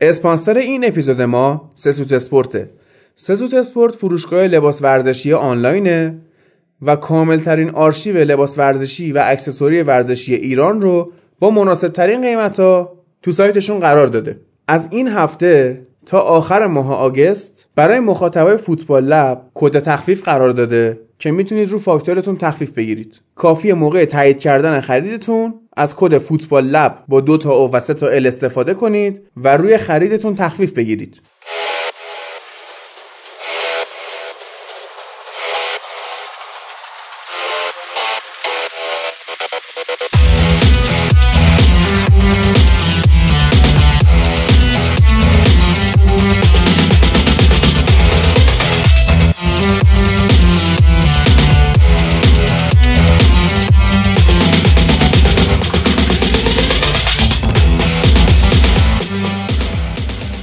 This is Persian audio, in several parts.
اسپانسر این اپیزود ما سه‌سوت اسپورته سه‌سوت اسپورت فروشگاه لباس ورزشی آنلاینه و کاملترین آرشیو لباس ورزشی و اکسسوری ورزشی ایران رو با مناسب ترین قیمت ها تو سایتشون قرار داده. از این هفته تا آخر ماه August برای مخاطبای Football Lab کد تخفیف قرار داده که می‌تونید رو فاکتورتون تخفیف بگیرید. کافی موقع تایید کردن خریدتون از کد Football Lab با دو تا O و سه تا L استفاده کنید و روی خریدتون تخفیف بگیرید.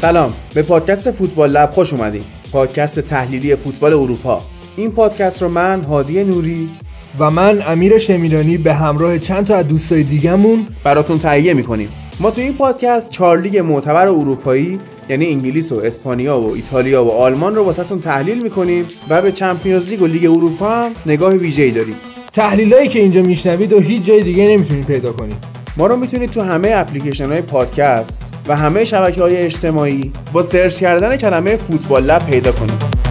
سلام. به پادکست Football Lab خوش اومدید پادکست تحلیلی فوتبال اروپا. این پادکست رو من هادی نوری و من امیر شمیرانی به همراه چند تا از دوستای دیگمون براتون تهیه می‌کنیم. ما تو این پادکست چهار لیگ معتبر اروپایی یعنی انگلیس و اسپانیا و ایتالیا و آلمان رو واسهتون تحلیل می‌کنیم و به Champions League و لیگ اروپا هم نگاه ویژه‌ای داریم. تحلیلایی که اینجا میشنوید و هیچ جای دیگه نمی‌تونید پیدا کنید. ما رو می‌تونید تو همه اپلیکیشن های پادکست و همه شبکه های اجتماعی با سرچ کردن کلمه فوتبال لب پیدا کنید.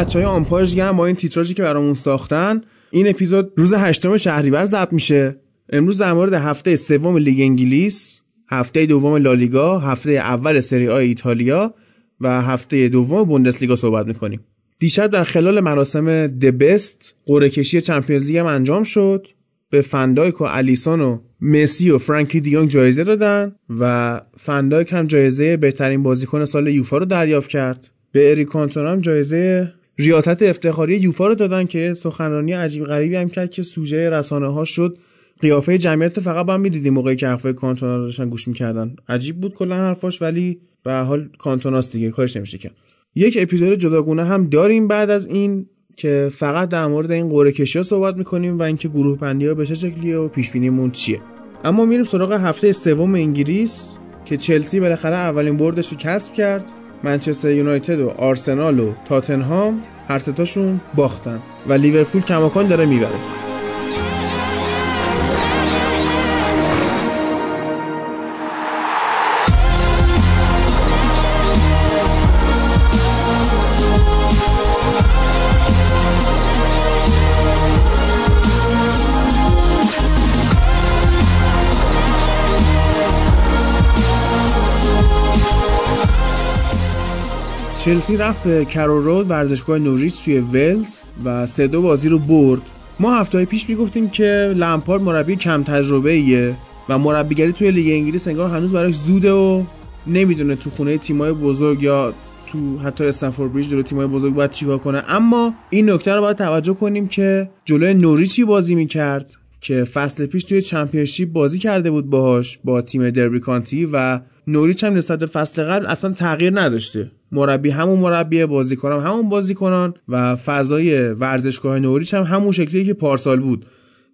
بچه های آمپاژ گرم با این تیتراژی که برامون ساختن این اپیزود روز هشتم شهریور ضبط میشه. امروز در مورد هفته سوم لیگ انگلیس هفته دوم لالیگا هفته اول سری آ ایتالیا و هفته دوم بوندسلیگا صحبت می‌کنیم. دیشب در خلال مراسم The Best قرعه کشی Champions League هم انجام شد. به فندایک و الیسون و مسی و فرانکی دیونگ جایزه دادن و فندایک هم جایزه بهترین بازیکن سال یوفا رو دریافت کرد. به اریک کانتونا هم جایزه ریاست افتخاری یوفا رو دادن که سخنرانی عجیب غریبی هم کرد که سوژه رسانه ها شد. قیافه جمعیت فقط با هم می‌دیدیم موقعی که حرفای کانتونا داشتن گوش می‌کردن. عجیب بود کلا حرفاش ولی به حال کانتوناست دیگه کارش نمیشه کرد. یک اپیزود جداگونه هم داریم بعد از این که فقط در مورد این قرعه کشی صحبت می‌کنیم و اینکه گروه بندی ها به چه شکلیه و پیش بینیمون چیه. اما میریم سراغ هفته سوم انگلیس که چلسی بالاخره اولین بردش رو کسب کرد. منچستر یونایتد و آرسنال و تاتنهام هر ستاشون باختن و لیورپول کماکان داره می‌بره. چلسی رفت به کرو رود ورزشگاه نوریچ توی ولز و سه دو بازی رو برد. ما هفته پیش می‌گفتیم که لمپارد مربی کم تجربه ایه و مربیگری توی لیگ انگلیس انگار هنوز براش زوده و نمی‌دونه تو خونه تیمای بزرگ یا تو حتی استنفورد بریج جلوی تیمای بزرگ باید چیکار کنه. اما این نکته رو باید توجه کنیم که جلوی نوریچی بازی می‌کرد. که فصل پیش توی چمپیونشیپ بازی کرده بود باهاش با تیم دربی کانتی و نوریچ هم نسبت فصل قبل اصلا تغییر نداشته. مربی همون مربی بازیکن هم همون بازیکنان و فضای ورزشگاه نوریچ هم همون شکلی که پارسال بود.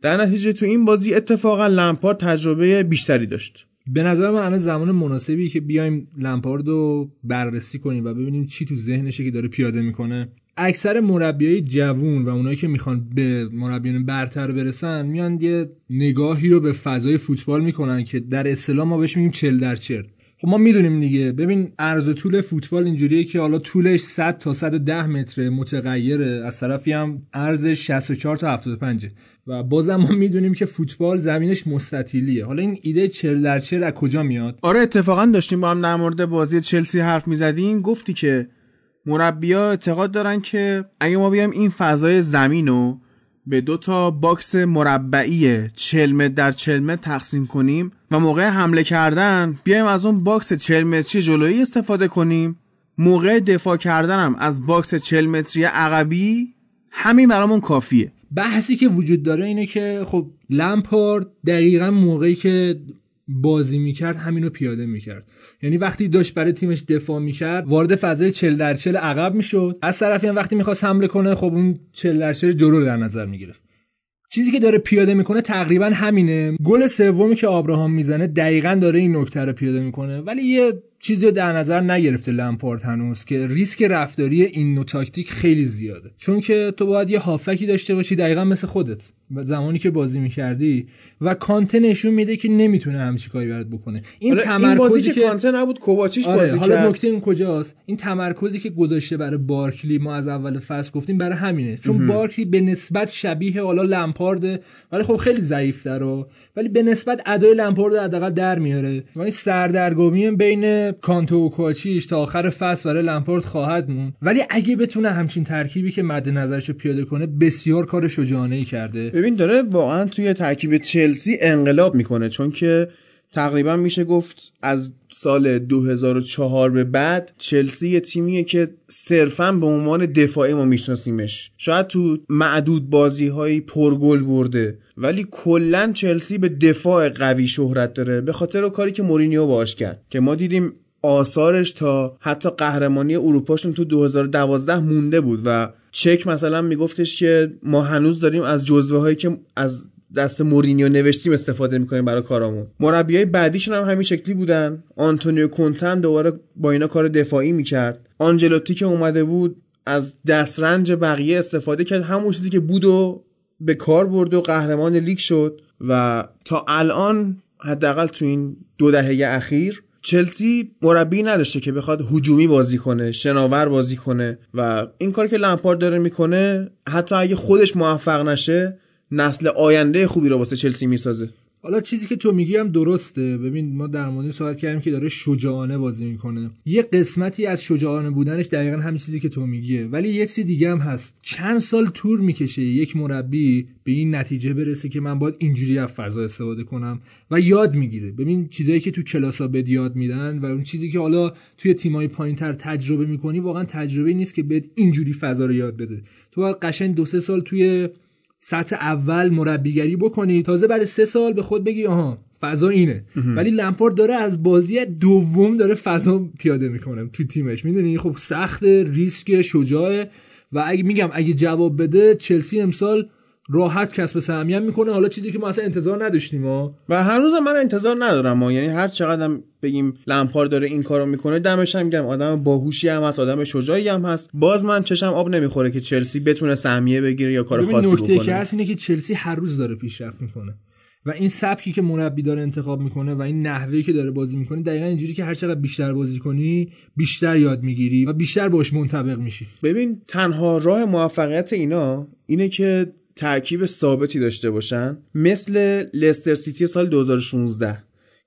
در نتیجه تو این بازی اتفاقا لمپارد تجربه بیشتری داشت. به نظر من الان زمان مناسبی که بیایم لمپارد رو بررسی کنیم و ببینیم چی تو ذهنشه که داره پیاده می‌کنه. اکثر مربیای جوون و اونایی که می‌خوان به مربیان برتر برسن میان یه نگاهی رو به فضای فوتبال می‌کنن که در اصطلاح ما بهش میگیم چل در چل. خب ما می‌دونیم دیگه. ببین عرض طول فوتبال اینجوریه که حالا طولش 100 تا 110 متر متغیره. از طرفی هم عرضش 64 تا 75 و بازم ما می‌دونیم که فوتبال زمینش مستطیلیه. حالا این ایده 40 در 40 از کجا میاد؟ آره اتفاقا داشتیم با هم در مورد بازی چلسی حرف می‌زدیم. گفتی که مربیا اعتقاد دارن که اگه ما بیایم این فضای زمین رو به دو تا box مربعی 40 متر در 40 متر تقسیم کنیم و موقع حمله کردن بیایم از اون box 40 متری جلویی استفاده کنیم موقع دفاع کردن هم از box 40 متری عقبی همین برامون کافیه. بحثی که وجود داره اینه که خب لمپارد دقیقا موقعی که بازی می‌کرد همینو پیاده می‌کرد. یعنی وقتی داشت برای تیمش دفاع می‌کرد وارد فضای 40 در 40 عقب می‌شد. از طرفی هم وقتی می‌خواست حمله کنه خب اون 40 در 40 جلو در نظر می‌گرفت. چیزی که داره پیاده می‌کنه تقریبا همینه. گل سومی که آبراهام می‌زنه دقیقا داره این نکته رو پیاده می‌کنه. ولی یه چیزی رو در نظر نگرفته لمپارد هنوز که ریسک رفتاری این نوع تاکتیک خیلی زیاده. چون که تو باید یه هافکی داشته باشی دقیقا مثل خودت. زمانی که بازی می‌کردی و کانته نشون میده که نمی‌تونه همچی کاری برات بکنه. این تمرکزی که کانته نبود کوواچیش آره بازی حالا نکته این کجاست؟ این تمرکزی که گذاشته برای بارکلی ما از اول فصل گفتیم برای همینه. چون بارکلی به نسبت شبیه حالا لمپارد ولی خب خیلی ضعیف رو ولی به نسبت ادای لمپارد حداقل در میاره. و این سردرگمی بین کانتو و کوچیش تا آخر فصل برای لمپارد خواهد مون ولی اگه بتونه همچین ترکیبی که مد نظرش پیاده کنه بسیار کار شجاعانه ای کرده. ببین داره واقعا توی ترکیب چلسی انقلاب می‌کنه چون که تقریبا میشه گفت از سال 2004 به بعد چلسی یه تیمیه که صرفا به عنوان دفاعی ما میشناسیمش. شاید تو معدود بازی های پرگل برده ولی کلا چلسی به دفاع قوی شهرت داره به خاطر کاری که مورینیو باش کرد که ما دیدیم آثارش تا حتی قهرمانی اروپاشون تو 2012 مونده بود و چک مثلا میگفتش که ما هنوز داریم از جزوه هایی که از دست مورینیو نوشتیم استفاده می‌کنیم برای کارامون. مربیای بعدیشون هم همین شکلی بودن. آنتونیو کونتم دوباره با اینا کار دفاعی می‌کرد. آنجلوتی که اومده بود از دسترنج بقیه استفاده کرد. همون چیزی که بود و به کار برد و قهرمان لیگ شد. و تا الان حداقل تو این دو دهه اخیر چلسی مربی نداشته که بخواد هجومی بازی کنه شناور بازی کنه و این کاری که لمپارد داره می‌کنه حتی اگه خودش موفق نشه نسل آینده خوبی رو واسه چلسی می‌سازه. حالا چیزی که تو میگی هم درسته. ببین ما در مورد صحبت کردیم که داره شجاعانه بازی می‌کنه. یه قسمتی از شجاعانه بودنش دقیقا همین چیزی که تو میگیه ولی یه چیز دیگه هم هست. چند سال تور می‌کشه یک مربی به این نتیجه برسه که من باید اینجوری از فضا استفاده کنم؟ و یاد می‌گیره. ببین چیزایی که تو کلاسا بد یاد میدن و اون چیزی که حالا توی تیمای پایینتر تجربه می‌کنی واقعا تجربه نیست که بهت اینجوری فضا رو یاد بده. تو قشنگ دو سه سال توی سطح اول مربیگری بکنی. تازه بعد سه سال به خود بگی آها فضا اینه. ولی لمپارد داره از بازی دوم داره فضا پیاده می‌کنه تو تیمش. می‌دونی؟ خب سخت ریسک شجاعه. و اگه میگم اگه جواب بده چلسی امسال راحت کسب سهمیت می‌کنه. حالا چیزی که ما اصلا انتظار نداشتیم ها. و هنوز من انتظار ندارم ها. یعنی هر چقدر بگیم لمپار داره این کارو می‌کنه دمش هم میگم آدم باهوشی هم هست آدم شجاعی هم هست. باز من چشم آب نمی‌خوره که چلسی بتونه سهمیه بگیره یا کار خاصی بکنه. نکته که هست اینه که چلسی هر روز داره پیشرفت می‌کنه. و این سبکی که مربی داره انتخاب می‌کنه و این نحوهی که داره بازی می‌کنه دقیقا اینجوری که هر چقدر بیشتر بازی کنی بیشتر یاد می‌گیری و بیشتر باش منطبق میشی. ببین تنها راه موفقیت اینا اینه که ترکیب ثابتی داشته باشن؟ مثل لستر سیتی سال 2016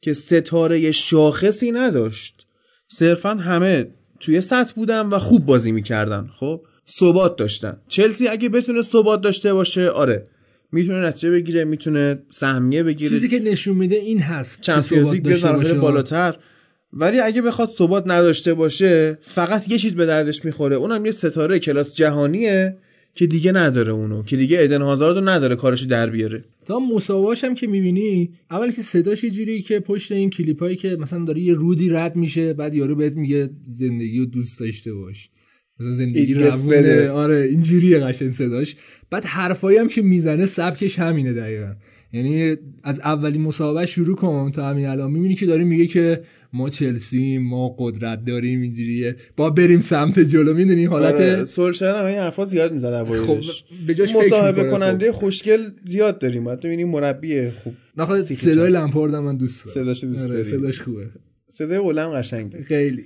که ستاره شاخصی نداشت. صرفا همه توی سطح بودن و خوب بازی می‌کردن خب؟ ثبات داشتن. چلسی اگه بتونه ثبات داشته باشه آره. می‌تونه نتیجه بگیره می‌تونه سهمیه بگیره. چیزی که نشون میده این هست چمپیونز لیگ بالاتر. ولی اگه بخواد ثبات نداشته باشه فقط یه چیز به دردش می‌خوره. اونم یه ستاره کلاس جهانیه. که دیگه نداره اونو که دیگه ادن هازارد رو نداره کارش در بیاره. تا مسابقاش هم که می‌بینی اول که صداش جوری که پشت این کلیپایی که مثلا داره یه رودی رد میشه بعد یارو بهت میگه زندگی رو دوست داشته باش. مثلا زندگی روونه. آره اینجوریه قشنگ صداش. بعد حرفایی هم که می‌زنه سبکش همینه دقیقا. یعنی از اولین مسابقه شروع کن تا همین الان. می‌بینی که داره میگه که ما چلسی ما قدرت داریم اینجوریه. با بریم سمت جلو. می‌دونی حالت؟ آره سولشر هم این حرفا زیاد می‌زد خب به جاش مصاحبه کننده خب. خوشگل زیاد داریم. بعد ببینیم مربی خوب نه صدای لمپارد من دوست دارم. صداش دوست آره صداش خوبه. صدای قلم قشنگه. خیلی.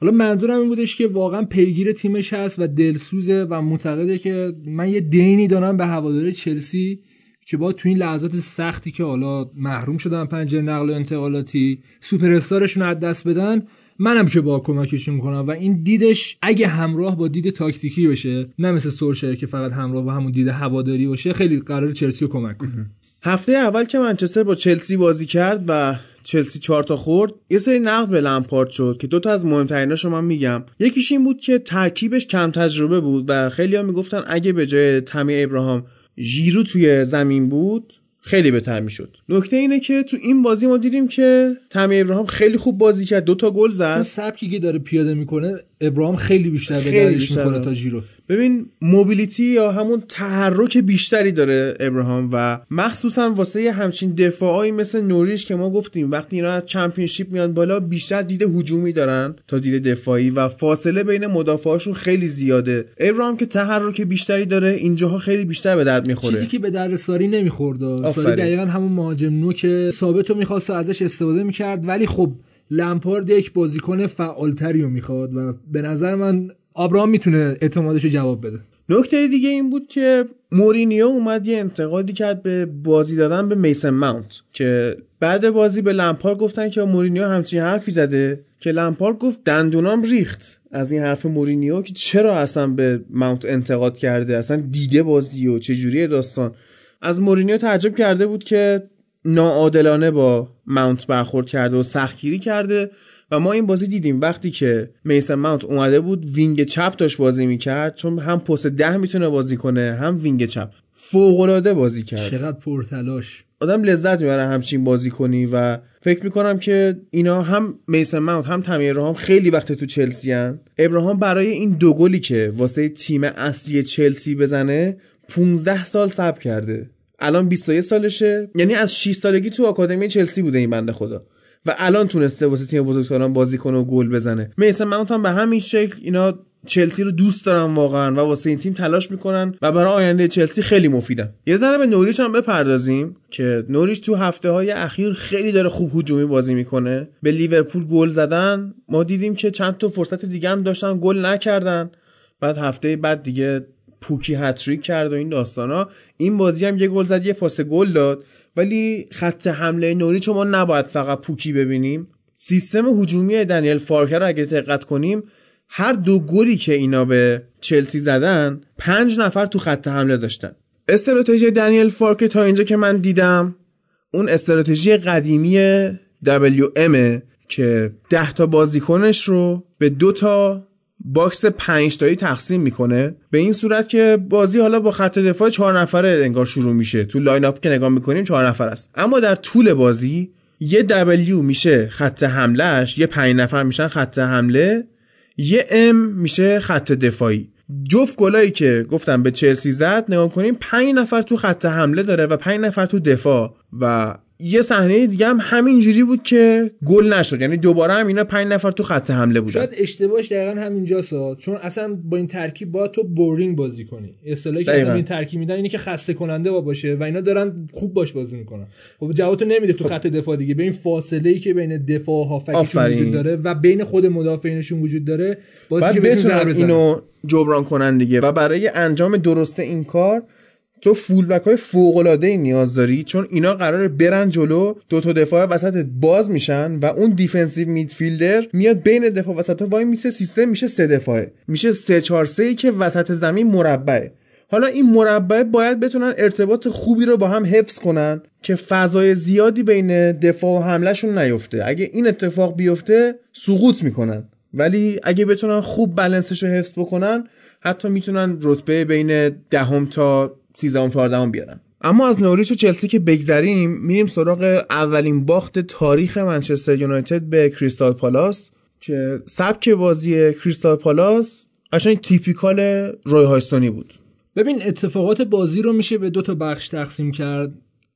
حالا منظورم این بودش که واقعا پیگیر تیمش هست و دلسوزه و معتقده که من یه دینی دارم به هواداره چلسی. که با تو این لحظات سختی که حالا محروم شدن پنجره نقل و انتقالاتی سوپر استارشون از دست بدن منم که با کمکشون می‌کنم و این دیدش اگه همراه با دید تاکتیکی باشه نه مثل سورشر که فقط همراه با همون دید هواداری باشه خیلی قرار چلسی رو کمک کنه. هفته اول که منچستر با چلسی بازی کرد و چلسی چهار تا خورد یه سری نقد به لمپارد شد که دوتا از مهمتریناشو من میگم. یکیش این بود که ترکیبش کم تجربه بود و خیلی ها می‌گفتن اگه به جای تمی ابراهام ژیرو توی زمین بود خیلی بهتر می‌شد. نکته اینه که تو این بازی ما دیدیم که تمی ابراهام خیلی خوب بازی کرد دو تا گل زد. سبکی که داره پیاده می‌کنه ابراهام خیلی بیشتر به دردش می‌کنه تا ژیرو ببین موبیلیتی یا همون تحرک بیشتری داره ابراهام و مخصوصا واسه همچین دفاعایی مثل نوریش که ما گفتیم وقتی اینا از چمپیونشیپ میان بالا بیشتر دید هجومی دارن تا دید دفاعی و فاصله بین مدافعاشون خیلی زیاده. ابراهام که تحرک بیشتری داره اینجاها خیلی بیشتر به درد می‌خوره. چیزی که به درد ساری نمی‌خورد. ساری دقیقا همون مهاجم نوک ثابت رو می‌خواست و ازش استفاده می‌کرد ولی خب لمپارد یک بازیکن فعالتری رو می‌خواد و به نظر من آبراهام می‌تونه اعتمادش جواب بده. نکته دیگه این بود که مورینیو اومد یه انتقادی کرد به بازی دادن به میسن ماونت که بعد بازی به لمپارد گفتن که مورینیو همچین حرفی زده که لمپارد گفت دندونام ریخت. از این حرف مورینیو که چرا اصلا به ماونت انتقاد کرده؟ اصلا دیده بازی و چجوری داستان؟ از مورینیو تعجب کرده بود که ناعادلانه با ماونت برخورد کرده و سختگیری کرده و ما این بازی دیدیم وقتی که میسن ماونت اومده بود wing چپ داشت بازی می‌کرد چون هم پست ده می‌تونه بازی کنه هم wing چپ. فوق بازی کرد. چقدر پرتلاش. آدم لذت می‌بره همچین بازی کنی و فکر می‌کنم که اینا هم میسن ماونت هم تمیر هم خیلی وقت تو چلسی هن. ابراهام برای این دو گلی که واسه تیم اصلی چلسی بزنه 15 سال صبر کرده. الان 21 سالشه. یعنی از 6 سالگی تو آکادمی چلسی بوده این بنده خدا. و الان تونسته واسه تیم بزرگسالان بازی کنه و گل بزنه. میسن ماونت هم به همین شکل اینا چلسی رو دوست دارن واقعا و واسه این تیم تلاش می‌کنن و برای آینده چلسی خیلی مفیدن. یه ذره به نوریش هم بپردازیم که نوریش تو هفته های اخیر خیلی داره خوب هجومی بازی می‌کنه. به لیورپول گل زدن. ما دیدیم که چند تا فرصت دیگه هم داشتن گل نکردن. بعد هفته بعد دیگه پوکی هتریک کرد و این داستانا. این بازی هم یه گل زد یه پاس گل داد. ولی خط حمله نوریچ ما نباید فقط پوکی ببینیم سیستم هجومی دنیل فارکر رو اگه دقت کنیم هر دو گلی که اینا به چلسی زدن پنج نفر تو خط حمله داشتن. استراتژی دنیل فارکر تا اینجا که من دیدم اون استراتژی قدیمی WM که ده تا بازیکنش رو به دو تا box پنج تایی تقسیم می‌کنه. به این صورت که بازی حالا با خط دفاع چهار نفره انگار شروع میشه. تو line up که نگاه می‌کنیم چهار نفر است. اما در طول بازی یه W میشه خط حملهش یه پنج نفر میشن خط حمله یه M میشه خط دفاعی. جفت گلایی که گفتم به چلسی زد نگاه کنیم پنج نفر تو خط حمله داره و پنج نفر تو دفاع و یه صحنه دیگه هم همینجوری بود که گل نشد. یعنی دوباره هم اینا پنج نفر تو خط حمله بودن. شاید اشتباهش دقیقا همینجاست چون اصلا با این ترکیب با تو بورینگ بازی کنی. اصطلاحی که اصلا این ترکیب میدن اینه که خسته کننده با باشه و اینا دارن خوب باش بازی می‌کنن. خب جواب نمیده تو خط دفاع دیگه. به این فاصله ای که بین دفاع و هافکشون وجود داره و بین خود مدافعینشون وجود داره بازی که اینو جبران کنن دیگه. و برای انجام درست این کار تو fullback های فوق العاده نیاز داری چون اینا قراره برن جلو دو تا دفاع وسط باز میشن و اون defensive midfielder میاد بین دفاع وسط وای میسه سیستم میشه سه دفاعه. میشه سه 4 3 که وسط زمین مربعه. حالا این مربع باید بتونن ارتباط خوبی رو با هم حفظ کنن که فضای زیادی بین دفاع و حملهشون نیفته. اگه این اتفاق بیفته سقوط می‌کنن. ولی اگه بتونن خوب بلنسش رو حفظ بکنن حتی می‌تونن رتبه بین دهم تا 13 14 بیارن. اما از نوریچ و چلسی که بگذریم میریم سراغ اولین باخت تاریخ منچستر یونایتد به کریستال پالاس که سبک بازی کریستال پالاس قشنگ تیپیکال روی هایستونی بود. ببین اتفاقات بازی رو میشه به دو تا بخش تقسیم کرد.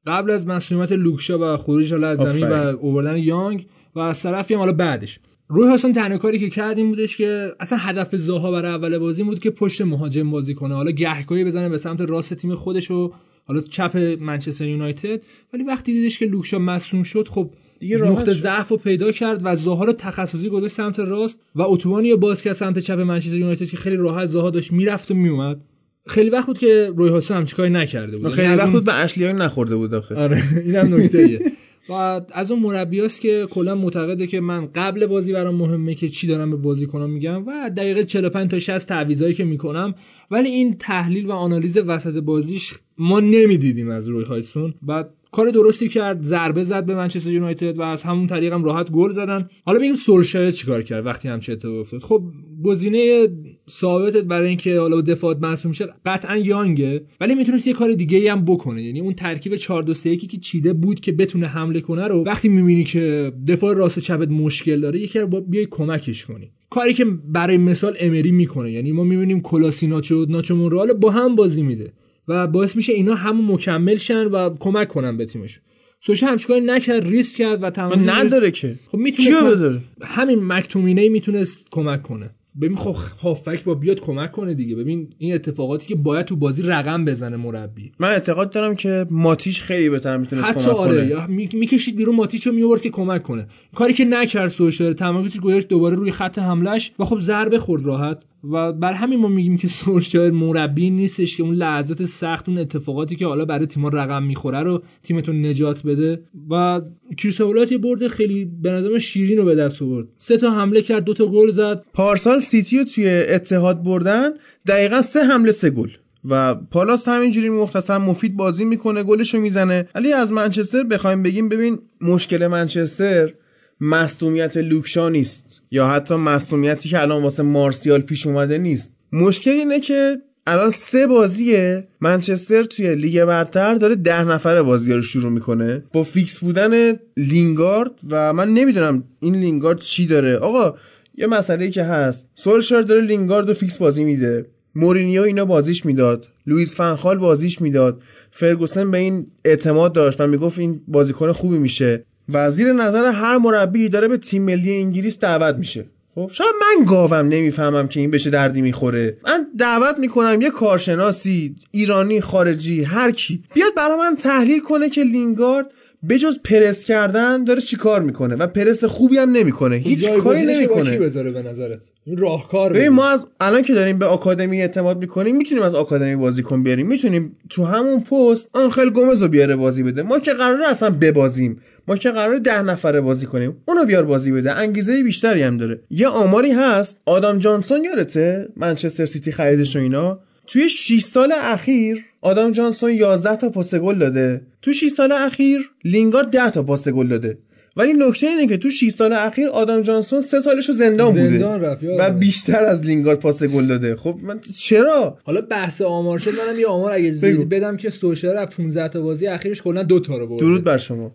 قبل از مسئولیت لوکشا و خروج از زمین و اووردن یانگ و از طرفی هم حالا بعدش. روی حسن تنها کاری که کرد این بودش که اصلا هدف زاها برای اول بازی بود که پشت مهاجم بازی کنه. حالا گهگاهی بزنه به سمت راست تیم خودش و حالا چپ منچستر یونایتد. ولی وقتی دیدش که لوکشا مصوم شد خب دیگه نقطه ضعف رو پیدا کرد و زاها رو تخصصی گذاشت سمت راست و اتوبانی باز کرد سمت چپ منچستر یونایتد که خیلی راحت زاها داشت می‌رفت و میومد. خیلی وقت بود که روی حسن همچین کاری نکرده بود. خیلی یعنی وقت بود به اشلیای نخورده بود آخه. آره اینم نکته و از اون مربیاست که کلا معتقده که من قبل بازی برام مهمه که چی دارم به کنم میگم و دقیقه 45 تا 60 تعویضایی که می‌کنم. ولی این تحلیل و آنالیز وسط بازیش ما نمی‌دیدیم از روی هایسون و کار درستی کرد ضربه زد به منچستر یونایتد و از همون طریق هم راحت گل زدن. حالا ببینیم سولشایر چیکار کرد وقتی هم چه اتفاقی افتاد. خب گزینه ثابتت برای اینکه حالا دفاع مصوم میشه قطعا یانگه ولی می‌تونست یه کار دیگه هم بکنه یعنی اون ترکیب 4 2 3 که چیده بود که بتونه حمله کنه رو وقتی می‌بینی که دفاع راست و چپت مشکل داره یکی با بیای کمکش کنی. کاری که برای مثال امری می‌کنه. یعنی ما می‌بینیم کلاسیناچو ناچو مونرال با هم بازی میده و باعث میشه اینا همون مکمل شن و کمک کنن به تیمشون. سوشا همچین کاری نکرد؟ ریسک کرد و تمام نداره که. خب می‌تونه همین مکتومینه می‌تونست کمک کنه. ببین خب هافک با بیاد کمک کنه دیگه. ببین این اتفاقاتی که باید تو بازی رقم بزنه مربی. من اعتقاد دارم که ماتیش خیلی بهتر می‌تونه حتی کمک آره کنه. می‌کشید بیرون ماتیچو میورد که کمک کنه. کاری که نکرد سوشر تمرکزش گذاشت دوباره روی خط حملش و خب ضربه خورد راحت. و بر همین ما میگیم که سولشایر مربی نیستش که اون لحظات سخت اون اتفاقاتی که حالا برای تیم‌ها رقم می‌خوره رو تیمتون نجات بده. و کریستال پالاس یه برد خیلی به نظرم شیرین رو به دست آورد. سه تا حمله کرد دو تا گل زد. پارسال سیتی رو توی اتحاد بردن دقیقا سه حمله سه گل. و پالاس همینجوری مختصر مفید بازی می‌کنه گلشو می‌زنه. ولی از منچستر بخوایم بگیم ببین مشکل منچستر مصدومیت لوک شا نیست. یا حتی مصدومیتی که الان واسه مارسیال پیش اومده نیست. مشکل اینه که الان سه بازیه. منچستر توی لیگ برتر داره ده نفره بازی رو شروع می‌کنه. با فیکس بودن لینگارد و من نمی‌دونم این لینگارد چی داره. آقا یه مسئله که هست. سولشار داره لینگارد رو فیکس بازی میده. مورینیو اینا بازیش می‌داد. لوئیس فنخال بازیش می‌داد. فرگوسن به این اعتماد داشت و می‌گفت این بازیکن خوبی میشه. و زیر نظر هر مربی داره به تیم ملی انگلیس دعوت میشه. خب شاید من گاوم نمی‌فهمم که این به چه دردی می‌خوره. من دعوت می‌کنم یه کارشناسی ایرانی خارجی هر کی بیاد برای من تحلیل کنه که لینگارد بجز پرس کردن داره چیکار می‌کنه و پرس خوبی هم نمی‌کنه. هیچ کاری نمی‌کنه. بذاره به نظرت؟ این راهکار ببین ما از الان که داریم به آکادمی اعتماد می‌کنیم می‌تونیم از آکادمی بازیکن بیاریم می‌تونیم تو همون پست آنخل گومز رو بیاره بازی بده. ما که قراره اصلا ببازیم. ما که قراره ده نفره بازی کنیم اونو بیار بازی بده. انگیزه بیشتری هم داره. یه آماری هست. آدام جانسون یادته؟ منچستر سیتی خریدش و اینا. توی 6 سال اخیر آدام جانسون 11 تا پاس گل داده. تو 6 سال اخیر لینگارد 10 تا پاس گل داده. ولی نکته اینه که تو 6 سال اخیر آدم جانسون سه سالشو زندان, زندان بوده رفت و بیشتر از لینگارد پاس گل داده. خب من چرا؟ حالا بحث آمار شد منم یه آمار اگه زید بدم که سوشر از 15 تا بازی اخیرش کلا دو تا رو برده. درود بر شما.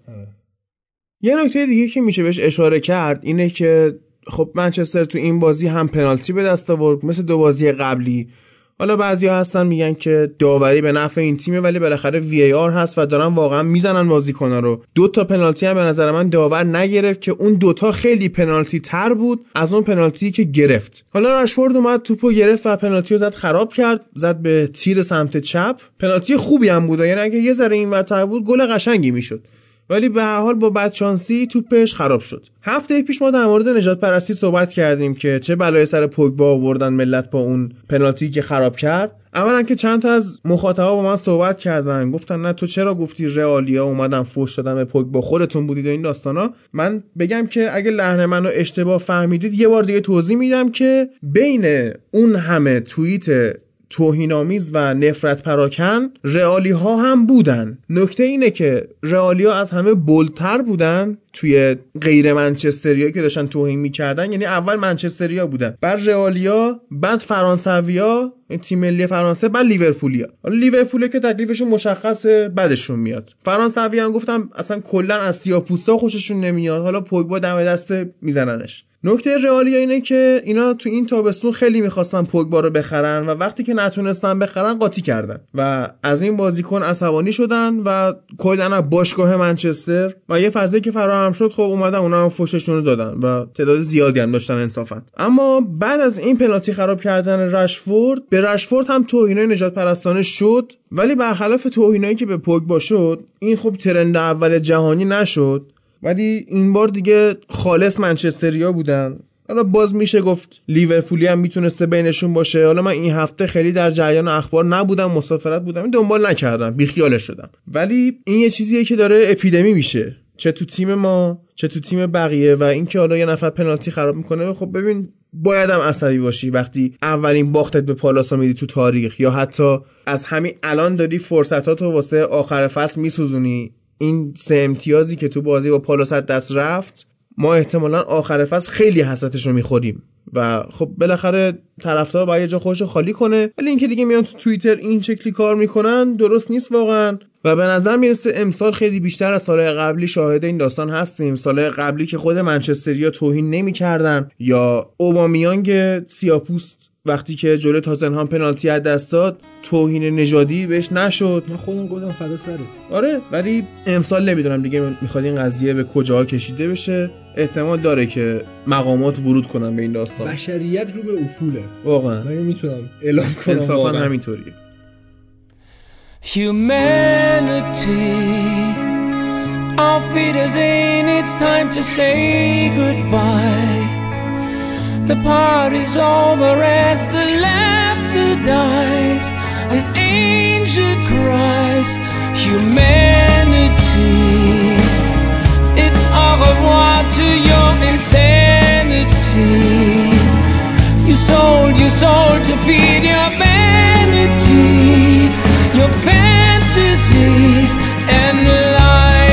یه نکته دیگه که میشه بهش اشاره کرد اینه که خب منچستر تو این بازی هم پنالتی به دست آورد مثل دو بازی قبلی. حالا بعضیا هستن میگن که داوری به نفع این تیمه ولی بالاخره وی آر هست و دارن واقعا می‌زنن بازیکن‌ها رو. دو تا پنالتی هم به نظر من داور نگرفت که اون دوتا خیلی پنالتی تر بود از اون پنالتی که گرفت. حالا رشفورد اومد توپو گرفت و پنالتی رو زد خراب کرد زد به تیر سمت چپ. پنالتی خوبی هم بود یعنی اگه یه ذره اینورتر بود گل قشنگی می‌شد. ولی به هر حال با بدشانسی توپش خراب شد. هفته پیش ما در مورد نجات پرستی صحبت کردیم که چه بلای سر پوگبا آوردن ملت با اون پنالتی که خراب کرد. اولا که چند تا از مخاطبا با من صحبت کردن. گفتن نه تو چرا گفتی رئالیا اومدن فوش دادن به پوگبا؟ خودتون بودید و این داستانا. من بگم که اگه لحن منو اشتباه فهمیدید یه بار دیگه توضیح میدم که بین اون همه توییت توهینآمیز و نفرت پراکن رئالی ها هم بودن. نکته اینه که رئالی ها از همه بلتر بودن توی غیر منچستریا که داشتن توهین می‌کردن. یعنی اول منچستریا بودن بعد رئالیا بعد فرانسویا تیم ملی فرانسه بعد لیورپولیا. حالا لیورپول که تکلیفشون مشخصه بعدشون میاد. فرانسوی هم گفتم اصلا کلا از سیاپوستا خوششون نمیاد. حالا پوگبا دم دست میزننش. نکته رئالیا اینه که اینا تو این تابستون خیلی می‌خواستن پوگبا رو بخرن و وقتی که نتونستن بخرن قاطی کردن و از این بازیکن عصبانی شدن و کلا باشگاه منچستر و یه فضایی که فراهم شد خب اومدن اونا هم فوششون رو دادن و تعداد زیادی هم داشتن انصافا. اما بعد از این پنالتی خراب کردن رشفورد به رشفورد هم توهینای نجات پرستانه شد ولی برخلاف توهینایی که به پوگبا شد این خب ترند اول جهانی نشد. ولی این بار دیگه خالص منچستریا بودن. حالا باز میشه گفت لیورپولی هم می‌تونسته بینشون باشه. حالا من این هفته خیلی در جریان اخبار نبودم مسافرت بودم. دنبال نکردم. بیخیالش شدم. ولی این یه چیزیه که داره اپیدمی میشه. چه تو تیم ما چه تو تیم بقیه و اینکه حالا یه نفر پنالتی خراب می‌کنه. خب ببین باید هم عصبی باشی وقتی اولین باختت به پالاسا میری تو تاریخ یا حتی از همین الان داری فرصتاتو واسه آخر فصل میسوزونی. این سه امتیازی که تو بازی با پالاس دست رفت ما احتمالا آخر فصل خیلی حسرتش رو می‌خوریم. و خب بالاخره طرفدار باید یه جا خودش خالی کنه. ولی اینکه دیگه میان تو توییتر این شکلی کار می‌کنن درست نیست واقعا. و به نظر می‌رسه امسال خیلی بیشتر از سالهای قبلی شاهد این داستان هستیم. سالهای قبلی که خود منچستریا توهین نمی‌کردن یا اوبامیانگ سیاپوست وقتی که جلو تاتنهام پنالتی از دست داد توهین نژادی بهش نشد. من خودم گفتم فدا سرت. آره ولی امسال نمی‌دونم دیگه می‌خواد این قضیه به کجاها کشیده بشه. احتمال داره که مقامات ورود کنن به این داستان. بشریت رو به افوله واقعا. من می‌تونم اعلام کنم انصافا واقعا. همینطوریه. Humanity, our feet is in, it's time to say goodbye. The party's over as the laughter dies. An angel cries, humanity. It's au revoir to your insanity. You sold your soul to feed your vanity, your fantasies and lies.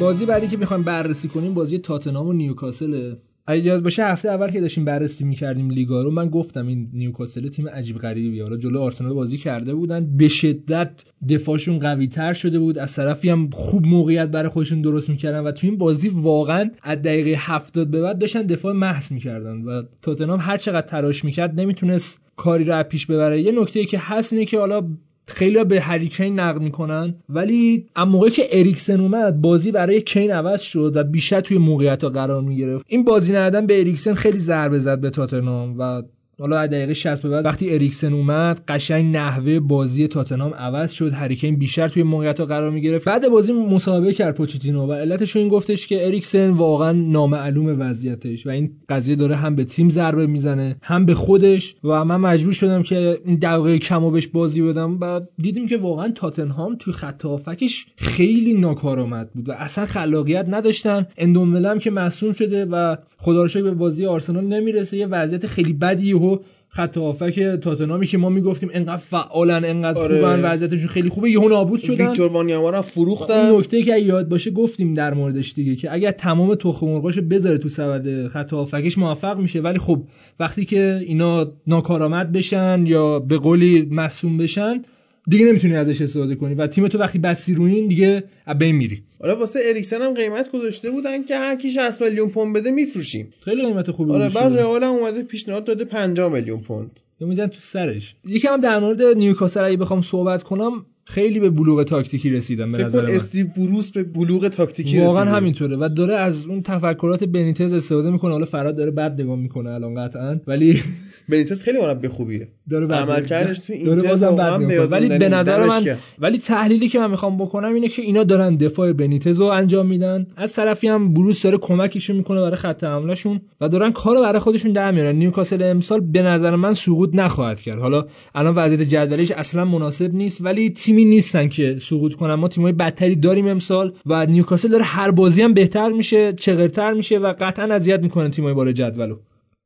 بازی بعدی که می‌خوایم بررسی کنیم بازی تاتنهام و نیوکاسل. اگه یاد باشه هفته اول که داشتیم بررسی می‌کردیم لیگا رو من گفتم این نیوکاسل تیم عجیب غریبی حالا جلو آرسنال بازی کرده بودن به شدت دفاعشون قوی تر شده بود. از طرفی هم خوب موقعیت برای خودشون درست می‌کردن و تو این بازی واقعا از دقیقه 70 به بعد داشتن دفاع محض می‌کردن و تاتنهام هر چقدر تلاش می‌کرد نمی‌تونست کاری رو پیش ببره. یه نکته ای که هست اینه که حالا خیلی به هریکین نقد می‌کنن. ولی اما موقعی که اریکسن اومد بازی برای کین عوض شد و بیشتر توی موقعیت ها قرار می‌گرفت. این بازی ندادن به اریکسن خیلی ضربه زد به تاتنهام و حالا از دقیقه 60 به بعد وقتی اریکسن اومد قشنگ نحوه بازی تاتنهام عوض شد. هریکین بیشتر توی موقعیت ها قرار می‌گرفت. بعد بازی مصاحبه کرد پوچتینو و علتش این گفتش که اریکسن واقعا نامعلوم وضعیتش و این قضیه داره هم به تیم ضربه می‌زنه هم به خودش و من مجبور شدم که این دقیقه کمو بهش بازی بدم. بعد دیدیم که واقعا تاتنهام توی خط هافکش خیلی ناکارآمد بود و اصلا خلاقیت نداشتن. اندومبله هم که مصوم شده و خدا رو به بازی آرسنال نمی‌رسه. یه وضعیت خیلی بدی و خط هافک تاتنهامی که ما می‌گفتیم انقدر فعالن انقدر آره. خوبن وضعیتشون خیلی خوبه. یهو نابود شدن. ویکتور وانیاما رو فروختن. این نکته که یاد باشه گفتیم در موردش دیگه که اگر تمام تخم مرغاشو بذاره تو سبد خط هافکش موفق میشه. ولی خب وقتی که اینا ناکارآمد بشن یا به قولی مصوم بشن دیگه نمی‌تونی ازش استفاده کنی و تیم تو وقتی بستی روی این دیگه از بین میری. آره واسه اریکسن هم قیمت گذاشته بودن که هر کی 60 میلیون پوند بده میفروشیم. خیلی قیمت خوبی آره بعد. رئال هم اومده پیشنهاد داده 50 میلیون پوند. یا میزن تو سرش. یکم در مورد نیوکاسل اگه بخوام صحبت کنم خیلی به بلوغ تاکتیکی رسیدم به نظر من. استیو بروس به بلوغ تاکتیکی واقعا رسیده. همینطوره و داره از اون تفکرات بنیتز استفاده می‌کنه. حالا فراد داره بد نگاه می‌کنه الان قطعا. ولی بنیتس خیلی مربی خوبیه. داره عملکردش تو اینتر بازم واقعا بد به نگاه یاد می‌کنه. ولی به نظر من. ولی تحلیلی که من می‌خوام بکنم اینه که اینا دارن دفاع بنیتز رو انجام میدن. از طرفی هم بروس داره کمکشون می‌کنه برای خط حملهشون و دارن کارو برای خودشون در میارن. نیوکاسل امسال به نظر من سقوط نخواهد کرد. حالا الان وضعیت جدولیش اصلا مناسب نیست ولی تیمی نیستن که سقوط کنن. ما تیمای بدتری داریم امسال و نیوکاسل داره هر بازی هم بهتر میشه چغرتر میشه و قطعا اذیت می‌کنه تیمای بالای جدولو.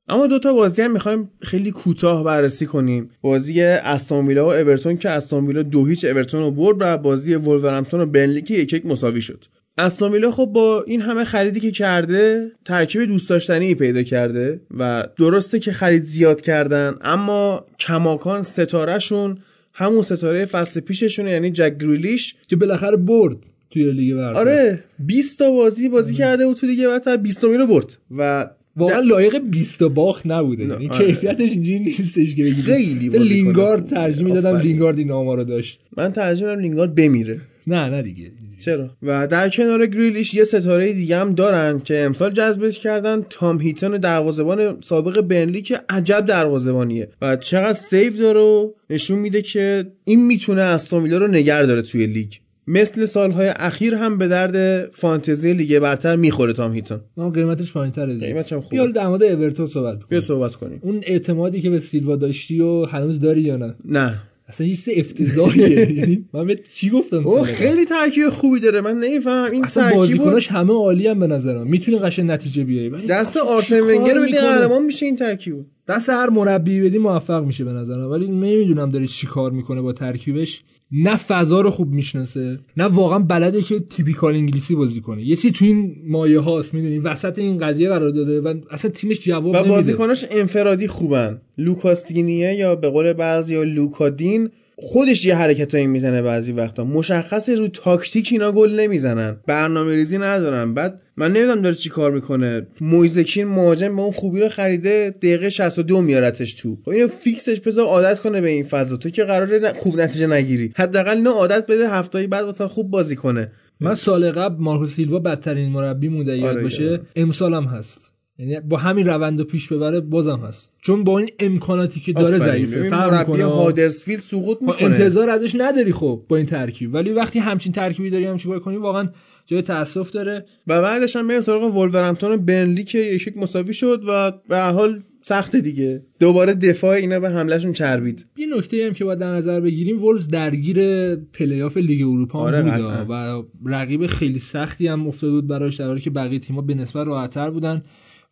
اما دو تا بازی هم می‌خوایم خیلی کوتاه بررسی کنیم. بازی استون ویلا و اورتون که استون ویلا دو هیچ اورتون رو برد و بازی ولورهمپتون و بنلی که یک یک مساوی شد. استون ویلا خب با این همه خریدی که کرده ترکیب دوست داشتنی پیدا کرده و درسته که خرید زیاد کردن اما کماکان ستارهشون همون ستاره فصل پیششونه یعنی جک گریلیش که بالاخره برد توی لیگ برتر. آره 20 تا بازی بازی کرده و تو لیگ برتر 20 رو برد و واقعا لایق 20 تا باخت نبوده. یعنی آره. کیفیتش اینجوری نیستش که بگی خیلی لینگارد می‌دادم آفرین. لینگارد این آمارو داشت. من ترجیح میدم لینگارد بمیره. نه نه دیگه. چرا؟ و در کنار گریلیش یه ستاره دیگه هم دارن که امسال جذبش کردن. تام هیتون دروازه‌بان سابق برنلی که عجب دروازه‌بانیه. و چقدر save داره و نشون میده که این می‌تونه استون رو نگه داره توی لیگ. مثل سالهای اخیر هم به درد فانتزی لیگ برتر می‌خوره تام هیتون. اما قیمتش پایین‌تره دیگه. قیمتش هم خوبه. بیا در مورد اورتون صحبت بیا بکنیم صحبت کنیم. اون اعتمادی که به سیلوا داشتی و هنوز داری یا نه؟ نه. اصلا یه افتضاحیه. یعنی من چی گفتم او؟ خیلی ترکیب خوبی داره. من نمی‌فهمم این اصلا بازیکناش همه عالی هم به نظرم. می‌تونه قشنگ نتیجه بیاره دست آرسن ونگر می‌کنه؟ قهرمان میشه این ترکیب. دست هر مربی بدی موفق میشه به نظرم. ولی نمی‌دونم داره چی کار می‌کنه با ترکیبش. نه فضا رو خوب می‌شناسه نه واقعا بلده که typical انگلیسی بازی کنه. یه چیزی تو این مایه هاست می‌دونی؟ وسط این قضیه قرار داده و اصلا تیمش جواب و نمیده. بازیکناش انفرادی خوبن. لوکاس دینیه یا به قول بعضیا لوکا دین خودش یه حرکتایی می‌زنه بعضی وقتا. مشخصه رو تاکتیک اینا گل نمی‌زنن. برنامه ریزی ندارن. بعد من نمی‌دونم داره چی کار می‌کنه. مویزکین مهاجم به اون خوبی رو خریده دقیقه 62 میارتش تو. خب اینو فیکسش بذار عادت کنه به این فضا. تو که قراره ن- خوب نتیجه نگیری. حداقل اینو عادت بده هفتهی بعد مثلا خوب بازی کنه. من سال قبل مارکو سیلوا بدترین مربی مونده یاد آره، باشه. آره. امسال هم هست. یعنی با همین روند رو پیش ببره بازم هست. چون با این امکاناتی که داره. ضعیفه. فرق هادرسفیلد سقوط خب می‌کنه. انتظار ازش نداری خب با این ترکیب. ولی وقتی همچین ترکیبی داری هم چیکار کنی واقعا جای تاسف داره. و بعدش هم بریم سراغ ولورهمپتون و بنلی که یک مساوی شد و به حال سخته دیگه. دوباره دفاع اینا به حملهشون چربید. یه نکته هم که باید در نظر بگیریم وولز درگیر پلی‌آف لیگ اروپا هم آره، قطعاً. و رقیب خیلی سختی هم افتاده بود براش در حالی که بقیه تیم‌ها به نسبت راحت‌تر بودن.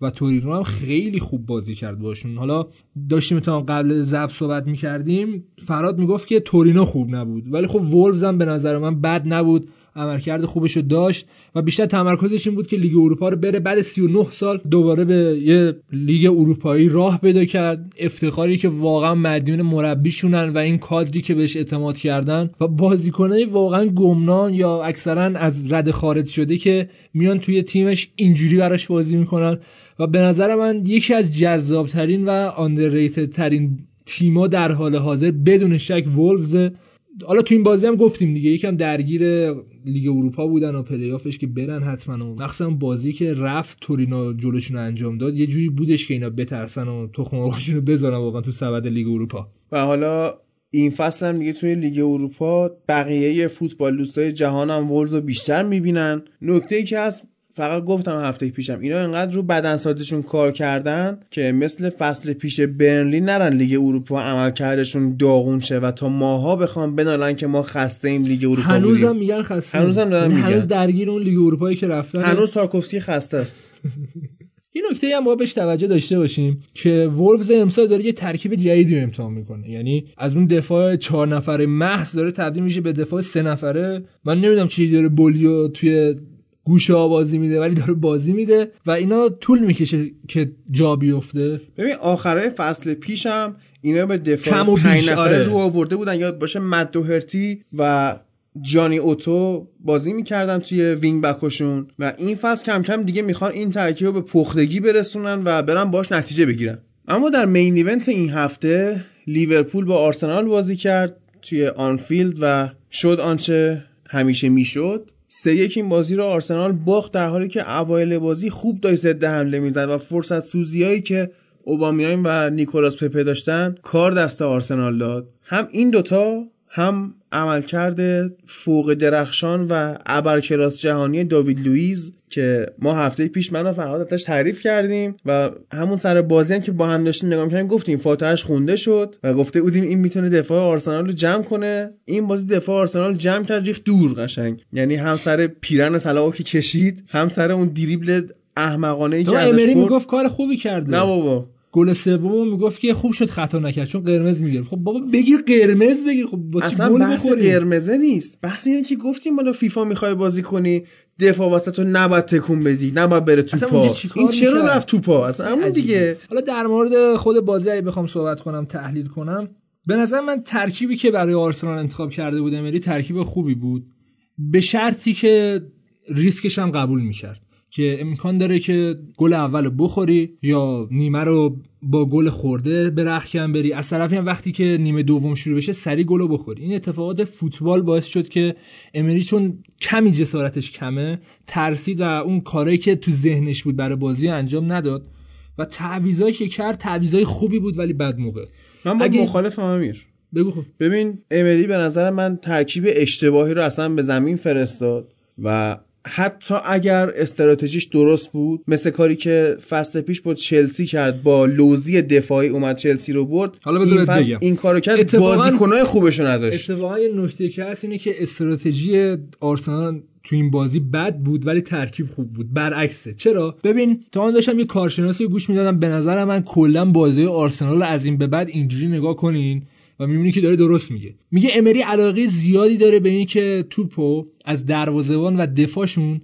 و تورینو هم خیلی خوب بازی کرد باشون. حالا داشتیم تا قبل ضبط صحبت می‌کردیم فرهاد می‌گفت که تورینو خوب نبود. ولی خب وولز هم به نظر من بد نبود. عملکرد خوبش رو داشت و بیشتر تمرکزش این بود که لیگ اروپا رو بره. بعد 39 سال دوباره به یه لیگ اروپایی راه پیدا کرد. افتخاری که واقعا مدیون مربیشونن و این کادری که بهش اعتماد کردن و بازیکنای واقعا گمنام یا اکثرا از رده خارج شده که میان توی تیمش اینجوری براش بازی می‌کنن. و به نظر من یکی از جذابترین و underrated ترین تیما در حال حاضر بدون شک وولفز حالا تو این بازی هم گفتیم دیگه یکم درگیر لیگ اروپا بودن و پلی‌آفش که برن حتما و مخصوصا بازی که رفت تورینو جلوشون انجام داد یه جوری بودش که اینا بترسن و تخم رو بذارن واقعا تو سبد لیگ اروپا. و حالا این فصل هم دیگه توی لیگ اروپا بقیه فوتبال دوستای جهان هم ولز رو بیشتر می‌بینن. نکته ای که هست فقط گفتم هفته پیشم اینا انقدر رو بدنسازیشون کار کردن که مثل فصل پیش برنلی نرن لیگ اروپا عملکردشون داغون شه و تا ماه‌ها بخوان بنالن که ما خسته ایم لیگ اروپا هنوزم میگن خسته هنوزم دارن یعنی میگن. هنوز درگیر اون لیگ اروپایی که رفتن هنوز تارکوفسکی خسته است. یه نکته هم باید بهش توجه داشته باشیم که وولفز امسال داره یه ترکیب جدیدی رو امتحان می‌کنه. یعنی از اون دفاع چهار نفره محض داره تبدیل میشه به دفاع سه نفره. من نمی‌دونم چی داره بولی رو توی گوشه ها بازی میده ولی داره بازی میده و اینا طول می‌کشه که جا بیفته. ببین آخرای فصل پیشم اینا به دفاع پنج نفره آره. رو آورده بودن. یاد باشه مت دوهرتی و جانی اوتو بازی می‌کردن توی wing back شون و این فصل کم کم دیگه می‌خوان این ترکیب رو به پختگی برسونن و برن باش نتیجه بگیرن. اما در main event این هفته لیورپول با آرسنال بازی کرد توی آنفیلد و شد آنچه همیشه می‌شد. سه یک این بازی رو آرسنال باخت در حالی که اوایل بازی خوب داشت ضد حمله می‌زد و فرصت سوزیایی که اوبامیان و نیکولاس پپه داشتن کار دست آرسنال داد. هم این دوتا هم عملکرد فوق درخشان و ابرکلاس جهانی داوید لوئیز که ما هفته پیش من و فرهاد ازش تعریف کردیم و همون سر بازی هم که با هم داشتیم نگاه می‌کردیم گفتیم فاتحش خونده شد و گفته بودیم این می‌تونه دفاع آرسنال رو جمع کنه. این بازی دفاع آرسنال جمع کرد ریخت دور قشنگ. یعنی هم سر پیرن صلاحو که کشید هم سر اون دریبل احمقانه ای که ازش امری. می‌گفت کار خوبی کرده. نه بابا. گل سوم می‌گفت که خوب شد خطا نکرد چون قرمز می‌گرفت. خب بابا بگیر قرمز بگیر خب اصلا بحث قرمزه نیست. بحث اینه که گفتیم بالا فیفا می‌خوای بازی کنی دفاع واسه تو نباید تکون بدی نباید بره تو اصلا پا. اونجا چیکار این چرا؟ رفت تو پا؟ اصلا همون. دیگه. حالا در مورد خود بازی اگه بخوام صحبت کنم تحلیل کنم به نظر من ترکیبی که برای آرسنال انتخاب کرده بود امری ترکیب خوبی بود. به شرطی که ریسکش هم قبول می‌کرد. که امکان داره که گل اول بخوری یا نیمه رو با گل خورده به رخکن بری. از طرفی هم وقتی که نیمه دوم شروع بشه سری گل رو بخوری. این اتفاقات فوتبال باعث شد که امری چون کمی جسارتش کمه ترسید و اون کارایی که تو ذهنش بود برای بازی انجام نداد. و تعویضایی که کرد تعویضای خوبی بود ولی بد موقع. من با اگه- مخالفم امیر. بگو خب. ببین امری به نظر من ترکیب اشتباهی رو اصلا به زمین فرستاد و حتی اگر استراتژیش درست بود مثل کاری که فصل پیش بود چلسی کرد با لوزی دفاعی اومد چلسی رو برد حالا این فصل. این کارو کرد بازیکنای خوبشو نداشت. اتفاقا نکته که هست اینه که استراتژی آرسنال تو این بازی بد بود ولی ترکیب خوب بود. برعکسه. چرا؟ ببین تا من داشتم یه کارشناسی گوش می‌دادم به نظر من کلا بازی آرسنال رو از این به بعد اینجوری نگاه کنین. و می‌بینی که داره درست میگه. میگه امری علاقه زیادی داره به این که توپو از دروازه‌بان و دفاعشون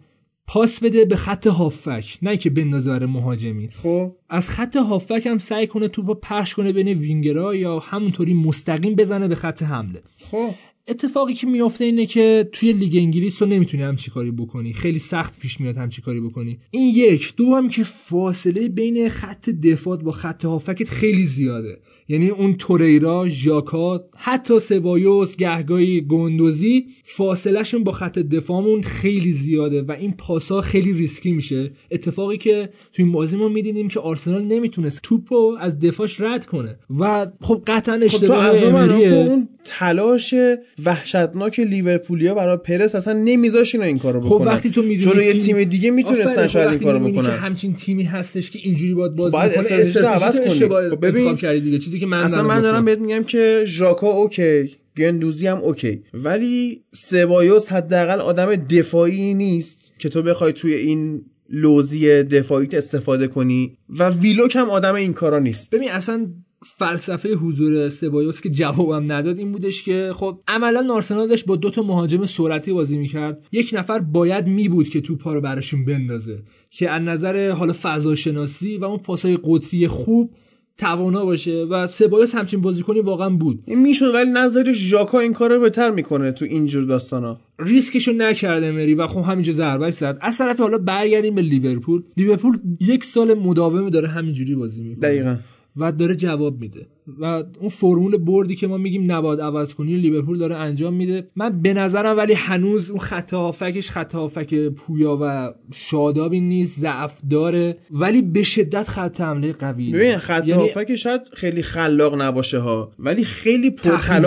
پاس بده به خط هافک نه که بندازه برای مهاجمین. خب. از خط هافک هم سعی کنه توپو پخش کنه بین وینگرها یا همونطوری مستقیم بزنه به خط حمله. خب. اتفاقی که میفته اینه که توی لیگ انگلیس تو نمی‌تونی همچی کاری بکنی. خیلی سخت پیش میاد همچی کاری بکنی. این یک. دو هم که فاصله بین خط دفاع با خط هافکت خیلی زیاده. یعنی اون توریرا ژاکا حتی سبایوس گهگاهی گندوزی فاصلهشون با خط دفاعمون خیلی زیاده و این پاسا خیلی ریسکی میشه. اتفاقی که توی این بازی ما می‌دیدیم که آرسنال نمی‌تونست توپو از دفاعش رد کنه. و خب قطعا خب تو اشتباه منو امریه. اون تلاش وحشتناک لیورپولیا برای پرس اصلا نمیذاش اینا این کارو خب بکنن. وقتی تو می‌دونی جلوی یه تیم دیگه می‌تونستن خب شاید این کارو می‌بینی که بکنن. همچین تیمی هستش که اینجوری باید بازی باید استراتژی عوض کنی. خب ببین، کردی دیگه چیزی که من اصلا من دارم بهت میگم که ژاکا okay گندوزی هم okay ولی سبایوس حداقل آدم دفاعی نیست که تو بخوای توی این لوزی دفاعیت استفاده کنی و ویلوک هم آدم این کارا نیست. ببین اصلا فلسفه حضور سبایوس که جوابم نداد این بودش که خب عملا آرسنال داشت با دو تا مهاجم سرعتی بازی می‌کرد. یک نفر باید می بود که توپا رو براشون بندازه که از نظر حالا فضا شناسی و اون پاسای قطری خوب توانا باشه و سبایوس همچین بازیکنی واقعا بود. این می‌شد ولی نظر ژاکا این کار رو بهتر می‌کنه تو اینجور داستانا. ریسکشو نکرده مری و خب همینجا ضربه زد. از طرف حالا برگردیم به لیورپول. لیورپول یک سال مداوم داره همینجوری بازی می‌کنه. دقیقا. و داره جواب میده. و اون فرمول بردی که ما میگیم نباید عوض کنی لیورپول داره انجام میده. من به نظرم ولی هنوز اون خط هافکش خط هافک پویا و شادابی نیست ضعف داره ولی به شدت خط حمله قویه ببین خط یعنی هافک شاید خیلی خلاق نباشه ها ولی خیلی هم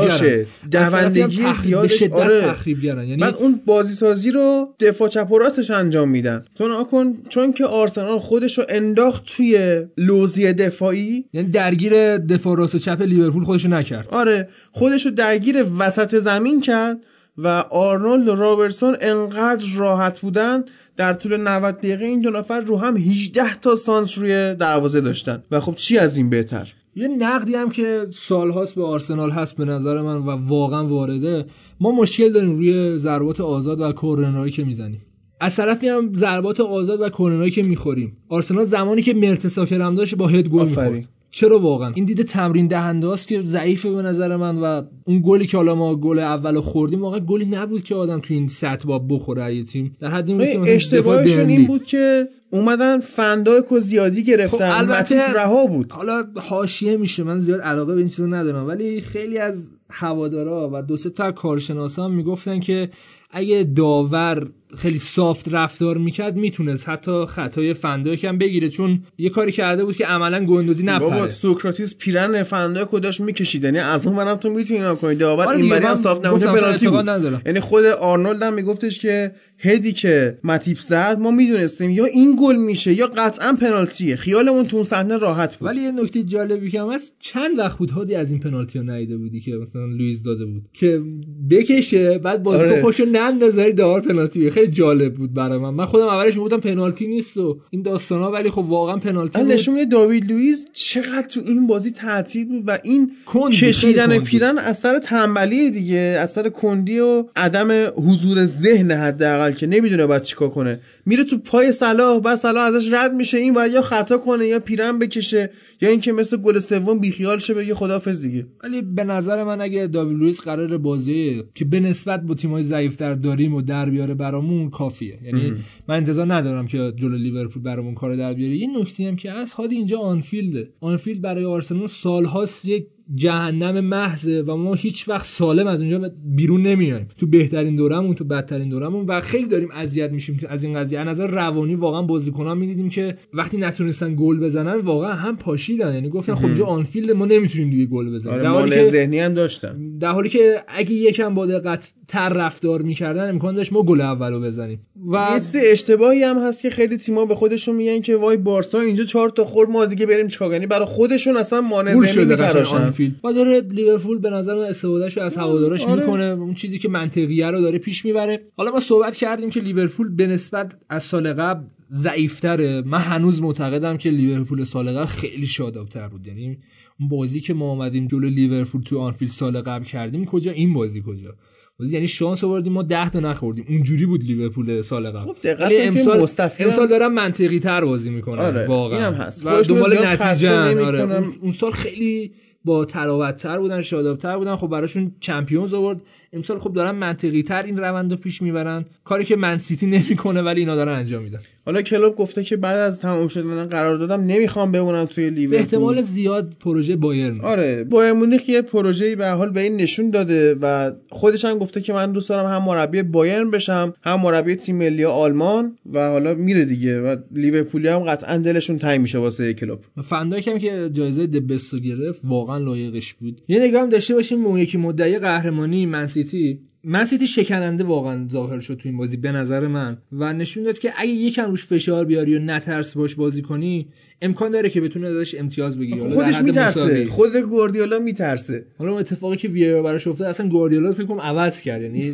دوندگی تخریب- به زیادش شدت آره. تخریبگرن. یعنی بعد اون بازی سازی رو دفاع چپ و راستش انجام میدن. تو کن چون که آرسنال خودش رو انداخت توی لوزی دفاعی. یعنی درگیر دفاع راست و چپ لیورپول خودشو نکرد. آره خودش رو درگیر وسط زمین کرد و آرنولد و رابرتسون انقدر راحت بودن در طول 90 دقیقه این دو نفر رو هم 18 تا سانس روی دروازه داشتن. و خب چی از این بهتر؟ یه نقدی هم که سالهاست به آرسنال هست به نظر من و واقعا وارده. ما مشکل داریم روی ضربات آزاد و کورنرهایی که می‌زنیم. از طرفی هم ضربات آزاد و کورنرهایی که می‌خوریم. آرسنال زمانی که مرتساکر هم داشت با هد گل. می‌خورد. چرا واقعا؟ این دیده تمرین دهنده است که ضعیفه به نظر من و اون گلی که حالا ما گل اول خوردیم واقعا گلی نبود که آدم تو این سطح با بخوره یه تیم. در حد این بود که مثلا اشتباهشون. این بود که اومدن فندایک و زیادی گرفتن خب البته- رها بود. حالا حاشیه میشه من زیاد علاقه به این چیزا ندارم ولی خیلی از هوادارا و دو سه تا کارشناسا می‌گفتن که اگه داور خیلی سافت رفتار می‌کرد می‌تونست حتی خطای فندایک هم بگیره. چون یه کاری کرده بود که عملا گندوزی بالا نپره. سوکراتیس پیرن فندایک رو داشت می‌کشید. یعنی از اون منم تو می‌تونی اینا کنی. داور آره این دیگه، برای همین من صاف گفتم نبوده اصلا پنالتی بود. یعنی خود آرنولد هم میگفتش که هدی که ماتیپ زد ما می‌دونستیم یا این گل میشه یا قطعا پنالتیه. خیالمون تو اون صحنه راحت بود. ولی یه نکته جالبی که هم هست چند وقت بود هادی از این پنالتی ها ندیده بودی که مثلا لوئیس داده بود؟ که بکشه بعد بازیکن آره. خوشو نندازه داور پنالتی. خیلی جالب بود برای من. من خودم اولش می‌گفتم پنالتی نیست و این داستانا ولی خب واقعا پنالتی بود. نشون میده داوید لوئیس چقدر تو این بازی تعطیل بود و این کند کشیدن. پیرن اثر تنبلی دیگه. اثر کندی و عدم حضور ذهن حداقل. که نمی‌دونه باید چیکار کنه. میره تو پای صلاح بعد صلاح ازش رد میشه. این باید یا خطا کنه یا پیرهن بکشه یا اینکه مثل گل سوم بیخیال شه بگه خدافظ دیگه. ولی به نظر من اگه داوید لوئیس قرار بازی که به نسبت با تیم‌های ضعیف‌تر داریم و در بیاره برامون کافیه. یعنی من انتظار ندارم که جلو لیورپول برامون کار در بیاره. یه نکته هم که هست هادی اینجا آنفیلده. آنفیلد برای آرسنال سالهاست یک جهنم محضه و ما هیچ وقت سالم از اونجا بیرون نمیایم. تو بهترین دورمون تو بدترین دورمون و خیلی داریم اذیت میشیم. از این قضیه از نظر روانی واقعا بازیکنان می‌دیدیم که وقتی نتونستن گل بزنن واقعا هم پاشیدن. یعنی گفتن خب اینجا آنفیلد ما نمی‌تونیم دیگه گل بزنیم. آره در حالی مال که ذهنی هم داشتن. در حالی که اگه یکم با دقت تر رفتار می‌کردن امکان داشت ما گل اولو بزنیم. و سری اشتباهی هم هست که خیلی تیما به خودشون میگن که وای بارسا اینجا چهار تا خورد ما دیگه بریم یعنی برای خودشون اصلا مانع ذهنی آنفیلد و داره لیورپول به نظر من استفادهش از هوادارش آره. می‌کنه. اون چیزی که منطقیه رو داره پیش می‌بره. حالا ما صحبت کردیم که لیورپول به نسبت از سال قبل ضعیفتره. من هنوز معتقدم که لیورپول سال قبل خیلی شادابتر بود. یعنی اون بازی که ما اومدیم جلو لیورپول تو آنفیلد سال قبل کردیم کجا؟ این بازی کجا؟ بازی یعنی شانس آوردیم ما 10 تا نخوردیم. اونجوری بود لیورپول سال قبل. خب دقت کن امسال مستفیدم- امسال دارن منطقی تر بازی می‌کنن. آره، واقعا. اینم هست. و دنبال نتیجه آره. اون سال خیلی با طراوت‌تر بودن شادابتر بودن خب براشون چمپیونز آورد. امسال خب دارن منطقی تر این روند رو پیش می‌برن. کاری که من سیتی نمی‌کنه ولی اینا دارن انجام میدن. حالا کلوب گفته که بعد از تمام شدن قرار دادم نمی‌خوام بمونم توی لیورپول. احتمال زیاد پروژه بایرن. آره بایر مونیخ یه پروژه‌ای به حال به این نشون داده و خودش هم گفته که من دوست دارم هم مربی بایرن بشم هم مربی تیم ملی آلمان و حالا میره دیگه و لیورپولی هم قطعا دلشون تنگ میشه واسه کلوب. فندایک هم که جایزه دبستو گرفت واقعا لایقش بود. یه نگاه هم داشته باشیم اون یکی مدعی قهرمانی منسیتی منسیتی شکننده واقعا ظاهر شد تو این بازی به نظر من و نشون داد که اگه یکم روش فشار بیاری و نترس باش بازی کنی امکان داره که بتونه ازش امتیاز بگیری. خودش میترسه. خود گواردیولا میترسه. حالا اون اتفاقی که وی براش افتاد اصلا گواردیولا فکر کنم عوض کرد. یعنی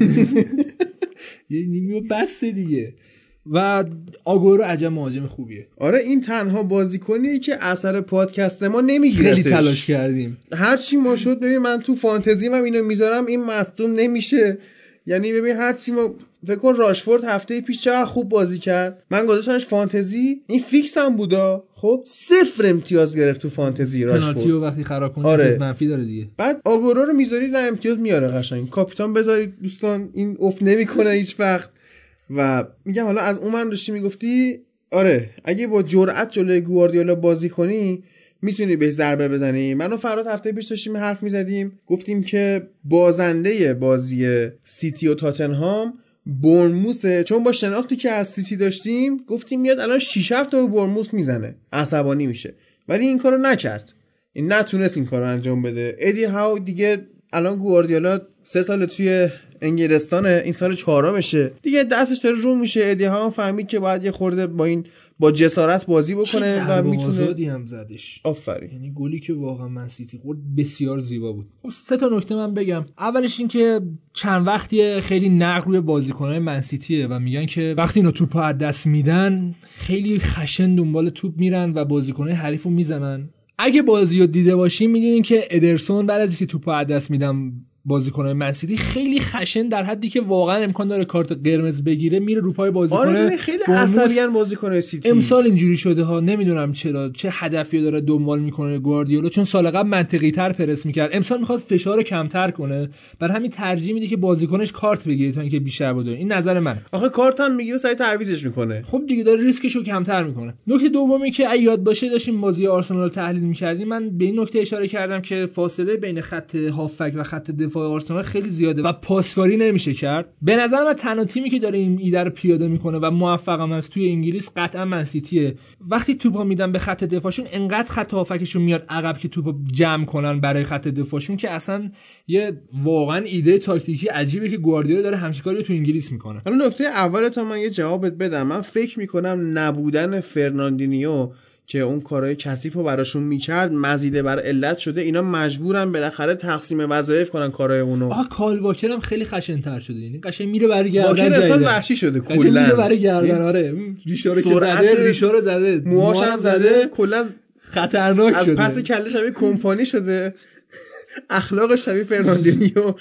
یه بس دیگه. و آگورو عجب مهاجم خوبیه. آره این تنها بازیکنیه که اثر پادکست ما نمی‌گیره خیلی تلاش کردیم. هر چی ما شد ببین من تو فانتزی من اینو می‌ذارم این مصدوم نمیشه. یعنی ببین هر چی ما فکر کن راشفورد هفته پیش چقدر خوب بازی کرد. من گذاشتمش فانتزی. این فیکس هم بودا. خب صفر امتیاز گرفت تو فانتزی راشفورد. رو وقتی خراب کنی آره. آره. منفی داره دیگه. بعد آگورو رو می‌ذاری نه امتیاز میاره قشنگ. کاپیتان بذارید دوستان این اوف نمی‌کنه هیچ وقت. و میگم حالا از اون داشتی می‌گفتی آره اگه با جرأت جلوی گواردیولا بازی کنی می‌تونی بهش ضربه بزنی. من و فراد هفته پیش داشتیم حرف می‌زدیم گفتیم که بازنده بازی سیتی و تاتنهام برنموسه چون با شناختی که از سیتی داشتیم گفتیم میاد الان 6 7 تا به برنموس می‌زنه. عصبانی میشه. ولی این کارو نکرد. این نتونست این کار رو انجام بده. ادی هاو دیگه الان گواردیولا سه سال توی انگلستانه این سال چهارمشه. دیگه دستش داره رو میشه. ادی هم فهمید که باید یه خورده با این با جسارت بازی بکنه و می‌تونه هم زدش. آفرین. یعنی گلی که واقعا من سیتی خورد بسیار زیبا بود. خب سه تا نکته من بگم. اولش این که چند وقتی خیلی نقد روی بازیکنهای من سیتیه و میگن که وقتی اینا توپ از دست میدن خیلی خشن دنبال توپ میرن و بازیکنهای حریف رو می‌زنن. اگه بازی رو دیده باشیم می‌دونین که ادرسون بعد از اینکه توپ از دست میدن بازیکنهای منسیتی خیلی خشن در حدی که واقعا امکان داره کارت قرمز بگیره میره رو پای بازیکن آره خیلی. عصبیان بازیکن سیتی. امسال اینجوری شده ها نمی‌دونم چرا چه هدفی داره دنبال می‌کنه گواردیولا چون سال قبل منطقی تر پرس می‌کرد. امسال می‌خواد فشار کمتر کنه برا همین ترجیح میده که بازیکنش کارت بگیره تا اینکه بیشتر بده این نظر منه. آخه کارت هم می‌گیره سری تعویضش می‌کنه. خب دیگه داره ریسکش رو کمتر می‌کنه. نکته دومی که اگه یاد باشه داشتیم بازی آرسنال تحلیل می‌کردیم. من به این نکته اشاره کردم که فاصله بین خط هافبک و خط دفاع آرسنال خیلی زیاده و پاسکاری نمیشه کرد. به نظر من تنها تیمی که داره این ایده رو پیاده می‌کنه و موفقم است توی انگلیس قطعا منسیتیه وقتی توپا میدن به خط دفاعشون انقدر خط هافبکشون میاد عقب که توپا جمع کنن برای خط دفاعشون که اصلا یه واقعا ایده تاکتیکی عجیبه که گواردیولا داره همچین کاری تو انگلیس می‌کنه. حالا نکته اول تا من یه جوابت بدم. من فکر می‌کنم نبودن فرناندینیو که اون کارهای کثیف رو براشون می‌کرد مزید بر علت شده. اینا مجبورن بالاخره تقسیم وظایف کنن کارهای اونو. آها کایل واکر هم خیلی خشن‌تر شده. یعنی قشنگ میره برای واکر گردن اصلا جدیدا. وحشی شده قشنگ میره کلا. برای گردن آره. ریشا رو که سرعت زده ریشا رو زده. موهاش موها هم زده. کلا خطرناک‌تر شده. پس کله شبیه کمپانی شده. اخلاق شبیه فرناندینیو.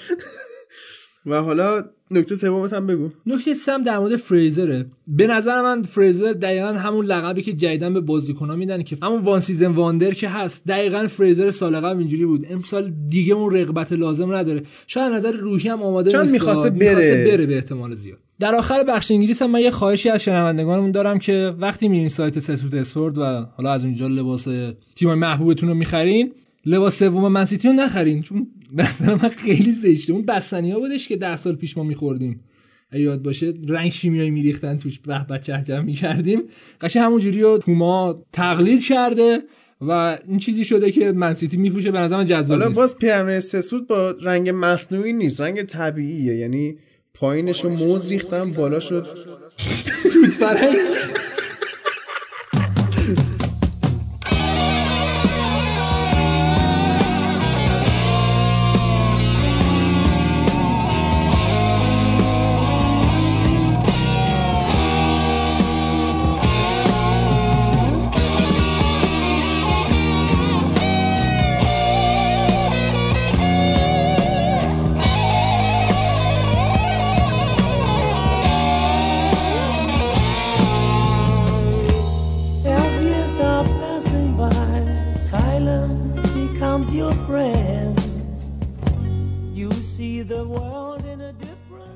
و حالا نکته سومت هم بگو. نکته سم در مورد فریزره. به نظر من فریزر دقیقا همون لقبی که جدیدا به بازیکن‌ها میدن که همون one season wonder که هست دقیقا فریزر سال قبل اینجوری بود. امسال دیگه اون رغبت لازم نداره. شاید نظر روحی هم آماده نیست. می‌خواسته بره. بره به احتمال زیاد. در آخر بخش انگلیس هم من یه خواهشی از شنوندگانمون دارم که وقتی میرین سایت سسوت اسپورت و حالا از اونجا لباس تیم محبوبتون رو می‌خرین لباس سوم منسیتی رو نخرین چون مثلا من خیلی زشته. اون بستنی ها بودش که ده سال پیش ما میخوردیم. یاد باشه رنگ شیمیایی میریختن توش به بچه چه می‌کردیم. قشنگ همون جوری رو پوما تقلید کرده و این چیزی شده که منسیتی میپوشه به نظر من جذاب حالا باز پیرن سسود با رنگ مصنوعی نیست رنگ طبیعیه. یعنی پایینش رو موز ریختن بالا شد. توت فرنگ.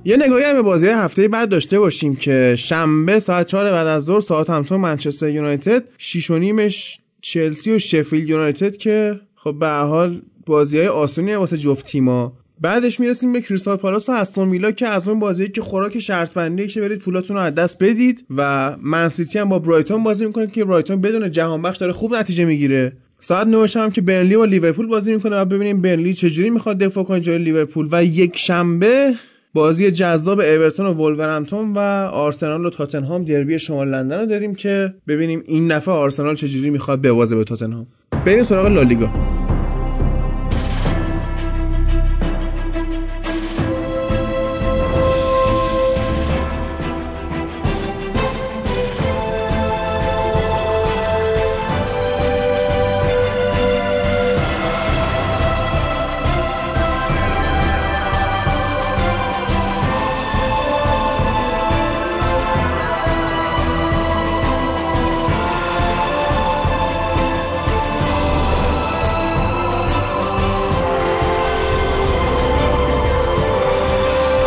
یه نگاهی هم به بازی هفته بعد داشته باشیم که شنبه ساعت 4 بعد از ظهر ساعت همتون منچستر یونایتد 6 و نیمش چلسی و شفیلد یونایتد که خب به حال بازی های آسونی واسه جفت تیما بعدش می‌رسیم به کریستال پالاس و استون ویلا که از اون بازی که خوراک شرط بندی که برید پولاتون رو از دست بدید و منسیتی هم با برایتون بازی می‌کنه که برایتون بدون جهان بخش داره خوب نتیجه می‌گیره. ساعت 9 هم که برنلی و لیورپول بازی می‌کنه و ببینیم برنلی چجوری می‌خواد دفاع کنه جلوی لیورپول و یک شنبه بازی جذاب اورتون و ولورهمپتون و آرسنال و تاتنهام دربی شمال لندن رو داریم که ببینیم این نفع آرسنال چجوری می‌خواد ببازه به تاتنهام. بریم سراغ لالیگا.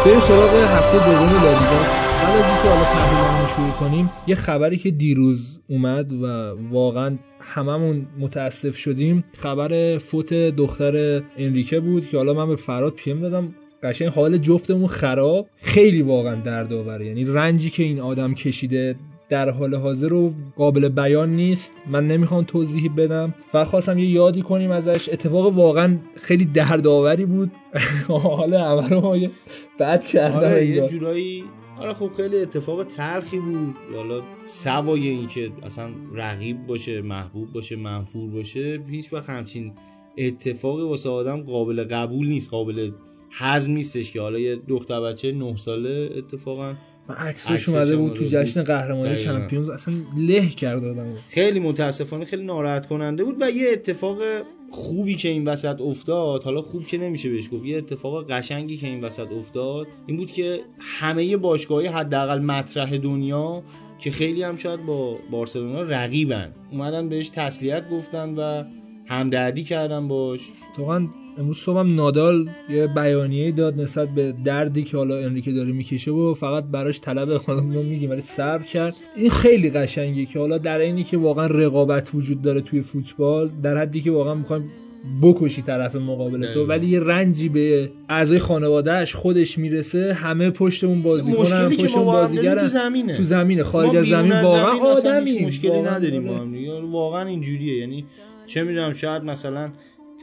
بریم سراغ هفته دوم لالیگا. بعد از اینکه حالا تحلیلمون رو شروع کنیم یه خبری که دیروز اومد و واقعا هممون متاسف شدیم. خبر فوت دختر انریکه بود که حالا من به فراد پیم دادم. قشنگ حال جفتمون خراب. خیلی واقعا دردآوره یعنی رنجی که این آدم کشیده در حال حاضر رو قابل بیان نیست. من نمی‌خوام توضیحی بدم فقط خواستم یه یادی کنیم ازش. اتفاق واقعا خیلی دردآوری بود. حالا همه رو بد کردم آره یه. جورایی آره خب خیلی اتفاق تلخی بود. حالا سوای این که اصلا رقیب باشه محبوب باشه منفور باشه هیچ وقت همچین اتفاقی واسه آدم قابل قبول نیست. قابل هضم نیستش که حالا یه دختر بچه نه ساله اتفاقا من عکسش اومده بود تو جشن. قهرمانی. چمپیونز اصلا له کرد آدمو خیلی متاسفانه خیلی ناراحت کننده بود و یه اتفاق خوبی که این وسط افتاد حالا خوب که نمیشه بهش گفت یه اتفاق قشنگی که این وسط افتاد این بود که همه باشگاهی حداقل مطرح دنیا که خیلی هم شاید با بارسلونا رقیبن اومدن بهش تسلیت گفتن و همدردی کردن باش واقعا امروز صبحم نادال یه بیانیه داد نسبت به دردی که حالا انریکه داره می‌کشه و فقط براش طلب حالا میگیم ولی صبر کرد این خیلی قشنگه که حالا در اینی که واقعا رقابت وجود داره توی فوتبال در حدی که واقعا می‌خوایم بکشی طرف مقابل تو. ولی یه رنجی به اعضای خانوادهش خودش می‌رسه همه پشت اون بازیکنن پشت اون بازیگرن تو زمینه تو زمینه خارج از زمین واقعا آدمی مشکلی نداریم با. هم دیگه. واقعا اینجوریه یعنی چه می‌دونم شاید مثلا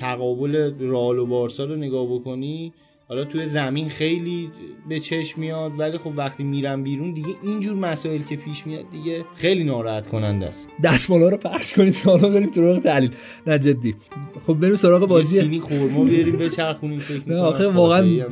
تقابل رئال و بارسا رو نگاه بکنی حالا توی زمین خیلی به چشم میاد ولی خب وقتی میرن بیرون دیگه اینجور مسائل که پیش میاد دیگه خیلی ناراحت کننده است. دستمالا رو پخش کنید حالا برید تو تحلیل. نه جدی. خب بریم سراغ بازی. سینی خورما بیاریم بچرخونیم فکر نه، آخه واقعا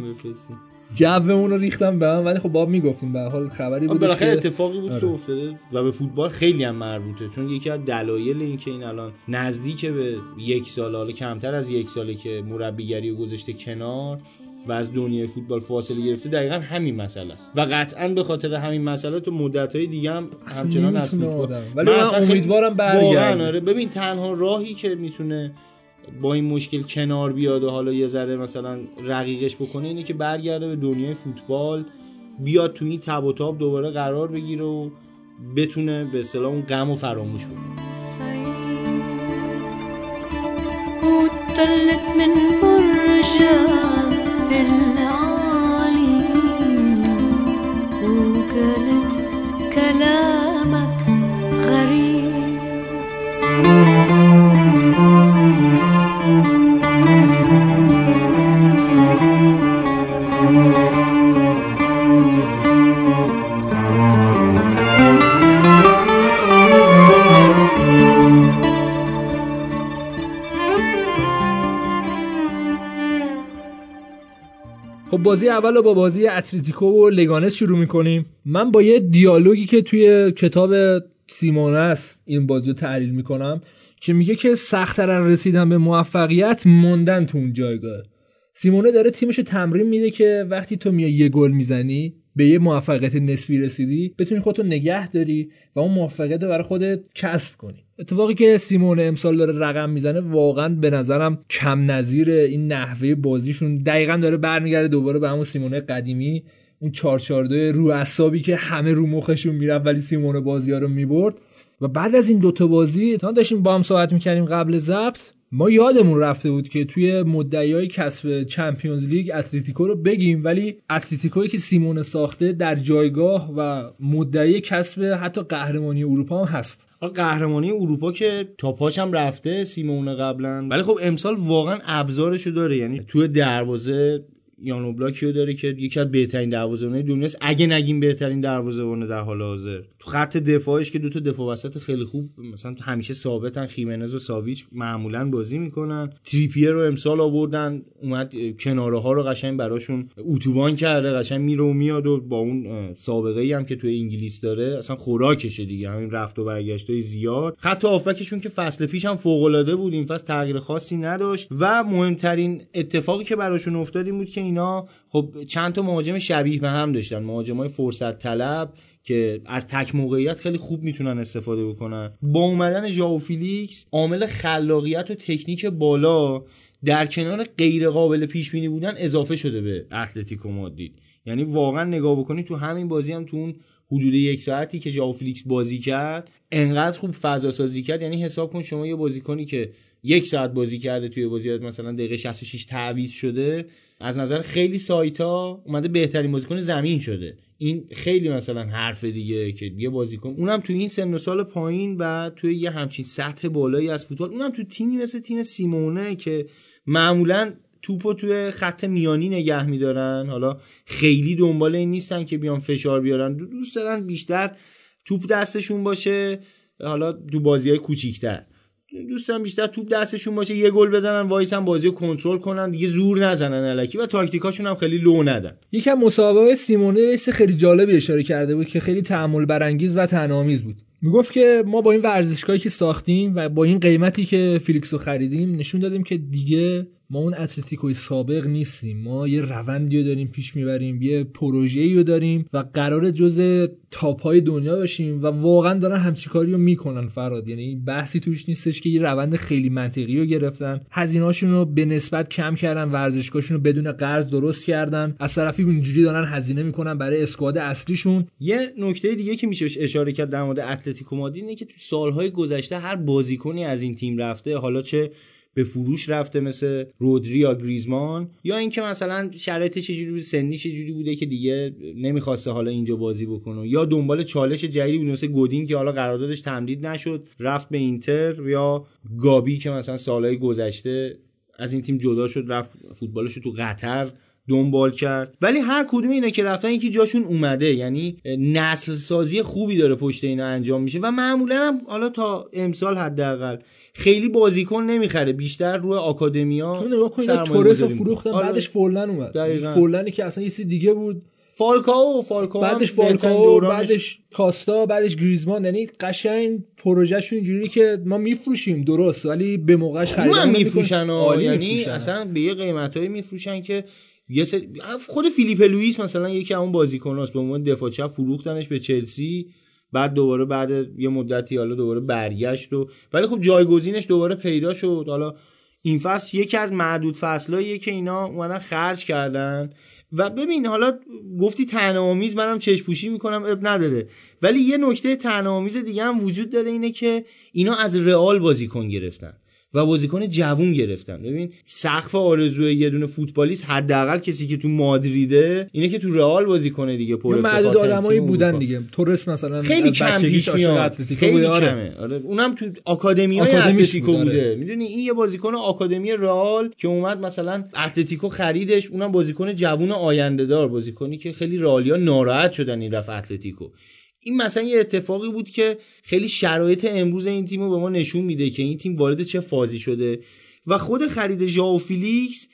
بفرستیم. جومون رو ریختم به من ولی خب باب می‌گفتیم به حال خبری بود بالاخره اتفاقی بود که آره. افتاده و به فوتبال خیلی هم مربوطه چون یکی از دلایل این که این الان نزدیک به یک سال حالا کمتر از یک ساله که مربیگری رو گذاشته کنار و از دنیای فوتبال فاصله گرفته دقیقا همین مسئله است و قطعا به خاطر همین مسئله تو مدت های دیگه هم همچنان از فوتبال. ولی من خیلی- امیدوارم برگرده. واقعاً آره ببین تنها راهی که می‌تونه با این مشکل کنار بیاد و حالا یه ذره مثلا رقیقش بکنه اینه که برگرده به دنیای فوتبال بیاد تو این تب و تاب دوباره قرار بگیره و بتونه به اصطلاح اون غم و فراموش بکنه. خب بازی اول رو با بازی اتلتیکو و لگانس شروع می‌کنیم. من با یه دیالوگی که توی کتاب سیمونه است این بازی رو تحلیل می‌کنم که میگه که سختتر رسیدن به موفقیت موندن تو اون جایگاه. سیمونه داره تیمش تمرین میده که وقتی تو میای یه گل می‌زنی به یه موفقیت نسبی رسیدی بتونی خودتو نگه داری و اون موفقیت رو برای خودت کسب کنی. اتفاقی که سیمونه امسال داره رقم می‌زنه واقعا به نظرم کم نظیر این نحوه بازیشون. دقیقا داره برمیگرده دوباره به همون سیمونه قدیمی اون 442 رو اعصابی که همه رو مخشون می‌رفت ولی سیمونه بازی ها رو می‌برد. و بعد از این دوتا بازی تا داشتیم با هم صحبت می‌کردیم قبل ضبط ما یادمون رفته بود که توی مدعیای کسب چمپیونز لیگ اتلتیکو رو بگیم ولی اتلتیکویی که سیمونه ساخته در جایگاه و مدعی کسب حتی قهرمانی اروپا هم هست. قهرمانی اروپا که تا پاش هم رفته سیمونه قبلا. ولی خب امسال واقعا ابزارشو داره یعنی توی دروازه یان اوبلاکیو داره که یکی از بهترین دروازه‌بانای دنیاست اگه نگیم بهترین دروازه‌بان در حال حاضر تو خط دفاعش که دو تا دفاع وسط خیلی خوب مثلا همیشه ثابتن خیمنز و ساویچ معمولا بازی می‌کنن. تریپیر رو امسال آوردن اومد کناره ها رو قشنگ براشون اتوبان کرده قشنگ میره و میاد و با اون سابقه ای هم که توی انگلیس داره اصلا خوراکشه دیگه. همین رفت و برگشتای زیاد. خط هافبکشون که فصل پیش هم فوق العاده بود این فصل تغییر خاصی نداشت. و مهمترین اتفاقی که براشون افتاد این بود که اینا خب چند تا مهاجم شبیه به هم داشتن. مهاجمای فرصت طلب که از تک موقعیت خیلی خوب می‌تونن استفاده بکنن. با اومدن ژائو فیلیکس عامل خلاقیت و تکنیک بالا در کنار غیر قابل پیش بینی بودن اضافه شده به اتلتیکو مادرید. یعنی واقعا نگاه بکنی تو همین بازی هم تو اون حدود یک ساعتی که ژائو فیلیکس بازی کرد انقدر خوب فضا سازی کرد. یعنی حساب کن شما یه بازیکنی که یک ساعت بازی کرده توی بازی مثلا دقیقه 66 تعویض شده از نظر خیلی سایت ها اومده بهترین بازیکن زمین شده. این خیلی مثلا حرف دیگه که یه بازیکن اونم تو این سن و سال پایین و توی یه همچین سطح بالایی از فوتبال اونم تو تیمی مثل تیم سیمونه که معمولا توپو توی خط میانی نگه میدارن. حالا خیلی دنبال این نیستن که بیان فشار بیارن. دوست دارن بیشتر توپ دستشون باشه. حالا تو بازی های کوچیکتر. دوست دارن بیشتر توپ دستشون باشه یه گل بزنن وایسن بازی رو کنترل کنن. دیگه زور نزنن الکی و تاکتیکاشون هم خیلی لو ندن. یکم مسابقه سیمونه یه خیلی جالبی اشاره کرده بود که خیلی تامل برانگیز و طعنه‌آمیز بود. می‌گفت که ما با این ورزشگاهی که ساختیم و با این قیمتی که فیلیکسو خریدیم نشون دادیم که دیگه ما اون اتلتیکوی سابق نیستیم. ما یه روندی رو داریم پیش می‌بریم یه پروژه‌ای رو داریم و قرار جز تاپ های دنیا باشیم و واقعا دارن همچین کاری رو می‌کنن فراد. یعنی بحثی توش نیستش که یه روند خیلی منطقی رو گرفتن. هزینه‌هاشون رو به نسبت کم کردن ورزشگاهشون رو بدون قرض درست کردن. از طرفی اینجوری دارن هزینه می‌کنن برای اسکواد اصلیشون. یه نکته دیگه که میشه اشاره کرد در مورد اتلتیکو مادرید اینه که تو سالهای گذشته هر بازیکنی از این تیم رفته حالا چه به فروش رفته مثل رودری یا گریزمان یا اینکه مثلا شرایطش چجوری بود سنیش چجوری بوده که دیگه نمی‌خواسته حالا اینجا بازی بکنه. یا دنبال چالش جدیدی بود مثل گودین که حالا قراردادش تمدید نشد رفت به اینتر یا گابی که مثلا سالهای گذشته از این تیم جدا شد رفت فوتبالش رو تو قطر دنبال کرد. ولی هر کدوم اینا که رفتن یکی جاشون اومده. یعنی نسل سازی خوبی داره پشت اینا انجام میشه و معمولا هم حالا تا امسال حداقل خیلی بازیکن نمی‌خره بیشتر روی آکادمیا تو نگاه کن تورس رو فروختن بعدش فورلن اومد. فورلنی که اصلا یه چیز دیگه بود. فالکاو فالکاو بعدش فالکاو بعدش کاستا بعدش گریزمان. یعنی قشنگ پروژهشون اینجوری که ما میفروشیم درست. ولی به موقعش خرید هم میفروشن یعنی میفروشن. اصلا به یه قیمتایی میفروشن که یه سر... خود فیلیپ لوئیس مثلا یکی اون بازیکناست. به عنوان دفاع چپ فروختنش به چلسی. بعد دوباره بعد یه مدتی حالا دوباره برگشت و ولی خب جایگزینش دوباره پیدا شد. حالا این فصل یکی از معدود فصلاییه که اینا اومدن خرج کردن. و ببین حالا گفتی تنامیز منم چشم پوشی می‌کنم اب نداره. ولی یه نکته تنامیز دیگه هم وجود داره اینه که اینا از رئال بازیکن گرفتن. و بازیکن جوون گرفتن ببین سقف آرزوی یه دونه فوتبالیست حداقل کسی که تو مادریده اینه که تو رئال بازی کنه دیگه پر معدود آدمایی بودن. دیگه تورس مثلا خیلی کم پیش میاد اتلتیکو خیلی بوده. آره. کمه آره اونم تو آکادمی های اتلتیکو آره. بوده می‌دونی این یه بازیکن آکادمی رئال که اومد مثلا اتلتیکو خریدش اونم بازیکن جوون آینده دار بازیکنی که خیلی رئالیا ناراحت شدن این رفت اتلتیکو این مثلا یه اتفاقی بود که خیلی شرایط امروز این تیم رو به ما نشون میده که این تیم وارد چه فازی شده. و خود خرید ژائو فیلیکس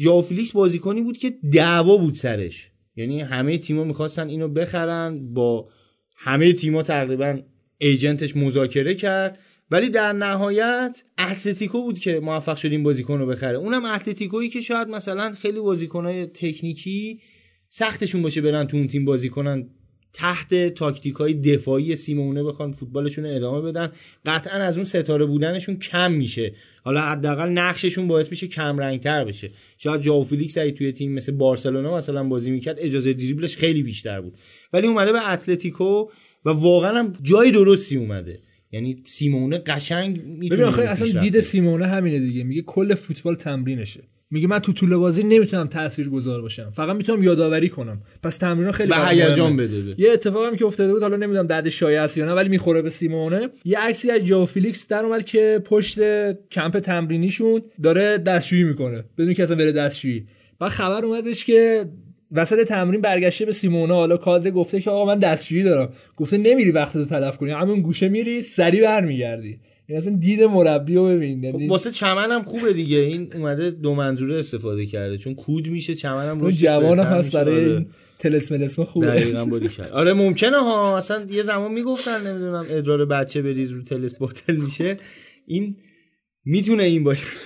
ژائو فیلیکس بازیکنی بود که دعوا بود سرش. یعنی همه تیم‌ها می‌خواستن اینو بخرن با همه تیم‌ها تقریبا agent ش مذاکره کرد. ولی در نهایت اتلتیکو بود که موفق شد این بازیکن رو بخره. اونم اتلتیکویی که شاید مثلا خیلی بازیکنهای تکنیکی سختشون باشه برن تو اون تیم بازی کنن. تحت تاکتیک های دفاعی سیمونه بخوان فوتبالشون رو ادامه بدن. قطعا از اون ستاره بودنشون کم میشه. حالا حداقل نقششون باعث میشه کم رنگتر بشه. شاید ژائو فیلیکس اگه توی تیم مثل بارسلونا مثلا بازی می‌کرد اجازه دریبلش خیلی بیشتر بود. ولی اومده به اتلتیکو و واقعا هم جای درستی اومده. یعنی سیمونه قشنگ می‌تونه ببین اصلا دید سیمونه همینه دیگه. میگه کل فوتبال تمرینشه. میگه من تو طول بازی نمی‌تونم تاثیرگذار باشم. فقط می‌تونم یادآوری کنم. پس تمرین خیلی به هیجان. بده به. یه اتفاقی که افتاده بود حالا نمی‌دونم بعد شایعه است یا نه ولی می‌خوره به سیمونه. یه عکسی از جو فیلیکس در اومد که پشت کمپ تمرینیشون داره دستشویی می‌کنه. بدون که اصلا بره دستشویی. بعد خبر اومدش که وسط تمرین برگشته به سیمونه. حالا کادر گفته که آقا من دستشویی دارم. گفته نمیری وقتتو تلف کنی. همون گوشه میری سری برمیگردی. این اصلا دید مربی رو ببین یعنی واسه چمن هم خوبه دیگه. این اومده دو منظوره استفاده کرده. چون کود میشه چمن هم اون رشدش جوان هم هست. برای آره. این تلسم الاسم خوبه. دقیقاً باری کرد. آره ممکنه ها. اصلا یه زمان می‌گفتن نمی‌دونم ادرار بچه بریز رو تلس باطل میشه. این می‌تونه این باشه.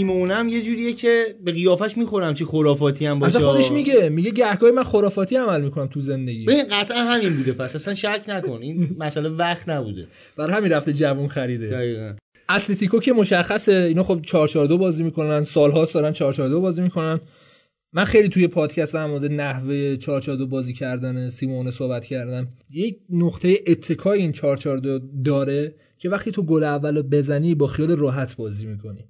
هم یه جوریه که به قیافش می‌خورم چی خرافاتی هم باشه. اصلا خودش میگه میگه گهگاهی من خرافاتی عمل می‌کنم تو زندگی. ببین قطعا همین بوده. پس اصلا شک نکن. این مسئله وقت نبوده. برای همین رفته جوون خریده. دقیقاً. اتلتیکو که مشخصه اینا خب 442 بازی می‌کنن سالها دارن 442 بازی می‌کنن. من خیلی توی پادکست هم مورد نحوه 442 بازی کردن سیمونه صحبت کردم. یک نقطه اتکای این 442 داره که وقتی تو گل اول رو بزنی با خیال راحت بازی می‌کنی.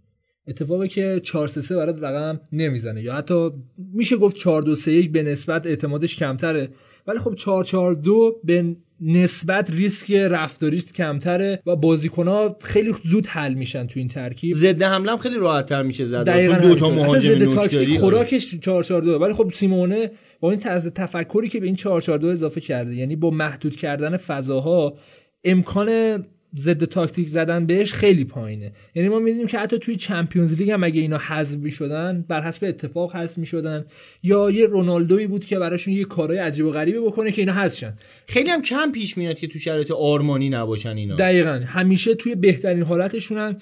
اتفاقی که 4 3 3 برات رقم نمی‌زنه. یا حتی میشه گفت 4 2 3 1 به نسبت اعتمادش کمتره. ولی خب 4 4 2 به نسبت ریسک رفتاریش کمتره و بازیکنها خیلی زود حل میشن تو این ترکیب. ضد حمله هم خیلی راحت تر میشه زد. دقیقاً دو تا مهاجم ضد تاکتیک نوکداری خوراکش 442 ولی خب سیمونه با این طرز تفکری که به این 442 اضافه کرده یعنی با محدود کردن فضاها امکان ضد تاکتیک زدن بهش خیلی پایینه. یعنی ما می‌دونیم که حتی توی چمپیونز لیگ هم اگه اینا حذف می‌شدن بر حسب اتفاق حذف می‌شدن. یا یه رونالدویی بود که براشون یه کارهای عجیب و غریبه بکنه که اینا حذف شن. خیلی هم کم پیش میاد که تو شرایط آرمانی نباشن اینا. دقیقا. همیشه توی بهترین حالتشونن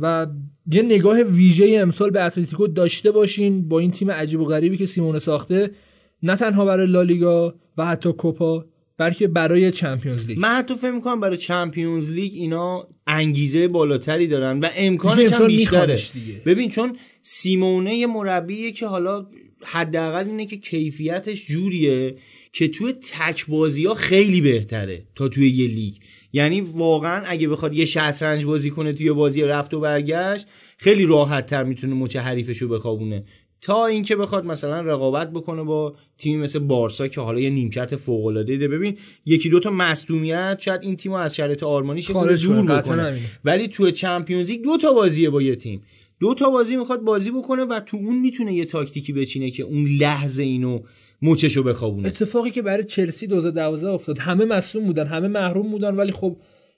و یه نگاه ویژه امسال به اتلتیکو داشته باشین با این تیم عجیب و غریبی که سیمونه ساخته نه تنها برای لالیگا و حتی کوپا بلکه برای چمپیونز لیگ. من حتی فکر می‌کنم برای چمپیونز لیگ اینا انگیزه بالاتری دارن و امکانش هم بیشتره. ببین چون سیمونه یه مربیه که حالا حداقل اینه که کیفیتش جوریه که توی تک بازی ها خیلی بهتره تا توی یه لیگ. یعنی واقعا اگه بخواد یه شطرنج بازی کنه توی بازی رفت و برگشت خیلی راحت تر می‌تونه مچ حریفش رو بخوابونه. تا اینکه بخواد مثلا رقابت بکنه با تیمی مثل بارسا که حالا یه نیمکت فوق العاده ده ببین یکی دو تا مصدومیت شاید این تیمو از شرایط آرمانیش خارج دور بکنه. ولی تو چمپیونز لیگ دو تا بازیه با یه تیم. دو تا بازی می‌خواد بازی بکنه و تو اون می‌تونه یه تاکتیکی بچینه که اون لحظه اینو مچشو بخوابونه. اتفاقی که برای چلسی 2012 افتاد همه مصوم بودن همه محروم بودن ولی خب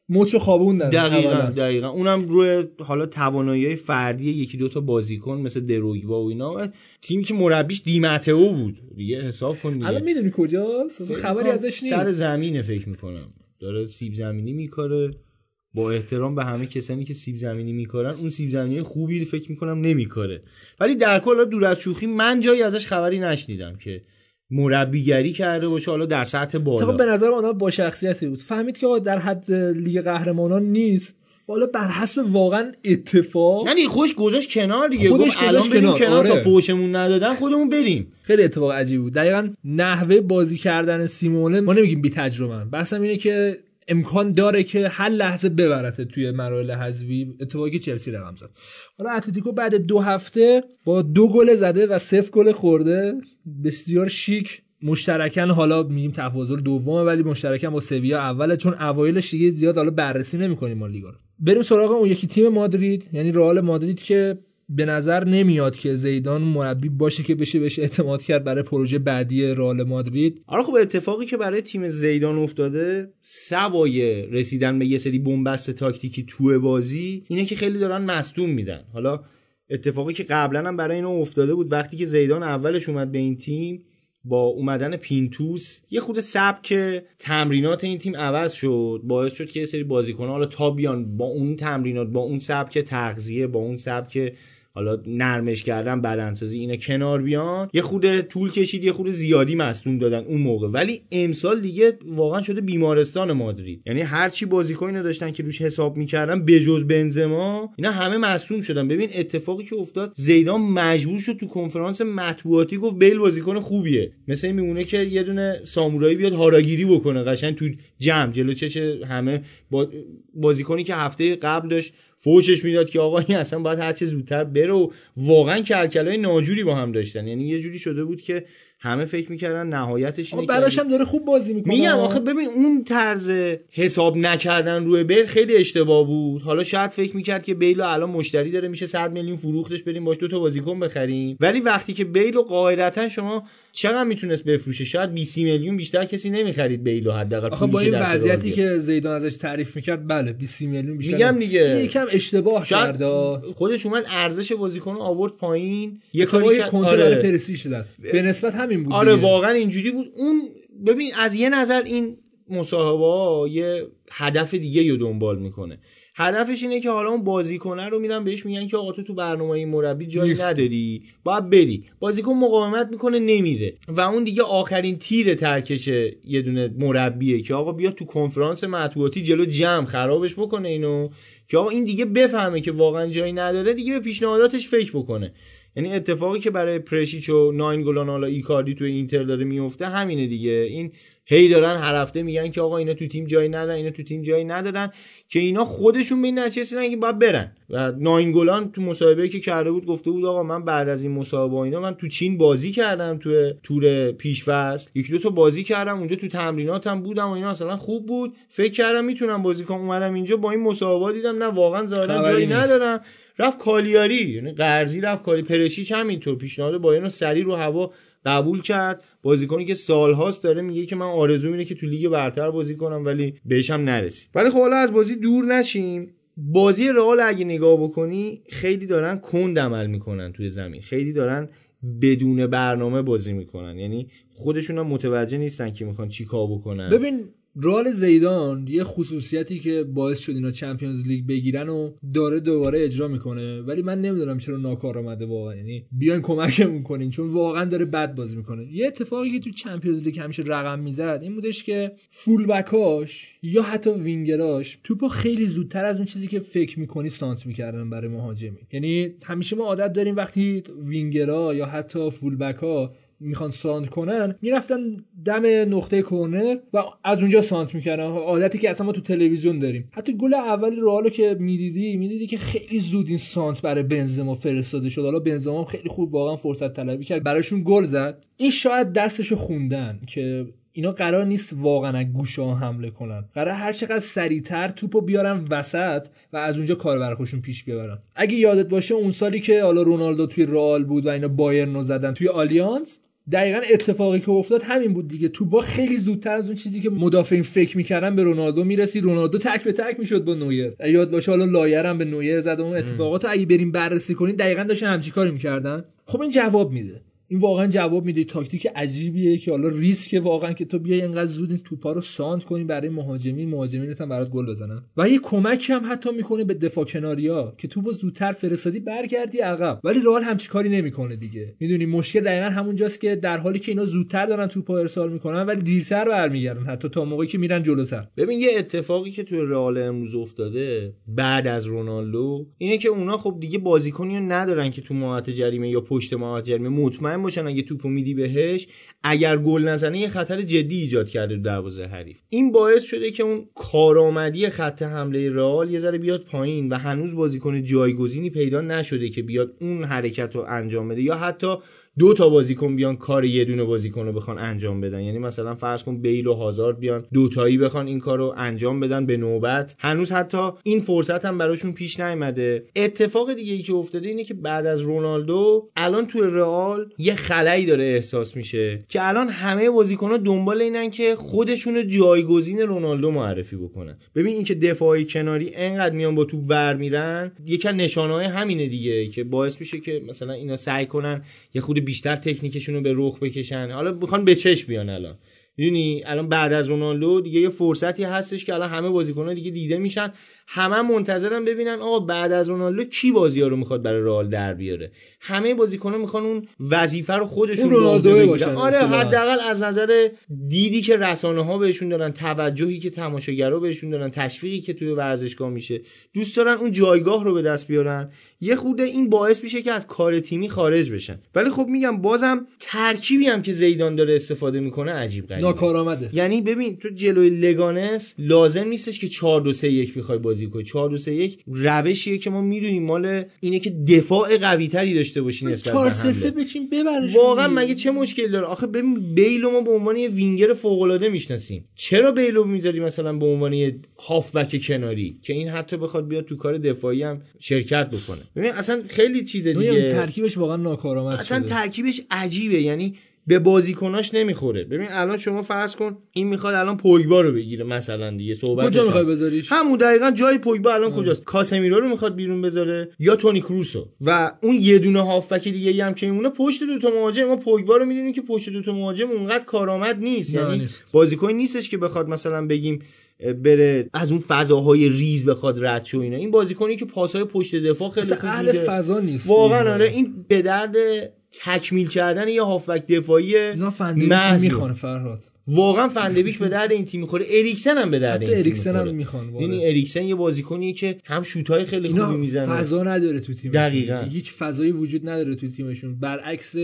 مچو خوابوندن دقیقا اولا. دقیقا. اونم روی حالا توانایی فردی یکی دوتا بازیکن مثل دروگبا و اینا. تیمی که مربیش دیمتئو بود. دیگه حساب کن دیگه. الان می‌دونی کجاست؟ خبری ازش نیست. سر زمینه فکر می‌کنم. داره سیب زمینی میکاره. با احترام به همه کسانی که سیب زمینی میکارن اون سیب زمینی خوبی فکر می‌کنم نمیکاره. ولی در کل دور از شوخی من جایی ازش خبری نشنیدم که مربیگری کرده باشه حالا در سطح طبعا به بالا نظر آدم با شخصیتی بود. فهمید که آقا در حد لیگ قهرمانان نیست. حالا بر حسب واقعا اتفاق دیگه خوش گذاشت کنار دیگه. خودش الان بریم کنار، کنار تا آره. فوشمون ندادن خودمون بریم. خیلی اتفاق عجیب بود. دقیقا نحوه بازی کردن سیمونه ما نمیگیم بی تجربه بحثم اینه که امکان داره که هر لحظه ببرته توی مراحل حذفی. اتفاقی که چلسی رقم زد. حالا اتلتیکو بعد دو هفته با دو گل زده و صفر گل خورده. بسیار شیک. مشترکن حالا میگیم تفاضل دومه ولی مشترکن با سویا اوله چون اوایلش دیگه زیاد حالا بررسی نمی‌کنیم ما لیگا رو. بریم سراغ اون یکی تیم مادرید یعنی رئال مادرید که به نظر نمیاد که زیدان مربی باشه که بشه بهش اعتماد کرد برای پروژه بعدی رئال مادرید. آره خب اتفاقی که برای تیم زیدان افتاده سوای رسیدن به یه سری بنبست تاکتیکی تو بازی اینه که خیلی دارن مصدوم میدن. حالا اتفاقی که قبلا هم برای اینو افتاده بود وقتی که زیدان اولش اومد به این تیم با اومدن پینتوس یه خود سبک تمرینات این تیم عوض شد. باعث شد که یه سری بازیکن‌ها حالا تا بیان با اون تمرینات با اون سبک تغذیه با اون سبک حالا نرمش کردن بدنسازی اینا کنار بیان. یه خود طول کشید یه خود زیادی مصدوم دادن اون موقع. ولی امسال دیگه واقعا شده بیمارستان مادرید. یعنی هر چی بازیکنی داشتن که روش حساب می‌کردن بجز بنزما اینا همه مصدوم شدن. ببین اتفاقی که افتاد زیدان مجبور شد تو کنفرانس مطبوعاتی گفت بیل بازیکن خوبیه. مثل این میمونه که یه دونه سامورایی بیاد هاراگیری بکنه قشنگ تو جمع. جلو چش همه با بازیکنی که هفته قبل داشت فوشش می‌داد که آقا این اصلا باید هر چه زودتر بره و واقعا کلکلای ناجوری با هم داشتن. یعنی یه جوری شده بود که همه فکر می‌کردن نهایتش اینه براش هم داره خوب بازی می‌کنه. میگم آخه ببین اون طرز حساب نکردن روی بیل خیلی اشتباه بود. حالا شاید فکر می‌کرد که بیل الان مشتری داره میشه 100 میلیون فروختش بریم باش دو تا بازیکن بخریم. ولی وقتی که بیل رو قاعدتا شما چقدر می‌تونست بفروشه شاید 20 میلیون بیشتر کسی نمی‌خرید بیل رو حداقل آخه با این وضعیتی. که زیدان ازش تعریف می‌کرد بله 20 میلیون بیشتر میگم دیگه. یکم اشتباه کرد خودش اومد ارزش بازیکن رو آورد پایین یه کاری کنترل آره. پرسیش زد به نسبت همین بود آره دیگه. واقعا اینجوری بود اون ببین از یه نظر این مصاحبه یه هدف دیگه رو دنبال می‌کنه هدفش اینه که حالا اون بازیکنه رو میرن بهش میگن که آقا تو تو برنامه این مربی جایی نیست. نداری. باید بری. بازیکن مقاومت می‌کنه نمیره. و اون دیگه آخرین تیر ترکش یه دونه مربیه که آقا بیا تو کنفرانس مطبوعاتی جلو جمع خرابش بکنه اینو. که آقا این دیگه بفهمه که واقعا جایی نداره دیگه به پیشنهاداتش فکر بکنه. یعنی اتفاقی که برای پرشیچ و ناین گلان حالا ایکاردی تو اینتر داره میفته همینه دیگه. این هی دارن هر هفته میگن که آقا اینا تو تیم جایی ندارن اینا تو تیم جایی ندارن که اینا خودشون به این نتیجه که باید برن. و ناین گلان تو مصاحبه که کرده بود گفته بود آقا من بعد از این مصاحبه و اینا من تو چین بازی کردم تو تور پیشفصل یکی دو تا بازی کردم اونجا تو تمریناتم بودم و اینا اصلا خوب بود. فکر کردم می‌تونم بازی کنم. اومدم اینجا با این مصاحبه دیدم نه واقعا ظاهرا خبری جایی. ندارن رفت کالیاری یعنی قرضی رفت کالی پرشیچ همینطور. پیشنهاد بایرن سریع رو هوا قبول کرد. بازیکنی که سالهاست داره میگه که من آرزوم اینه که تو لیگ برتر بازی کنم ولی بهش هم نرسید. ولی خب حالا از بازی دور نشیم. بازی رئال اگه نگاه بکنی خیلی دارن کند عمل می‌کنن توی زمین. خیلی دارن بدون برنامه بازی می‌کنن. یعنی خودشون هم متوجه نیستن که می‌خوان چی کار بکنن. ببین رئال زیدان یه خصوصیتی که باعث شد اینا Champions League بگیرن و داره دوباره اجرا می‌کنه. ولی من نمی‌دونم چرا ناکار آمده واقعا. یعنی بیاین کمکمون کنین چون واقعا داره بد بازی می‌کنه. یه اتفاقی که تو Champions League همیشه رقم می‌زد این بودش که full back اش یا حتی وینگراش توپو خیلی زودتر از اون چیزی که فکر می‌کنی سانت می‌کردن برای مهاجمی یعنی همیشه ما عادت داریم وقتی وینگرا یا حتی فول بکا می‌خوان سانت کنن می‌رفتن دم نقطه کرنر و از اونجا سانت می‌کردن. عادتی که اصلا ما تو تلویزیون داریم. حتی گل اول رئالو که می‌دیدی می‌دیدی که خیلی زود این سانت برای بنزما فرستاده شد. حالا بنزما خیلی خوب واقعا فرصت طلبی کرد براشون گل زد. این شاید دستشو خوندن که اینا قرار نیست واقعا گوشه ها حمله کنن. قرار هر چقدر سریعتر توپو بیارن وسط و از اونجا کار برای پیش ببرن اگه یادت باشه اون سالی که حالا رونالدو توی رئال بود و اینا بایرن رو زدن توی آلیانس دقیقا اتفاقی که افتاد همین بود دیگه. توپا خیلی زودتر از اون چیزی که مدافعین فکر می‌کردن به رونالدو می‌رسی. رونالدو تک به تک می‌شد با نویر. یادت باشه حالا لایی هم به نویر زد اون اتفاقات اگه بریم بررسی کنین دقیقا داشتن همچی کاری می‌کردن. خب این جواب میده. این واقعا جواب میده. تاکتیک عجیبیه که حالا ریسک واقعا که تو بیای اینقدر زود این توپا رو ساند کنی برای مهاجمین مهاجمینت هم برات گل بزنن. و یه کمکی هم حتی می‌کنه به دفاع کناریا که توپو زودتر فرستادی برگردی عقب. ولی رئال همچی کاری نمی‌کنه دیگه. می‌دونی مشکل دقیقا همونجاست که در حالی که اینا زودتر دارن توپا ارسال می‌کنن ولی دیرتر برمیگردن. حتی تا موقعی که میرن جلوتر. ببین یه اتفاقی که توی رئال امروز افتاده بعد از رونالدو اینه که اونا خب دیگه بازیکنی ندارن که تو محوطه جریمه یا پشت محوطه جریمه. مطمئن باشن. اگه توپو میدی بهش اگر گل نزنه یه خطر جدی ایجاد کرده تو دروازه حریف. این باعث شده که اون کارآمدی خط حمله رئال یه ذره بیاد پایین و هنوز بازیکن جایگزینی پیدا نشده که بیاد اون حرکت رو انجام بده. یا حتی دو تا بازیکن بیان کار یه دونه بازیکن رو بخوان انجام بدن. یعنی مثلا فرض کن بیل و هازارد بیان دوتایی بخوان این کار رو انجام بدن به نوبت. هنوز حتی این فرصت هم براشون پیش نیامده. اتفاق دیگه ای که افتاده اینه که بعد از رونالدو الان توی رئال یه خلایی داره احساس میشه که الان همه بازیکن‌ها دنبال اینن که خودشون جایگزین رونالدو معرفی بکنن. ببین اینکه دفاعی کناری انقدر میان با توپ ور میرن یکی از نشانه‌های همینه دیگه که باعث میشه که مثلا اینا سعی کنن یه خود بیشتر تکنیکشون رو به رخ بکشن. حالا می‌خوان به چش بیان الان. می‌دونی؟ الان بعد از رونالدو دیگه یه فرصتی هستش که الان همه بازیکن‌ها دیگه دیده میشن. همه منتظرن ببینن آقا بعد از رونالدو کی بازی رو می‌خواد برای رئال در بیاره. همه بازیکن‌ها می‌خوان اون وظیفه رو خودشون رونالدو باشن. آره. حداقل از نظر دیدی که رسانه ها بهشون دارن توجهی که تماشاگرها بهشون دارن تشویقی که توی ورزشگاه میشه. دوست دارن اون جایگاه رو به دست بیارن. یه خورده این باعث میشه که از کار تیمی خارج بشن. ولی خب میگم بازم ترکیبی هم که زیدان داره استفاده می‌کنه عجیب غریبه ناکارآمده. یعنی ببین تو جلوی لگانس لازم نیستش که 4 2 3 1 بخوای بازی کنی. 4 2 3 1 روشیه که ما می‌دونیم مال اینه که دفاع قوی تری داشته باشی نسبت 4 به 3 3 حمله بچین ببرش واقعا مگه چه مشکل داره؟ آخه ببین بیل رو ما به عنوان یه وینگر فوق العاده می‌شناسیم. چرا بیلو می‌ذاری مثلا به عنوان یه هافبک کناری که این حتی بخواد بیاد تو کار دفاعی هم شرکت بکنه؟ ببین اصلا خیلی چیز دیگه. ترکیبش واقعا ناکارآمد اصلا. ترکیبش عجیبه. یعنی به بازیکناش نمی‌خوره. ببین الان شما فرض کن این می‌خواد الان پوگبا رو بگیره مثلا دیگه صحبت کجا می‌خوای بذاریش؟ همون دقیقا جای پوگبا الان کجاست؟ کاسمیرو رو می‌خواد بیرون بذاره یا تونی کروسو؟ و اون یه دونه هافبک دیگه هم که میمونه پشت دو تا مهاجم. ما پوگبا رو می‌دونیم که پشت دو تا مهاجم اونقدر کارآمد نیست. یعنی نیست. بازیکن نیستش که بخواد مثلا بگیم بره از اون فضاهای ریز بخواد رد شه و اینا. این بازیکنی که پاسهای پشت دفاع خیلی خوب اهل. فضا نیست. واقعا. آره این به درد تکمیل کردن یه هافبک دفاعی می‌خوانه فرهاد. واقعا فندبیک به درد این تیم می‌خوره. اریکسن هم به درد این اریکسن هم می‌خوره. می‌خوان یعنی اریکسن یه بازیکنیه که هم شوت‌های خیلی خوبی می‌زنه. فضا نداره تو تیم دقیقاً. هیچ فضایی وجود نداره تو تیمشون. برعکس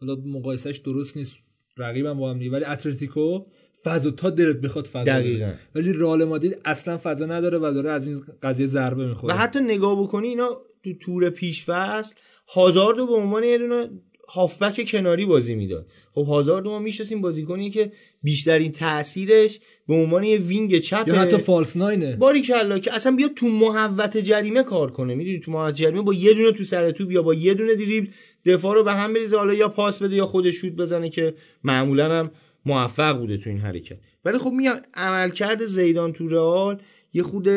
حالا مقایسش درست نیست رقیبم با هم دیگه ولی اتلتیکو فضا تا دلت بخواد فضا دقیقاً. ولی رئال مادرید اصلا فضا نداره و داره از این قضیه ضربه می‌خوره. و حتی نگاه بکنی اینا تو تور پیش فصل هازاردو به عنوان یه دونه هافبک کناری بازی می‌داد. خب هازاردو ما می‌شناسیم بازیکنی که بیشترین تاثیرش به عنوان یه wing چپه یا حتی false nine ه. باریکلا که اصلا بیاد تو محوطه جریمه کار کنه. می‌دونی تو محوطه جریمه با یه دونه تو سر توپ یا با یه دونه دریبل دفاع رو به هم بریزه. حالا یا پاس بده یا خودش شوت بزنه که معمولا هم موفق بوده تو این حرکت. ولی خب میگم عملکرد زیدان تو رئال یه خود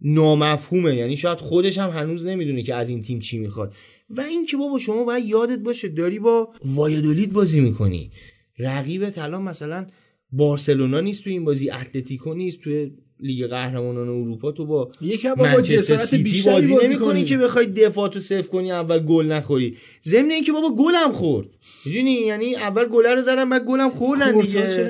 نامفهومه. یعنی شاید خودش هم هنوز نمی‌دونه که از این تیم چی می‌خواد. و این که بابا شما باید یادت باشه داری با وایادولید بازی می‌کنی. رقیبت الان مثلا بارسلونا نیست تو این بازی اتلتیکو نیست تو لیگ قهرمانان اروپا. تو با منچستر جسارت سیتی بیشتری بازی بازی نمی‌کنی کنی که بخوای دفاع تو صفر کنی اول گل نخوری. ضمن اینکه بابا گلم خورد. می‌دونی؟ یعنی اول گل رو زدم بعد گلم خوردن دیگه.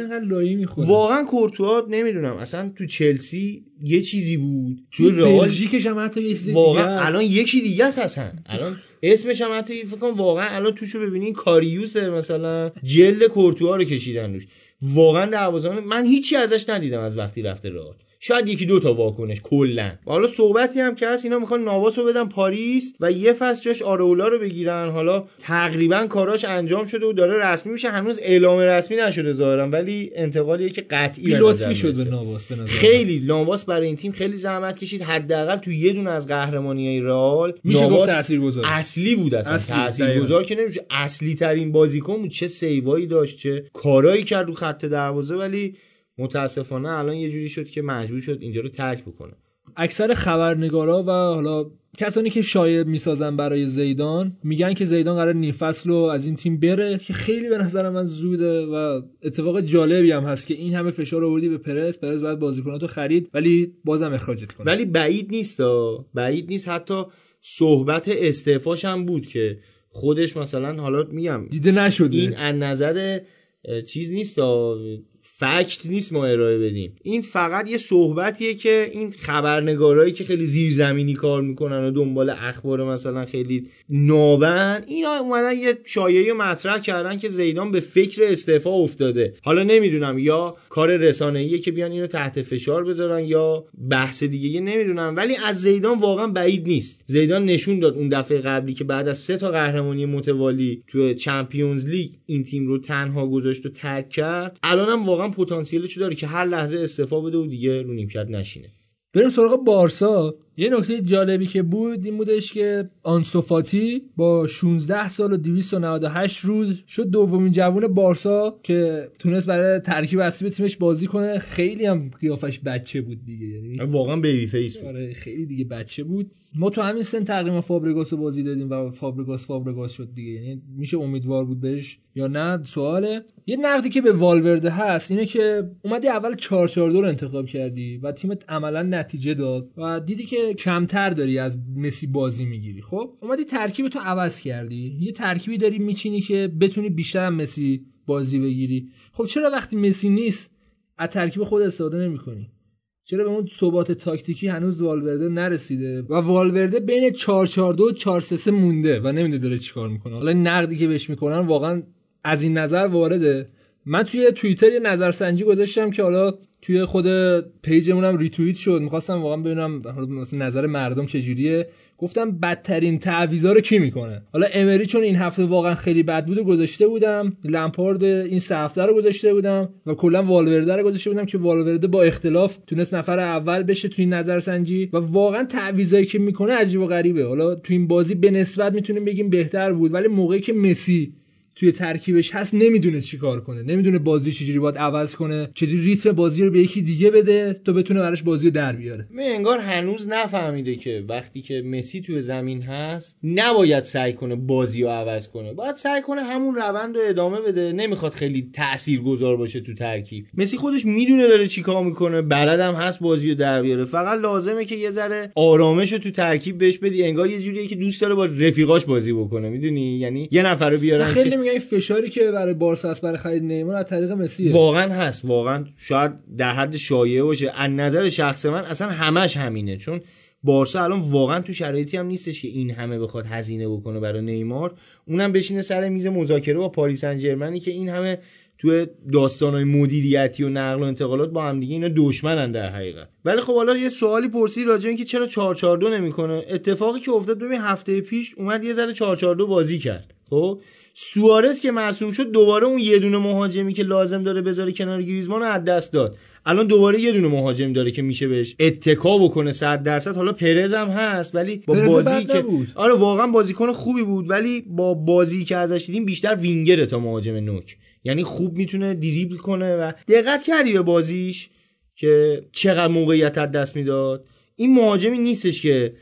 واقعا کورتوا نمی‌دونم. اصلا تو چلسی یه چیزی بود. تو رئال هم حتی یه چیز دیگه واقعا. الان یکی دیگه است اصلا. الان اسمش هم حتی فکر کنم واقعا الان توشو ببینین کاریوس مثلا. جلد کورتوا رو کشیدن روش. واقعا دروازه‌بان من هیچی ازش ندیدم از وقتی رفته رئال. شاید یکی دو تا واکنش کلا. حالا صحبتی هم که هست اینا می‌خوان نواس رو بدن پاریس و یه فصل جاش آرولا رو بگیرن. حالا تقریبا کاراش انجام شده و داره رسمی میشه. هنوز اعلام رسمی نشده ظاهرا ولی انتقالیه که قطعی لطفی شد. به نواس به نظر. خیلی نواس برای این تیم خیلی زحمت کشید. حداقل تو یه دونه از قهرمانی های رئال میشه گفت تاثیرگذار. اصلی بود اصلا. تاثیرگذار که نمیشه. اصلی ترین بازیکن بود. چه سیوایی داشت چه کارایی کرد رو خط دروازه ولی متاسفانه الان یه جوری شد که مجبور شد اینجا رو ترک بکنه اکثر خبرنگارا و حالا کسانی که شایع می‌سازن برای زیدان میگن که زیدان قرار نیم فصل رو از این تیم بره که خیلی به نظر من زوده و اتفاق جالبی هم هست که این همه فشار آوردی به پرس پرس بعد بازیکناتو خرید ولی بازم اخراجت کنه ولی بعید نیست. بعید نیست حتی صحبت استعفاش هم بود که خودش مثلا حالا میگم دیده نشده این از نظر چیز نیست. فکت نیست ما ارائه بدیم. این فقط یه صحبتیه که این خبرنگارایی که خیلی زیرزمینی کار می‌کنن و دنبال اخبار مثلا خیلی نابن اینا اومدن یه شایعه مطرح کردن که زیدان به فکر استعفا افتاده. حالا نمی‌دونم یا کار رسانه‌ایه که بیان اینو تحت فشار بذارن یا بحث دیگه یه نمی‌دونم ولی از زیدان واقعا بعید نیست. زیدان نشون داد اون دفعه قبلی که بعد از سه تا قهرمانی متوالی تو Champions League این تیم رو تنها گذاشت و ترک کرد الانم واقعا پتانسیلش داره که هر لحظه استعفا بده و دیگه رو نیمکت نشینه. بریم سراغ بارسا. یه نکته جالبی که بود این بودش که آنسوفاتی با 16 سال و 298 روز شد دومین جوون بارسا که تونست برای ترکیب اصلی تیمش بازی کنه. خیلی هم قیافش بچه بود دیگه یعنی واقعا baby face بود. آره خیلی دیگه بچه بود. ما تو همین سن تقریبا فابرگاس رو بازی دادیم و فابرگاس فابرگاس شد دیگه. یعنی میشه امیدوار بود بهش یا نه؟ سواله. یه نقدی که به والورده هست اینه که اومدی اول 442 رو انتخاب کردی و تیمت عملا نتیجه داد و دیدی که کمتر داری از مسی بازی می‌گیری خب؟ اومدی ترکیب تو عوض کردی. یه ترکیبی داری میچینی که بتونی بیشتر هم مسی بازی بگیری. خب چرا وقتی مسی نیست از ترکیب خود استفاده نمی‌کنی؟ چرا به اون ثبات تاکتیکی هنوز والورده نرسیده؟ و والورده بین 442 و 433 مونده و نمی‌دونه داره چیکار می‌کنه. حالا نقدی که بهش می‌کنن واقعا از این نظر وارده. من توی توییتر یه نظرسنجی گذاشتم که حالا توی خود پیجمون هم ریتوییت شد. می‌خواستم واقعا ببینم نظر مردم چجوریه. گفتم بدترین تعویضا رو کی می‌کنه؟ حالا امری چون این هفته واقعا خیلی بد بود گذاشته بودم. لمپارد این سه هفته رو گذاشته بودم و کلا والورده رو گذاشته بودم که والورده با اختلاف تونست نفر اول بشه توی این نظرسنجی و واقعا تعویضایی که می‌کنه عجیب و غریبه. حالا توی این بازی به نسبت می‌تونیم بگیم بهتر بود ولی موقعی که مسی توی ترکیبش هست نمی‌دونه چیکار کنه. نمی‌دونه بازی چجوری باید عوض کنه چجوری ریتم بازی رو به یکی دیگه بده تا بتونه براش بازی رو در بیاره. من انگار هنوز نفهمیده که وقتی که مسی توی زمین هست نباید سعی کنه بازی رو عوض کنه. باید سعی کنه همون روند رو ادامه بده. نمی‌خواد خیلی تأثیر گذار باشه تو ترکیب. مسی خودش می‌دونه داره چیکار می‌کنه بلدم هست بازی رو در بیاره. فقط لازمه که یه ذره آرامش رو تو ترکیب بهش بدی. انگار یه جوریه که دوست داره با رفیقاش بازی بکنه. می‌دونی؟ یعنی یه نفر رو بیارن میگن این فشاری که برای بارسا هست برای خرید نیمار از طریق مسیه واقعا هست. واقعا شاید در حد شایعه باشه. از نظر شخص من اصلا همش همینه. چون بارسا الان واقعا تو شرایطی هم نیستش که این همه بخواد هزینه بکنه برای نیمار. اونم بشینه سر میز مذاکره با پاریس سن که این همه تو داستانهای مدیریتی و نقل و انتقالات با هم دیگه اینا دشمنن در حقیقت. ولی خب حالا یه سوالی پرسی راجع اینکه چرا 442 نمی‌کنه. اتفاقی که افتاد ببین هفته پیش اومد یه ذره 442 بازی کرد. خب؟ سوارز که معصوم شد دوباره اون یه دونه مهاجمی که لازم داره بذاره کنار گریزمان رو از دست داد. الان دوباره یه دونه مهاجم داره که میشه بهش اتکا بکنه 100 درصد. حالا پرز هم هست ولی با بازی که نبود. آره واقعا بازیکن خوبی بود ولی با بازی که ازش دیدیم بیشتر وینگره تا مهاجم نوک. یعنی خوب می‌تونه دریبل کنه و دقت کردی به بازیش که چقدر موقعیت از دست می‌داد. این مهاجمی نیستش که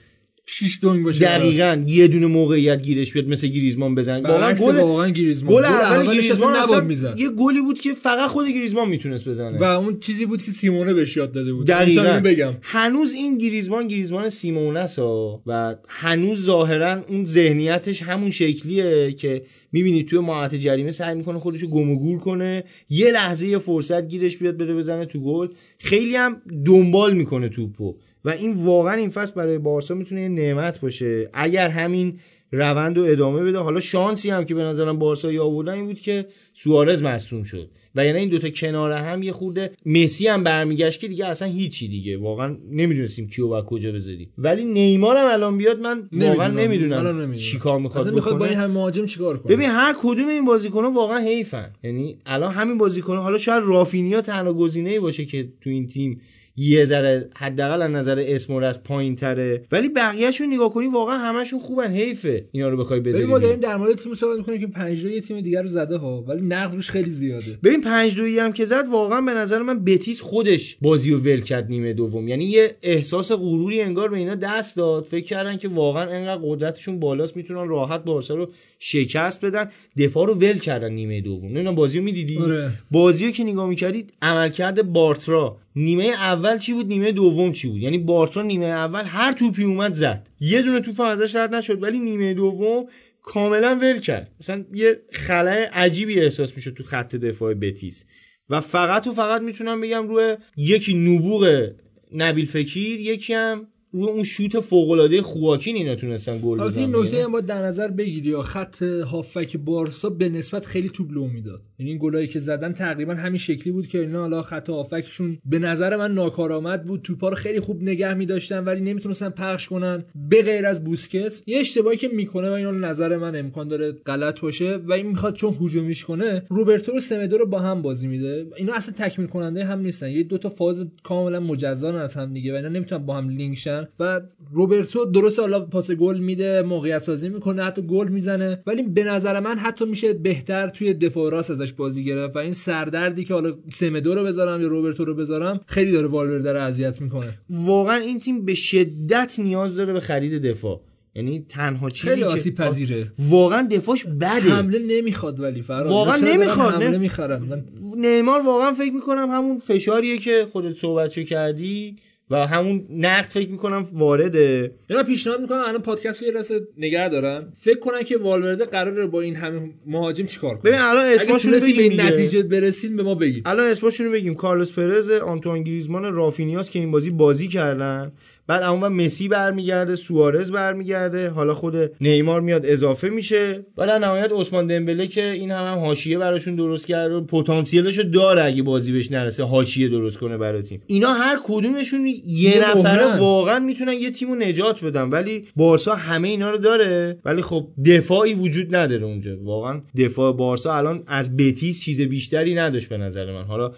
شیش دونگ باشه. دقیقا یه دونه موقعیت گیرش بیاد مثل گریزمان بزنه. واقعا برعکس گل واقعا گریزمان. گل اول گریزمان نباید می‌زد. یه گلی بود که فقط خود گریزمان می‌تونست بزنه. و اون چیزی بود که سیمونه بهش یاد داده بود. دقیقاً. بگم. هنوز این گریزمان گریزمان سیمونه است. و هنوز ظاهرا اون ذهنیتش همون شکلیه که می‌بینی توی ماهات جریمه سعی می‌کنه خودشو گم و گور کنه. یه لحظه یه فرصت گیرش بیاد بره بزنه تو گل. خیلی هم دنبال می‌کنه توپو. و این واقعا این فصل برای بارسا می‌تونه یه نعمت باشه. اگر همین روند رو ادامه بده حالا شانسی هم که به نظرم بارسا آوردن این بود که سوارز مصدوم شد. و یعنی این دوتا کنار هم یه خورده مسی هم برمیگشت که دیگه اصلا هیچی دیگه. واقعا نمی‌دونستیم کیو و کجا بذاریم. ولی نیمار هم الان بیاد من واقعا نمی‌دونم. چیکار می‌خواد اصلا می‌خواد با بکنه. این همه مهاجم چیکار کنه؟ ببین هر کدوم این بازیکن‌ها واقعا حیفن. یعنی الان همین بازیکن‌ها حالا شاید رافینیا تنها گزینه‌ای باشه که تو این تیم یه ذره حداقل از نظر اسم و از پایین تره ولی بقیه‌شون نگاه کنی واقعا همشون خوبن حیفه اینا رو بخوای بذاری. ما داریم. در مورد تیم صحبت می‌کنیم که 5 یه تیم دیگر رو زده ها ولی نقد روش خیلی زیاده. ببین پنج دویی هم که زد واقعا به نظر من بتیس خودش بازی رو ول کرد نیمه دوم. یعنی یه احساس غروری انگار به اینا دست داد. فکر کردن که واقعا انقدر قدرتشون بالاست می‌تونن راحت بارسا رو شکست بدن دفاع رو ول کردن نیمه دوم. نمی‌دونم بازی رو می‌دیدی؟ آره. بازی رو که نگاه می‌کردید عملکرد بارترا. نیمه اول چی بود؟ نیمه دوم چی بود؟ یعنی بارترا نیمه اول هر توپی اومد زد. یه دونه توپ هم ازش رد نشد ولی نیمه دوم کاملا ول کرد. مثلا یه خلای عجیبی احساس می‌شد تو خط دفاع بتیس. و فقط و فقط می‌تونم بگم روی یکی نبوغ نبیل فکیر یکی هم روی اون شوت فوق العاده خواکین اینا تونستن گل البته این بزنن نکته باید در نظر بگیری یا خط هافک بارسا به نسبت خیلی توپ لو می‌داد. یعنی این گلایی که زدن تقریبا همین شکلی بود که اینا حالا خط هافکشون به نظر من ناکارآمد بود. توپا رو خیلی خوب نگه میداشتن ولی نمی‌تونستن پخش کنن به غیر از بوسکس یه اشتباهی که می‌کنه و اینو نظر من امکان داره غلط باشه و این می‌خواد چون هجومیش کنه روبرتو و سمدو رو با هم بازی میده. اینا اصلا تکمیل کننده هم نیستن. یه دو تا فاز کاملا مجزا از هم دیگه و اینا نمی‌تونن با هم لینک شن و روبرتو درست حالا پاس گل میده موقعیت سازی می‌کنه حتی گل می‌زنه ولی به نظر من حتی میشه بهتر توی دفاع راست ازش بازی گرفت و این سردردی که حالا سمدو رو بذارم یا روبرتو رو بذارم خیلی داره والورده رو اذیت می‌کنه. واقعا این تیم به شدت نیاز داره به خرید دفاع. یعنی تنها چیزی خیلی که پذیره واقعا دفاعش بده. حمله نمی‌خواد ولی فراد. واقعا نمی‌خواد، حمله. می‌خرن؟ من نیمار واقعا فکر می‌کنم همون فشاریه که خودت صحبتشو کردی و همون نقد فکر می‌کنم وارده. من پیشنهاد می‌کنم الان پادکست رو یه راسته نگه دارن فکر کنن که والورده قراره با این همه مهاجم چیکار کنه؟ ببین الان اسمشون به بگیم. نتیجه برسین به ما بگید. الان اسمشون رو بگیم. کارلوس پرز آنتوان گریزمان رافینیاس که این بازی بازی کردن. بعد اون مسی برمیگرده سوارز برمیگرده. حالا خود نیمار میاد اضافه میشه. بعد در نهایت عثمان دمبله که این هم, هم حاشیه براشون درست کرده و پتانسیلشو داره اگه بازی بهش نرسه حاشیه درست کنه برای تیم. اینا هر کدومشون یه, یه نفره. واقعا می‌تونن یه تیمو نجات بدن. ولی بارسا همه اینا رو داره. ولی خب دفاعی وجود نداره اونجا. واقعا دفاع بارسا الان از بتیس چیز بیشتری نداشت به نظر من. حالا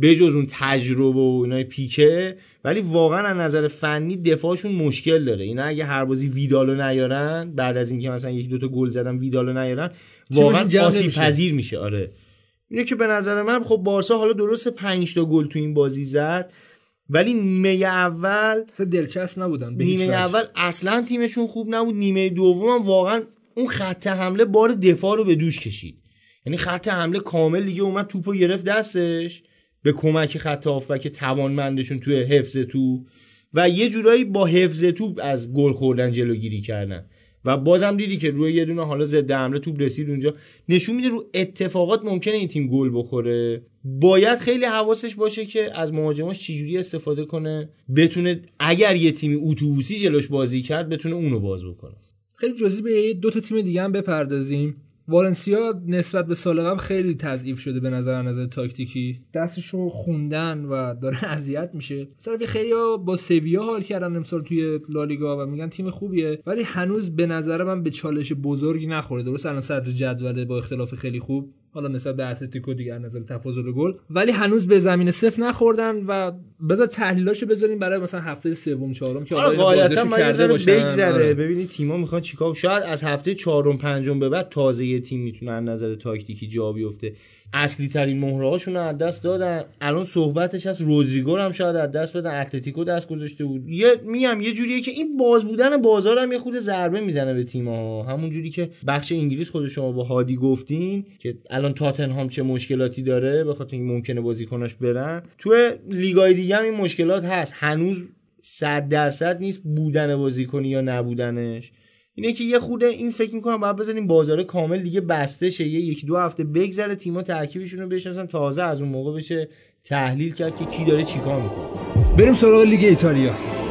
بجز اون تجربه و اینای پیکه ولی واقعا از نظر فنی دفاعشون مشکل داره. اینا اگه هر بازی ویدالو نیارن بعد از اینکه مثلا یک دوتا گل زدن ویدالو نیارن واقعا آسیب. پذیر میشه. آره. اینه که به نظر من خب بارسا حالا درست 5 تا گل تو این بازی زد ولی نیمه اول دلچسب نبودن به نیمه. اول اصلا تیمشون خوب نبود. نیمه دوم هم واقعا اون خط حمله بار دفاع رو به دوش کشید. یعنی خط حمله کامل دیگه اومد توپو گرفت دستش. به کمک خط هافبک توانمندشون توی حفظ توپ و یه جورایی با حفظ توپ از گل خوردن جلوگیری کردن. و بازم دیدی که روی یه دونه حالا ضد حمله توپ رسید اونجا. نشون میده رو اتفاقات ممکنه این تیم گل بخوره. باید خیلی حواسش باشه که از مهاجماش چجوری استفاده کنه. بتونه اگر یه تیمی اتوبوسی جلوش بازی کرد بتونه اونو باز بکنه. خیلی جزئی به دو تا تیم دیگه هم بپردازیم. والنسیا نسبت به سال قبل خیلی تضعیف شده به نظر نظر تاکتیکی. دستشو خوندن و داره اذیت میشه. مثلا خیلی با سویا حال کردن امسال توی لالیگا و میگن تیم خوبیه ولی هنوز به نظر من به چالش بزرگی نخورده درست الان صدر جدوله با اختلاف خیلی خوب. حالا نسبت به اتلتیکو دیگه نظر تفاضل گل ولی هنوز به زمین صفر نخوردن و بذار تحلیلاشو بذاریم برای مثلا هفته سوم چهارم که آره غالبا کرده باشن. بگذره. ببینید تیما می‌خوان چیکار شاید از هفته چهارم پنجم به بعد تازه یه تیم می‌تونه از نظر تاکتیکی جا بیفته اصلی ترین مهره هاشون از دست دادن. الان صحبتش از رودریگو رو هم شاید از دست بدن. اتلتیکو دست گذاشته بود. یه میگم یه جوریه که این باز بودن بازار هم یه خود ضربه می‌زنه به تیم‌ها. همون جوری که بخش انگلیس خود شما با هادی گفتین که الان تاتنهام چه مشکلاتی داره به خاطر اینکه ممکنه بازیکناش برن. تو لیگای دیگه هم این مشکلات هست. هنوز صد درصد نیست بودن بازیکنی یا نبودنش. اینه که یه خوده این فکر می‌کنم باید بذاریم بازار کامل دیگه بسته شه. یه یکی دو هفته بگذره تیما ترکیبشون رو بشناسن. تازه از اون موقع بشه تحلیل کرد که کی داره چیکار می‌کنه. بریم سراغ لیگ ایتالیا.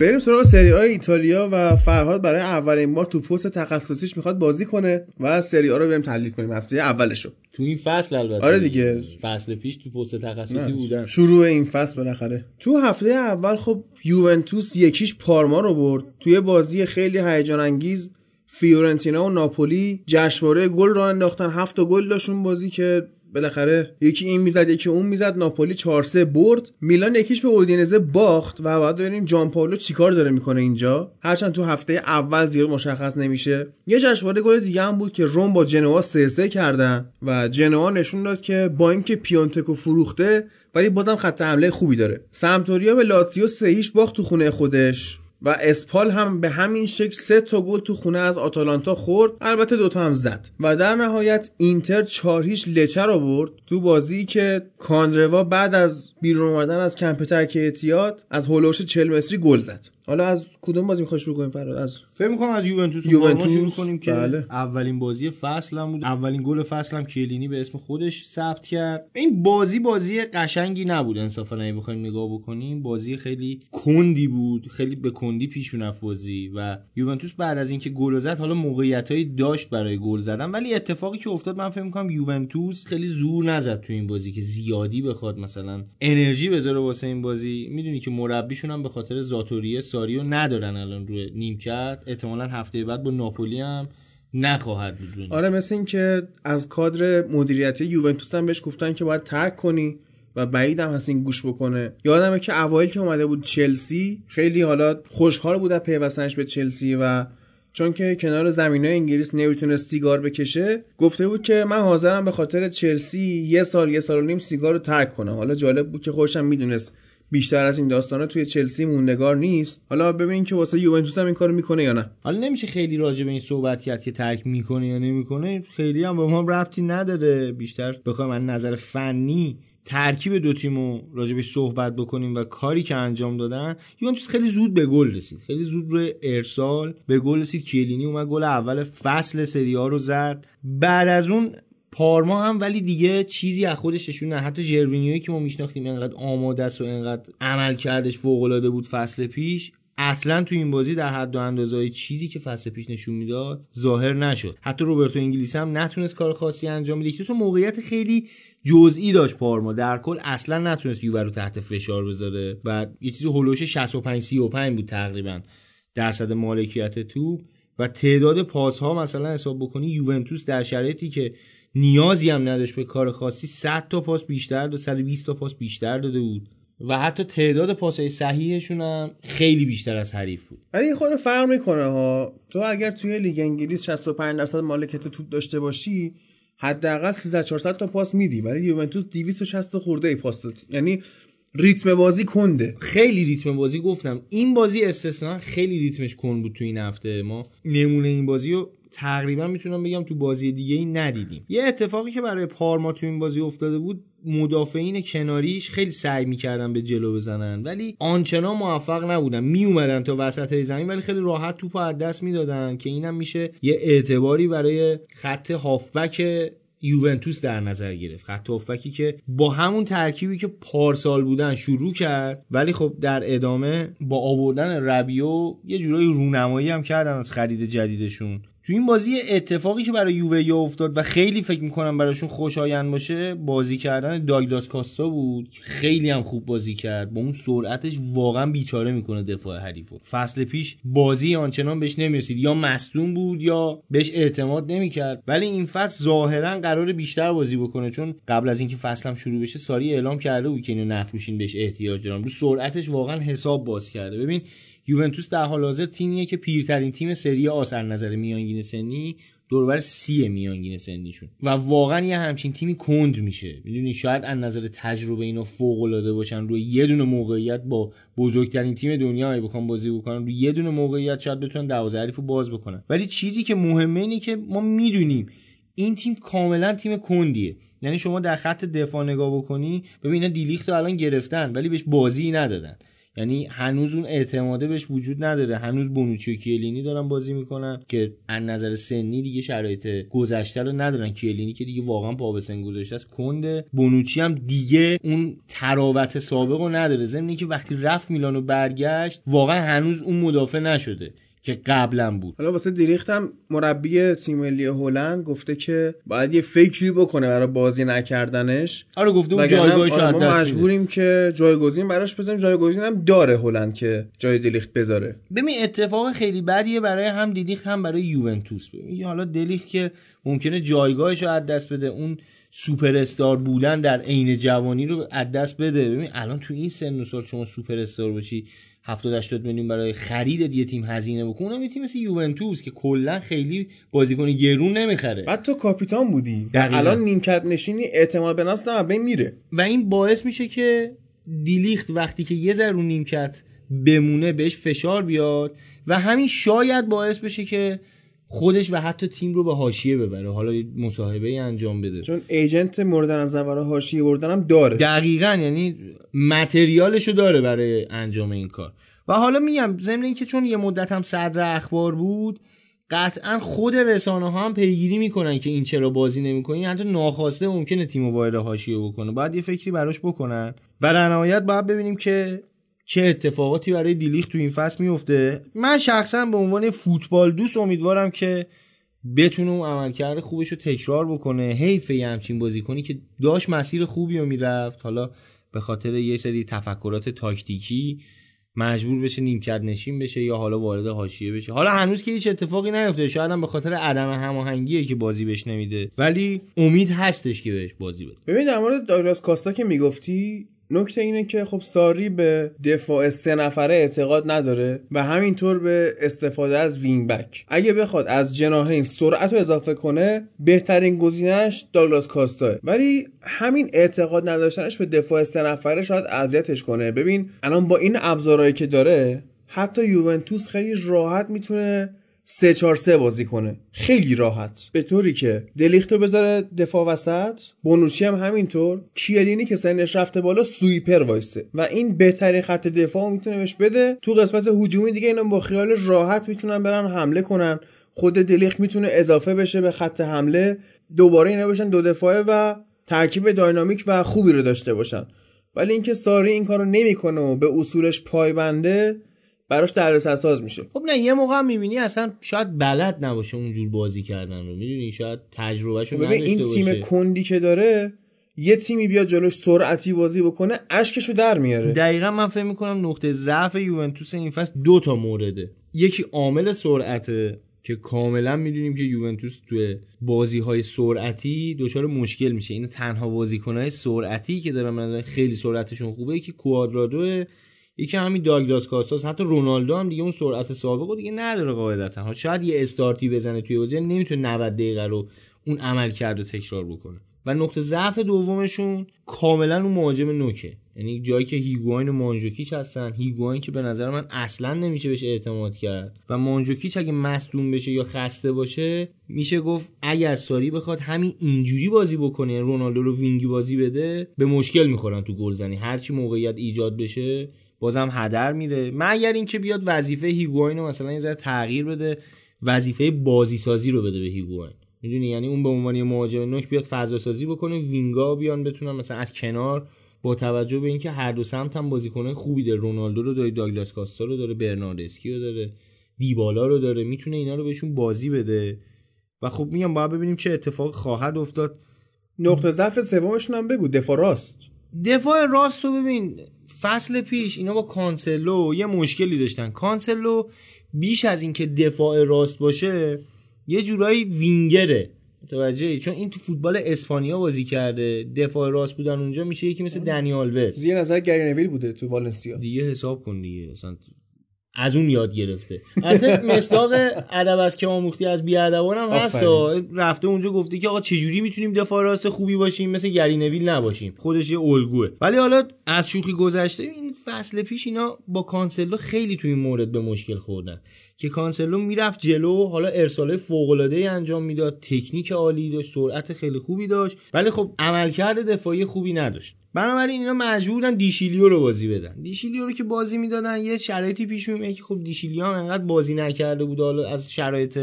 بریم سراغ سری آی ایتالیا و فرهاد برای اولین بار تو پست تخصصیش می‌خواد بازی کنه و سری آ رو بریم تحلیل کنیم. هفته اولشو. تو این فصل البته. آره دیگه. فصل پیش تو پست تخصصی بودن شروع این فصل بالاخره. تو هفته اول خب یوونتوس یکیش پارما رو برد. توی بازی خیلی هیجان انگیز فیورنتینا و ناپولی جشنواره گل رو انداختن. هفت گل داشت اون بازی که بالاخره یکی این می‌زد یکی اون می‌زد ناپولی 4 3 برد. میلان یکیش به اودینزه باخت و بعد ببینیم جامپائولو چیکار داره می‌کنه اینجا. هرچند تو هفته اول زیاد مشخص نمیشه. یه جشنواره گل دیگه هم بود که روم با جنوا 3 3 کردن و جنوا نشون داد که با اینکه پیونتکو فروخته ولی بازم خط حمله خوبی داره. سمتوریا به لاتزیو 3 هیچ باخت تو خونه خودش. و اسپال هم به همین شکل سه تا گل تو خونه از آتالانتا خورد. البته دوتا هم زد. و در نهایت اینتر چهار هیچ لچه رو برد تو بازی که کاندروا بعد از بیرون اومدن از کمپ ترک اعتیاد از هولوش 40 متری گل زد. حالا از کدوم بازی می‌خوای شروع کنیم فراد؟ از فکر می‌کنم از یوونتوس یوونتوس، شروع کنیم که بله. اولین بازی فصل هم بود. اولین گل فصل هم کیلینی به اسم خودش ثبت کرد. این بازی بازی قشنگی نبود انصافا اگه بخوایم نگاه بکنیم بازی خیلی کندی بود خیلی به کندی پیش می‌رفت بازی و یوونتوس بعد از اینکه گل زد حالا موقعیتایی داشت برای گل زدن. ولی اتفاقی که افتاد من فکر می‌کنم یوونتوس خیلی زور نزد تو این بازی که زیادی بخواد مثلا انرژی بذاره واسه این بازی. می‌دونی که مربیشون هم به خاطر زاتوریه ساریو ندارن الان روی نیمکت. احتمالا هفته بعد با ناپولی هم نخواهد بود آره مثل این که از کادر مدیریتی یوونتوس هم بهش گفتن که باید ترک کنی و بعیدم هست این گوش بکنه. یادمه که اوایل که اومده بود چلسی خیلی حالا خوشحال بود از پیوستنش به چلسی و چون که کنار زمینه انگلیس نمی‌تونست سیگار بکشه گفته بود که من حاضرم به خاطر چلسی یه سال یه سال و نیم سیگار رو ترک کنم. حالا جالب بود که خودشم می‌دونست بیشتر از این داستانا توی چلسی موندگار نیست. حالا ببینیم که واسه یوونتوس هم این کارو می‌کنه یا نه. حالا نمیشه خیلی راجع به این صحبت کرد که ترک می‌کنه یا نمی‌کنه. خیلی هم به ما ربطی نداره. بیشتر بخوایم از نظر فنی ترکیب دو تیمو راجبش صحبت بکنیم و کاری که انجام دادن. یوونتوس خیلی زود به گل رسید. خیلی زود روی ارسال به گل رسید. کیلینی اومد گل اول فصل سری رو زد. بعد از اون پارما هم ولی دیگه چیزی از خودش نشون نه حتی ژروینیویی که ما میشناختیم انقدر آماده است و انقدر عمل کردش فوق بود فصل پیش اصلا تو این بازی در حد و اندازه چیزی که فصل پیش نشون می‌داد ظاهر نشد. حتی روبرتو انگلیسی هم نتونست کار خاصی انجام بده. تو موقعیت خیلی جزئی داشت پارما. در کل اصلا نتونست یووه رو تحت فشار بذاره. و یه چیزی هولوش 65 35 بود تقریبا درصد مالکیت تو و تعداد پاس ها مثلا حساب بکنی یوونتوس در شرایطی که نیازی هم نداشت به کار خاصی 100 تا پاس بیشتر داد 120 تا پاس بیشتر داده بود. و حتی تعداد پاسهای صحیحشون هم خیلی بیشتر از حریف بود. ولی این خورده فرق می‌کنه ها. تو اگر توی لیگ انگلیس 65 درصد مالکیت توپ داشته باشی حداقل 300 400 تا پاس میدی. ولی یوونتوس 260 خورده ای پاس داد. یعنی ریتم بازی کنده. خیلی ریتم بازی گفتم. این بازی استثنا خیلی ریتمش کن بود تو این هفته. ما نمونه این بازی رو تقریبا می‌تونم بگم تو بازی دیگه ای ندیدیم. یه اتفاقی که برای پارما تو این بازی افتاده بود مدافعین کناریش خیلی سعی می‌کردن به جلو بزنن ولی آنچنان موفق نبودن. میومدن تا وسط زمین ولی خیلی راحت توپ از دست می‌دادن که اینم میشه یه اعتباری برای خط هافبک یوونتوس در نظر گرفت. خط هافبکی که با همون ترکیبی که پارسال بودن شروع کرد ولی خب در ادامه با آوردن ربیو یه جورایی رونمایی هم کردن از خرید جدیدشون. تو این بازی اتفاقی که برای یووه افتاد و خیلی فکر می‌کنم براشون خوشایند باشه بازی کردن داگلاس کاستا بود خیلی هم خوب بازی کرد. با اون سرعتش واقعا بیچاره می‌کنه دفاع حریفو. فصل پیش بازی آنچنان بهش نمی‌رسید. یا مصدوم بود یا بهش اعتماد نمی‌کرد. ولی این فصل ظاهرا قرار بیشتر بازی بکنه چون قبل از اینکه فصل هم شروع بشه ساری اعلام کرده بود که اینو نفروشین بهش احتیاج دارن رو سرعتش واقعا حساب باز کرده. ببین یوونتوس در حال حاضر تیمیه که پیرترین تیم سری آ نظر میانگین سنی دوربر سی میانگین سنیشون. و واقعا یه همچین تیمی کند میشه. می‌دونی شاید از نظر تجربه اینا فوق العاده باشن. روی یه دونه موقعیت با بزرگترین تیم دنیا بخوام بازی بکنن روی یه دونه موقعیت شاید بتونن دروازه حریف رو باز بکنن. ولی چیزی که مهمه اینه که ما می‌دونیم این تیم کاملا تیم کندیه. یعنی شما در خط دفاع نگاه بکنی ببین اینا دیلیخت رو الان گرفتن ولی بهش بازی ندادن. یعنی هنوز اون اعتماده بهش وجود نداره. هنوز بونوچی و کیلینی دارن بازی می‌کنن که از نظر سنی دیگه شرایط گذشته رو ندارن. کیلینی که دیگه واقعا پا به سن گذاشته است کنده. بونوچی هم دیگه اون تراوت سابق رو نداره. ضمن که وقتی رفت میلانو برگشت واقعا هنوز اون مدافع نشده. که قبلا بود. حالا واسه دیریخت هم مربی تیم ملی هلند گفته که باید یه فکری بکنه برای بازی نکردنش. آره گفته اون جایگاهش آره ما. مجبوریم که جایگزین براش بزنیم. جایگزین هم داره هلند که جای دیلیخت بذاره. ببین اتفاق خیلی بدیه برای هم دیلیخت هم برای یوونتوس. ببین حالا دیلیخت که ممکنه جایگاهش رو از دست بده. اون سوپر استار بودن در عین جوانی رو از دست بده. ببین الان تو این سن و سال شما سوپر استار باشی. 70 80 میلیون برای خرید یه تیم هزینه بکنه اونم یه تیم مثل یوونتوس که کلا خیلی بازیکن گرون نمی‌خره. بعد تو کاپیتان بودی. دقیقاً. الان نیمکت نشینی اعتماد به نفس بین میره و این باعث میشه که دیلیخت وقتی که یه ذره نیمکت بمونه بهش فشار بیاد و همین شاید باعث بشه که خودش و حتی تیم رو به حاشیه ببره. حالا مصاحبه ای انجام بده. چون ایجنت مورد نظر برای حاشیه بردن هم داره. دقیقا یعنی متریالشو داره برای انجام این کار. و حالا میگم ضمن اینکه چون یه مدت هم صدر اخبار بود قطعا خود رسانه ها هم پیگیری می‌کنن که این چرا بازی نمی‌کنه حتی ناخواسته ممکنه تیم رو وارد حاشیه بکنه. باید یه فکری براش بکنن. و در نهایت باید ببینیم که چه اتفاقاتی برای دیلیخ تو این فصل میفته من شخصا به عنوان فوتبال دوست امیدوارم که بتونه اون عملکرد خوبش رو تکرار بکنه حیف یه همچین بازی کنی که داشت مسیر خوبی رو می‌رفت. حالا به خاطر یه سری تفکرات تاکتیکی مجبور بشه نیمکت نشین بشه یا حالا وارد حاشیه بشه. حالا هنوز که هیچ اتفاقی نیفته شاید هم به خاطر عدم هماهنگیه که بازی بهش نمیده. ولی امید هستش که بهش بازی بده. ببین در مورد داگلاس کاستا که می‌گفتی نکته اینه که خب ساری به دفاع سه نفره اعتقاد نداره و همینطور به استفاده از wing back. اگه بخواد از جناحین سرعت رو اضافه کنه بهترین گزینهش داگلاس کاستاه. ولی همین اعتقاد نداشتنش به دفاع سه نفره شاید اذیتش کنه. ببین الان با این ابزارهایی که داره حتی یوونتوس خیلی راحت می‌تونه سه چهار سه بازی کنه. خیلی راحت. به طوری که دلیختو بذاره دفاع وسط. بونوچی هم همینطور. کیه‌لینی که سنش رفته بالا sweeper وایسه. و این بهترین خط دفاع می‌تونه بهش بده. تو قسمت هجومی دیگه اینا با خیال راحت می‌تونن برن حمله کنن. خود دلیخت می‌تونه اضافه بشه به خط حمله. دوباره اینا باشن دو دفاعه و ترکیب داینامیک و خوبی رو داشته باشن. ولی اینکه ساری این کارو نمی‌کنه و به اصولش پایبنده براش دردسر ساز میشه. خب نه یه موقع هم می‌بینی اصلا شاید بلد نباشه اونجور بازی کردن رو. می‌دونی؟ شاید تجربهشو ببین نداشته این تیم باشه. کندی که داره یه تیمی بیاد جلوش سرعتی بازی بکنه اشکشو در میاره. دقیقا من فکر می‌کنم نقطه ضعف یوونتوس این فصل دو تا مورده. یکی عامل سرعته که کاملا می‌دونیم که یوونتوس توی بازی های سرعتی دچار مشکل میشه. این تنها بازیکن های سرعتی که دارن من خیلی سرعتشون خوبه یکی کوادرادو یکی همین داگلاس کاستاس حتی رونالدو هم دیگه اون سرعت سابق رو دیگه نداره قاعدتا. ها شاید یه استارتی بزنه توی بازی نمی‌تونه 90 دقیقه رو اون عمل کرده تکرار بکنه. و نقطه ضعف دومشون کاملا اون مهاجم نوکه. یعنی جایی که هیگواین و مانجوکیچ هستن هیگواین که به نظر من اصلا نمیشه بهش اعتماد کرد. و مانجوکیچ اگه مصدوم بشه یا خسته باشه میشه گفت اگر ساری بخواد همین اینجوری بازی بکنه یعنی رونالدو رو وینگی بازی بده به مشکل می‌خورن تو گلزنی. هرچی موقعیت ایجاد بشه بازم هدر میره. مگر اینکه بیاد وظیفه هیگواین رو مثلا یه ذره تغییر بده وظیفه بازی سازی رو بده به هیگواین. می‌دونی؟ یعنی اون به عنوان یه مهاجم نوک بیاد فضا سازی بکنه وینگا بیان بتونن مثلا از کنار با توجه به اینکه هر دو سمت هم بازیکنای خوبی داره. رونالدو رو داره داگلاس کاستا رو داره برناردسکی رو داره دیبالا رو داره. می‌تونه اینا رو بهشون بازی بده. و خب میگم باید ببینیم چه اتفاقی خواهد افتاد. نقطه ضعف سومشون هم بگو دفاع دفاع راست رو ببین فصل پیش اینا با کانسلو یه مشکلی داشتن. کانسلو بیش از اینکه دفاع راست باشه یه جورایی وینگره. متوجهی؟ چون این تو فوتبال اسپانیا بازی کرده. دفاع راست بودن اونجا میشه یکی مثل دنی آلوز زیر نظر گری نویل بوده تو والنسیا. دیگه حساب کن دیگه. اصلا از اون یاد گرفته. البته مصداق ادب از که آموختی از بی‌ادبان هم هست. رفته اونجا گفته که آقا چجوری می‌تونیم دفاع راست خوبی باشیم مثل گری نویل نباشیم. خودش یه الگوه. ولی حالا از شوخی گذشته این فصل پیش اینا با کانسلو خیلی توی این مورد به مشکل خوردن. که کانسلو می‌رفت جلو. حالا ارسال فوق العاده انجام می‌داد. تکنیک عالی داشت سرعت خیلی خوبی داشت. ولی خب عملکرد دفاعی خوبی نداشت. بنابراین اینا مجبورن دیشیلیو رو بازی بدن. دیشیلیو رو که بازی می‌دادن یه شرایطی پیش میومد که خب دیشیلیو هم انقدر بازی نکرده بود. حالا از شرایط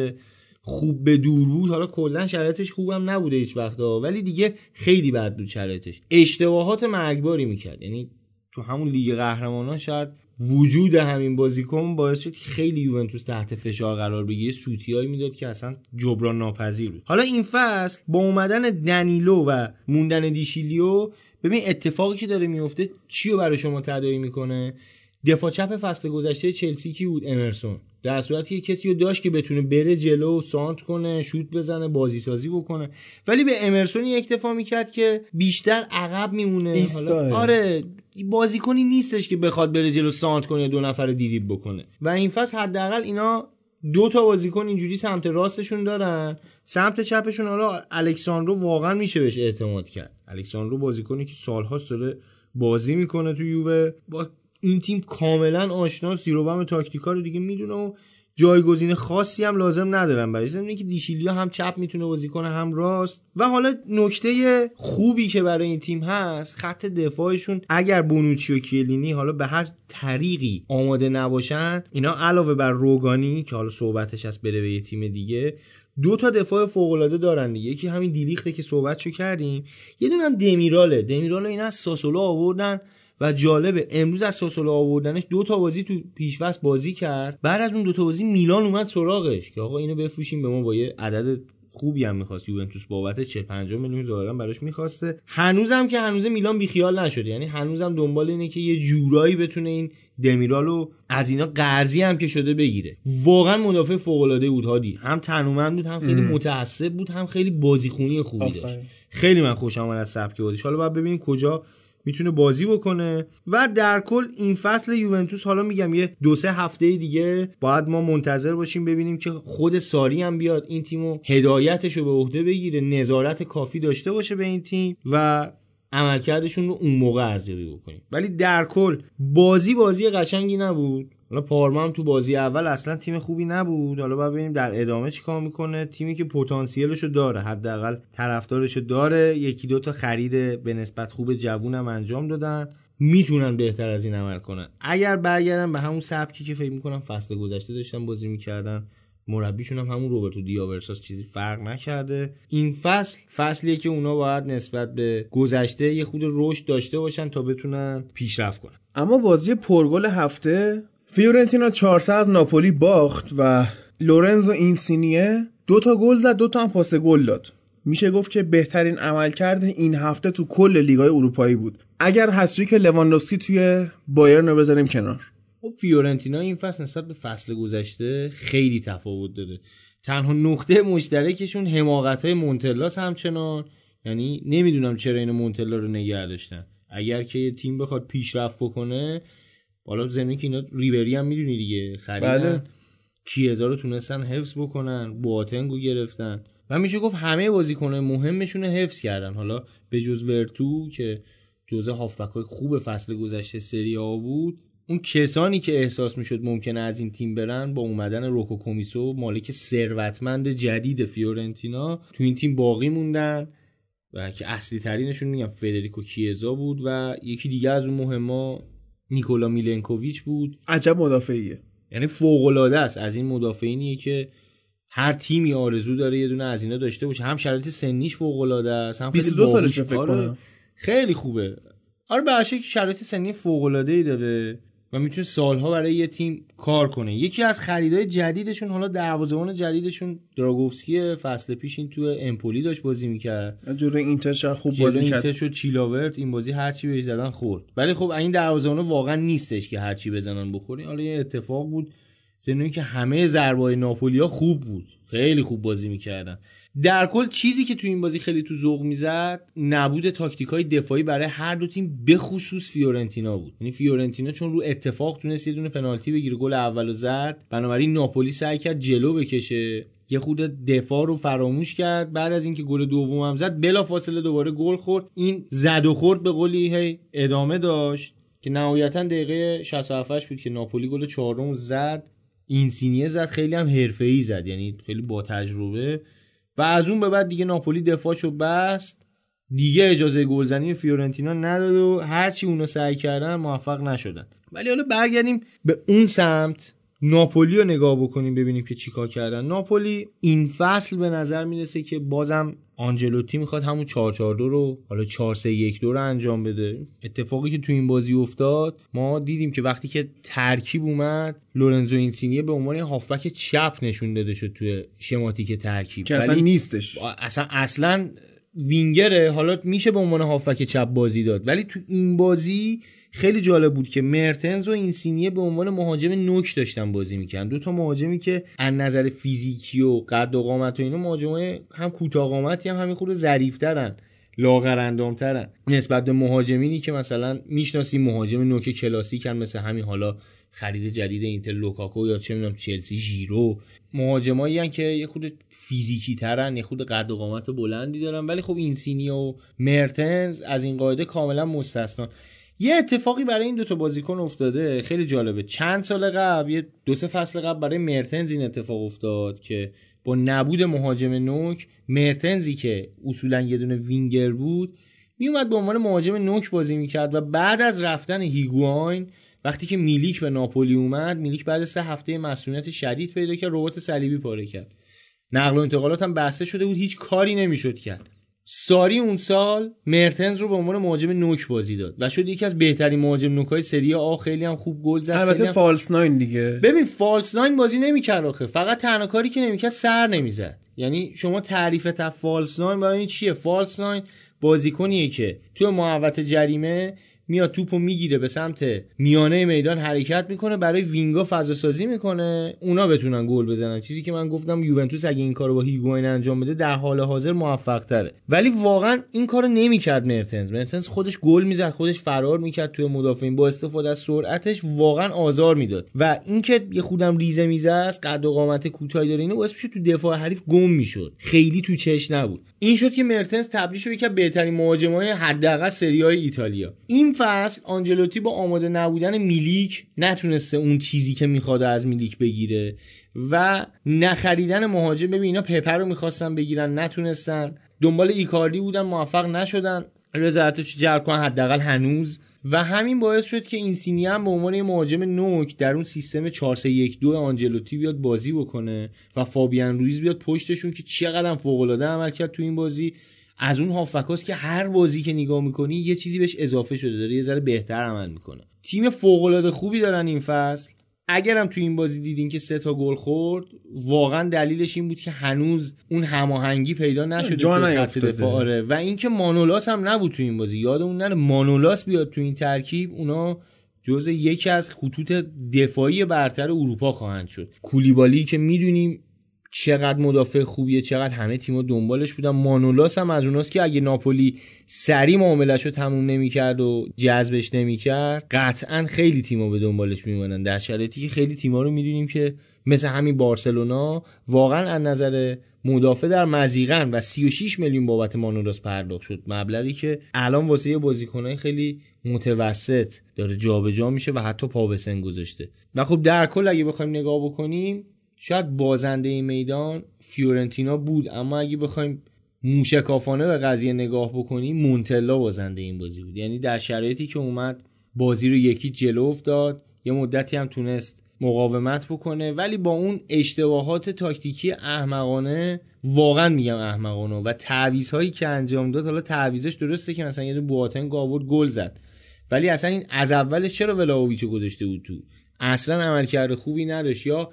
خوب به دور بود. حالا کلا شرایطش خوبم نبوده هیچ وقتا. ولی دیگه خیلی بد بود شرایطش. اشتباهات مرگباری می‌کرد. یعنی تو همون لیگ قهرمانان شاید وجود همین بازیکن باعث شد که خیلی یوونتوس تحت فشار قرار بگیره سوتیایی می‌داد که اصلا جبران ناپذیر بود. حالا این فصل با اومدن دنیلو و موندن دیشیلیو ببین اتفاقی که داره میفته چی رو برای شما تداعی می‌کنه؟ دفاع چپ فصل گذشته چلسی کی بود؟ امرسون. در صورتی که کسی رو داشت که بتونه بره جلو سانت کنه شوت بزنه بازی سازی بکنه. ولی به امرسون یک اکتفا می‌کرد که بیشتر عقب میمونه. ایستاه. آره بازیکنی نیستش که بخواد بره جلو سانت کنه دو نفر دیریب بکنه. و این فصل حداقل اینا دو تا بازیکن اینجوری سمت راستشون دارن. سمت چپشون حالا الکساندرو واقعا میشه بهش اعتماد کرد. الکساندرو بازیکنی که سالهاست داره بازی می‌کنه تو یووه. با این تیم کاملا آشناست زیروبم تاکتیکا رو دیگه می‌دونه و جایگزین خاصی هم لازم ندارن برای اینه که دیشیلیا هم چپ می‌تونه بازی کنه هم راست. و حالا نکته خوبی که برای این تیم هست خط دفاعشون اگر بونوچی و کیلینی حالا به هر طریقی آماده نباشن اینا علاوه بر روگانی که حالا صحبتش هست بره به یه تیم دیگه دو تا دفاع فوق العاده دارن دیگه. یکی همین دیلیخته که صحبتشو کردیم. یه دونه هم دمیراله. دمیرال اینا از ساسولو آوردن. و جالبه امروز از ساسولو آوردنش دو تا بازی تو پیشوست بازی کرد. بعد از اون دو تا بازی میلان اومد سراغش که آقا اینو بفروشیم به ما با یه عدد خوبی هم می‌خواست یوونتوس بابت 40 50 میلیون ظاهرا براش می‌خواسته. هنوزم که هنوز میلان بیخیال نشده. یعنی هنوزم دنبال اینه که یه جورایی بتونه این دمیرالو از اینا قرضی هم که شده بگیره. واقعا مدافع فوق العاده بود هادی. هم تنومند بود هم خیلی متعصب بود هم خیلی بازیخونی خوبی داشت. خیلی من خوشم آمد از سبک بازیش. حالا باید ببینیم کجا می‌تونه بازی بکنه. و در کل این فصل یوونتوس حالا میگم یه دو سه هفته دیگه باید ما منتظر باشیم ببینیم که خود ساری هم بیاد این تیمو هدایتش رو به عهده بگیره نظارت کافی داشته باشه به این تیم و عملکردشون رو اون موقع ارزیابی بکنیم. ولی در کل بازی بازی قشنگی نبود. حالا پارما هم تو بازی اول اصلا تیم خوبی نبود. حالا ببینیم در ادامه چیکار می‌کنه. تیمی که پتانسیلشو داره حداقل طرفدارشو داره. یکی دو تا خرید به نسبت خوب جوونم انجام دادن. می‌تونن بهتر از این عمل کنن. اگر برگردن به همون سبکی که فکر می‌کنم فصل گذشته داشتن بازی می‌کردن مربیشون هم همون روبرتو دی آورساس چیزی فرق نکرده. این فصل فصلیه که اونا باید نسبت به گذشته یه خود رشد داشته باشن تا بتونن پیشرفت کنن. اما بازی پرگل هفته فیورنتینا 4 از ناپولی باخت و لورنزو اینسینیه دو تا گل زد دو تا هم پاس گل داد. میشه گفت که بهترین عملکرد این هفته تو کل لیگای اروپایی بود. اگر هتریک لواندوفسکی توی بایرن رو بذاریم کنار. خب فیورنتینا این فصل نسبت به فصل گذشته خیلی تفاوت داره. تنها نقطه مشترکشون حماقت های مونتلاس همچنان یعنی نمی‌دونم چرا این مونتلا رو نگه داشتن. اگر که یه تیم بخواد پیشرفت بکنه حالا زمین که اینا ریبری هم می‌دونی دیگه خریدن. بله. کیزا رو تونستن حفظ بکنن بواتنگو گرفتن. و میشه گفت همه بازیکنهای مهمشون رو حفظ کردن. حالا به جز ورتو که جزء هافبک های خوب فصل گذشته سری آ بود اون کسانی که احساس می‌شد ممکنه از این تیم برن با اومدن روکو کومیسو مالک ثروتمند جدید فیورنتینا تو این تیم باقی موندن. و که اصلی ترینشون میگم فدریکو کیزا بود و یکی دیگه از اون مهما نیکولا میلنکوویچ بود. عجب مدافعیه. یعنی فوق العاده است. از این مدافعینیه که هر تیمی آرزو داره یه دونه از اینا داشته باشه. هم شرایط سنیش فوق العاده است هم خیلی 22 سالشه باهوشه. فکر آره، کنم. خیلی خوبه. آره به شرایط سنی فوق العاده ای داره. و می‌تونه سالها برای یه تیم کار کنه. یکی از خریدای جدیدشون حالا دروازه‌بان جدیدشون دراگوفسکی فصل پیش این تو امپولی داشت بازی می‌کرد. جوره اینتر خوب بازی اینتر کرد شد چیلاورت این بازی هرچی بهش زدن خورد. ولی خب این دروازه‌بان واقعا نیستش که هرچی بزنن بخوری حالا یه اتفاق بود ضمن که همه ضربای ناپولیا خوب بود. خیلی خوب بازی می‌کردن. در کل چیزی که تو این بازی خیلی تو ذوق می‌زد نبود تاکتیک های دفاعی برای هر دو تیم به خصوص فیورنتینا بود. یعنی فیورنتینا چون رو اتفاق تونست یه دونه پنالتی بگیره گل اولو زد. بنابراین ناپولی سعی کرد جلو بکشه. یه خود دفاع رو فراموش کرد. بعد از اینکه گل دومم زد بلا فاصله دوباره گل خورد. این زد و خورد به قولی هی ادامه داشت که نهایتا دقیقه 67 بود که ناپولی گل چهارم زد. اینسینیه زد. خیلی هم حرفه‌ای زد. یعنی خیلی با تجربه و از اون به بعد دیگه ناپولی دفاعشو بست. دیگه اجازه گلزنی فیورنتینا نداد و هرچی اونو سعی کردن موفق نشدن. ولی حالا برگردیم به اون سمت. ناپولی رو نگاه بکنیم ببینیم که چیکار کردن. ناپولی این فصل به نظر می‌رسه که بازم آنجلوتی می‌خواد همون 442 رو حالا 4312 رو انجام بده. اتفاقی که تو این بازی افتاد ما دیدیم که وقتی که ترکیب اومد لورنزو اینسینیه به عنوان هافبک چپ نشون داده شد توی شماتیک ترکیب. که اصلا نیستش. اصلا اصلا وینگره حالا میشه به عنوان هافبک چپ بازی داد. ولی تو این بازی خیلی جالب بود که مرتنز و اینسینیه به عنوان مهاجم نوک داشتن بازی می‌کردن. دو تا مهاجمی که از نظر فیزیکی و قد و قامت و اینا مهاجمای هم کوتاه قامتی هم همین خورده ظریفترن لاغر اندامترن نسبت به مهاجمینی که مثلا می‌شناسیم مهاجم نوک کلاسیکن مثل همین حالا خرید جدید اینتر لوکاکو یا چه می‌دونم چلسی ژیرو. مهاجمایی که یه خود فیزیکی ترن یه خود قد و قامت بلندی دارن. ولی خب اینسینی و مرتنز از این قاعده کاملا مستثنا یه اتفاقی برای این دوتا بازیکن افتاده خیلی جالبه. چند سال قبل یه دو سه فصل قبل برای مرتنز این اتفاق افتاد که با نبود مهاجم نوک مرتنزی که اصولا یه دونه وینگر بود میومد به عنوان مهاجم نوک بازی می‌کرد و بعد از رفتن هیگواین وقتی که میلیک به ناپولی اومد میلیک بعد سه هفته مسئولیت شدید پیدا کرد ربات صلیبی پاره کرد. نقل و انتقالات هم بسته شده بود هیچ کاری نمی‌شد کرد. ساری اون سال مرتنز رو به عنوان مهاجم نوک بازی داد و شد یکی از بهترین مهاجم نوکای سری آ. خیلی هم خوب گل زد البته هم... فالس ناین دیگه. ببین فالس ناین بازی نمی‌کرد آخه. فقط تنها کاری که نمی‌کرد سر نمی‌زد. یعنی شما تعریف تا فالس ناین ببینید چیه؟ فالس ناین بازیکنیه که تو محوطه جریمه میاد توپو می‌گیره به سمت میانه میدان حرکت می‌کنه برای وینگا فضا سازی می‌کنه. اونا بتونن گل بزنن. چیزی که من گفتم یوونتوس اگه این کارو با هیگواین انجام بده در حال حاضر موفق تره ولی واقعا این کارو نمی‌کرد مرتنز. مرتنز خودش گل می‌زد خودش فرار می‌کرد توی مدافعین. با استفاده از سرعتش واقعا آزار می‌داد. و اینکه یه خودم ریزه میزه است قد و قامت کوتاهی داره اینو باعث تو دفاع حریف گم می‌شد. خیلی تو چش نبود. این شد که مرتنز تبدیل شد یکی بهترین مهاجمای حداقل سری ایتالیا. این فصل آنجلوتی با آماده نبودن میلیک نتونسته اون چیزی که می‌خواد از میلیک بگیره و نخریدن مهاجم ببین اینا پپر رو می‌خواستن بگیرن نتونستن. دنبال ایکاردی بودن موفق نشدن. رضایتش جلب کنن حداقل هنوز. و همین باعث شد که اینسینی هم به عنوان مهاجم نوک در اون سیستم 4-3-1-2 آنجلوتی بیاد بازی بکنه و فابیان رویز بیاد پشتشون که چقدر فوق العاده عمل کرد تو این بازی. از اون هافکاست که هر بازی که نگاه می‌کنی یه چیزی بهش اضافه شده داره یه ذره بهتر عمل می‌کنه. تیم فوق العاده خوبی دارن این فصل. اگرم تو این بازی دیدین که سه تا گل خورد واقعا دلیلش این بود که هنوز اون هماهنگی پیدا نشده تو خط. دفاع. آره. و اینکه مانولاس هم نبود تو این بازی. یادمون نره مانولاس بیاد تو این ترکیب اونا جزء یکی از خطوط دفاعی برتر اروپا خواهند شد. کولیبالی که می‌دونیم چقدر مدافع خوبیه چقدر همه تیم‌ها دنبالش بودن. مانولاس هم از اوناست که اگه ناپولی سری معاملش رو تموم نمی‌کرد و جذبش نمی‌کرد قطعا خیلی تیم‌ها به دنبالش میمونن در شرایطی که خیلی تیم‌ها رو می‌دونیم که مثل همین بارسلونا واقعا از نظر مدافع در مزیقن و 36 میلیون بابت مانولاس پرداخت شد. مبلغی که الان واسه یه بازیکنای خیلی متوسط داره جابجا میشه و حتی پا به سن گذاشته. و خب در کل اگه بخوایم نگاه بکنیم شاید بازنده این میدان فیورنتینا بود اما اگه بخوایم موشکافانه به قضیه نگاه بکنیم مونتلا بازنده این بازی بود. یعنی در شرایطی که اومد بازی رو یکی جلو افتاد یه مدتی هم تونست مقاومت بکنه ولی با اون اشتباهات تاکتیکی احمقانه واقعا میگم احمقانه و تعویض که انجام داد حالا تعویزش درسته که مثلا یه بواتنگ آورد گل زد. ولی اصلا این از اولش چرا ولاویچو گذاشته بود تو؟ اصلا عملکرد خوبی نداشت یا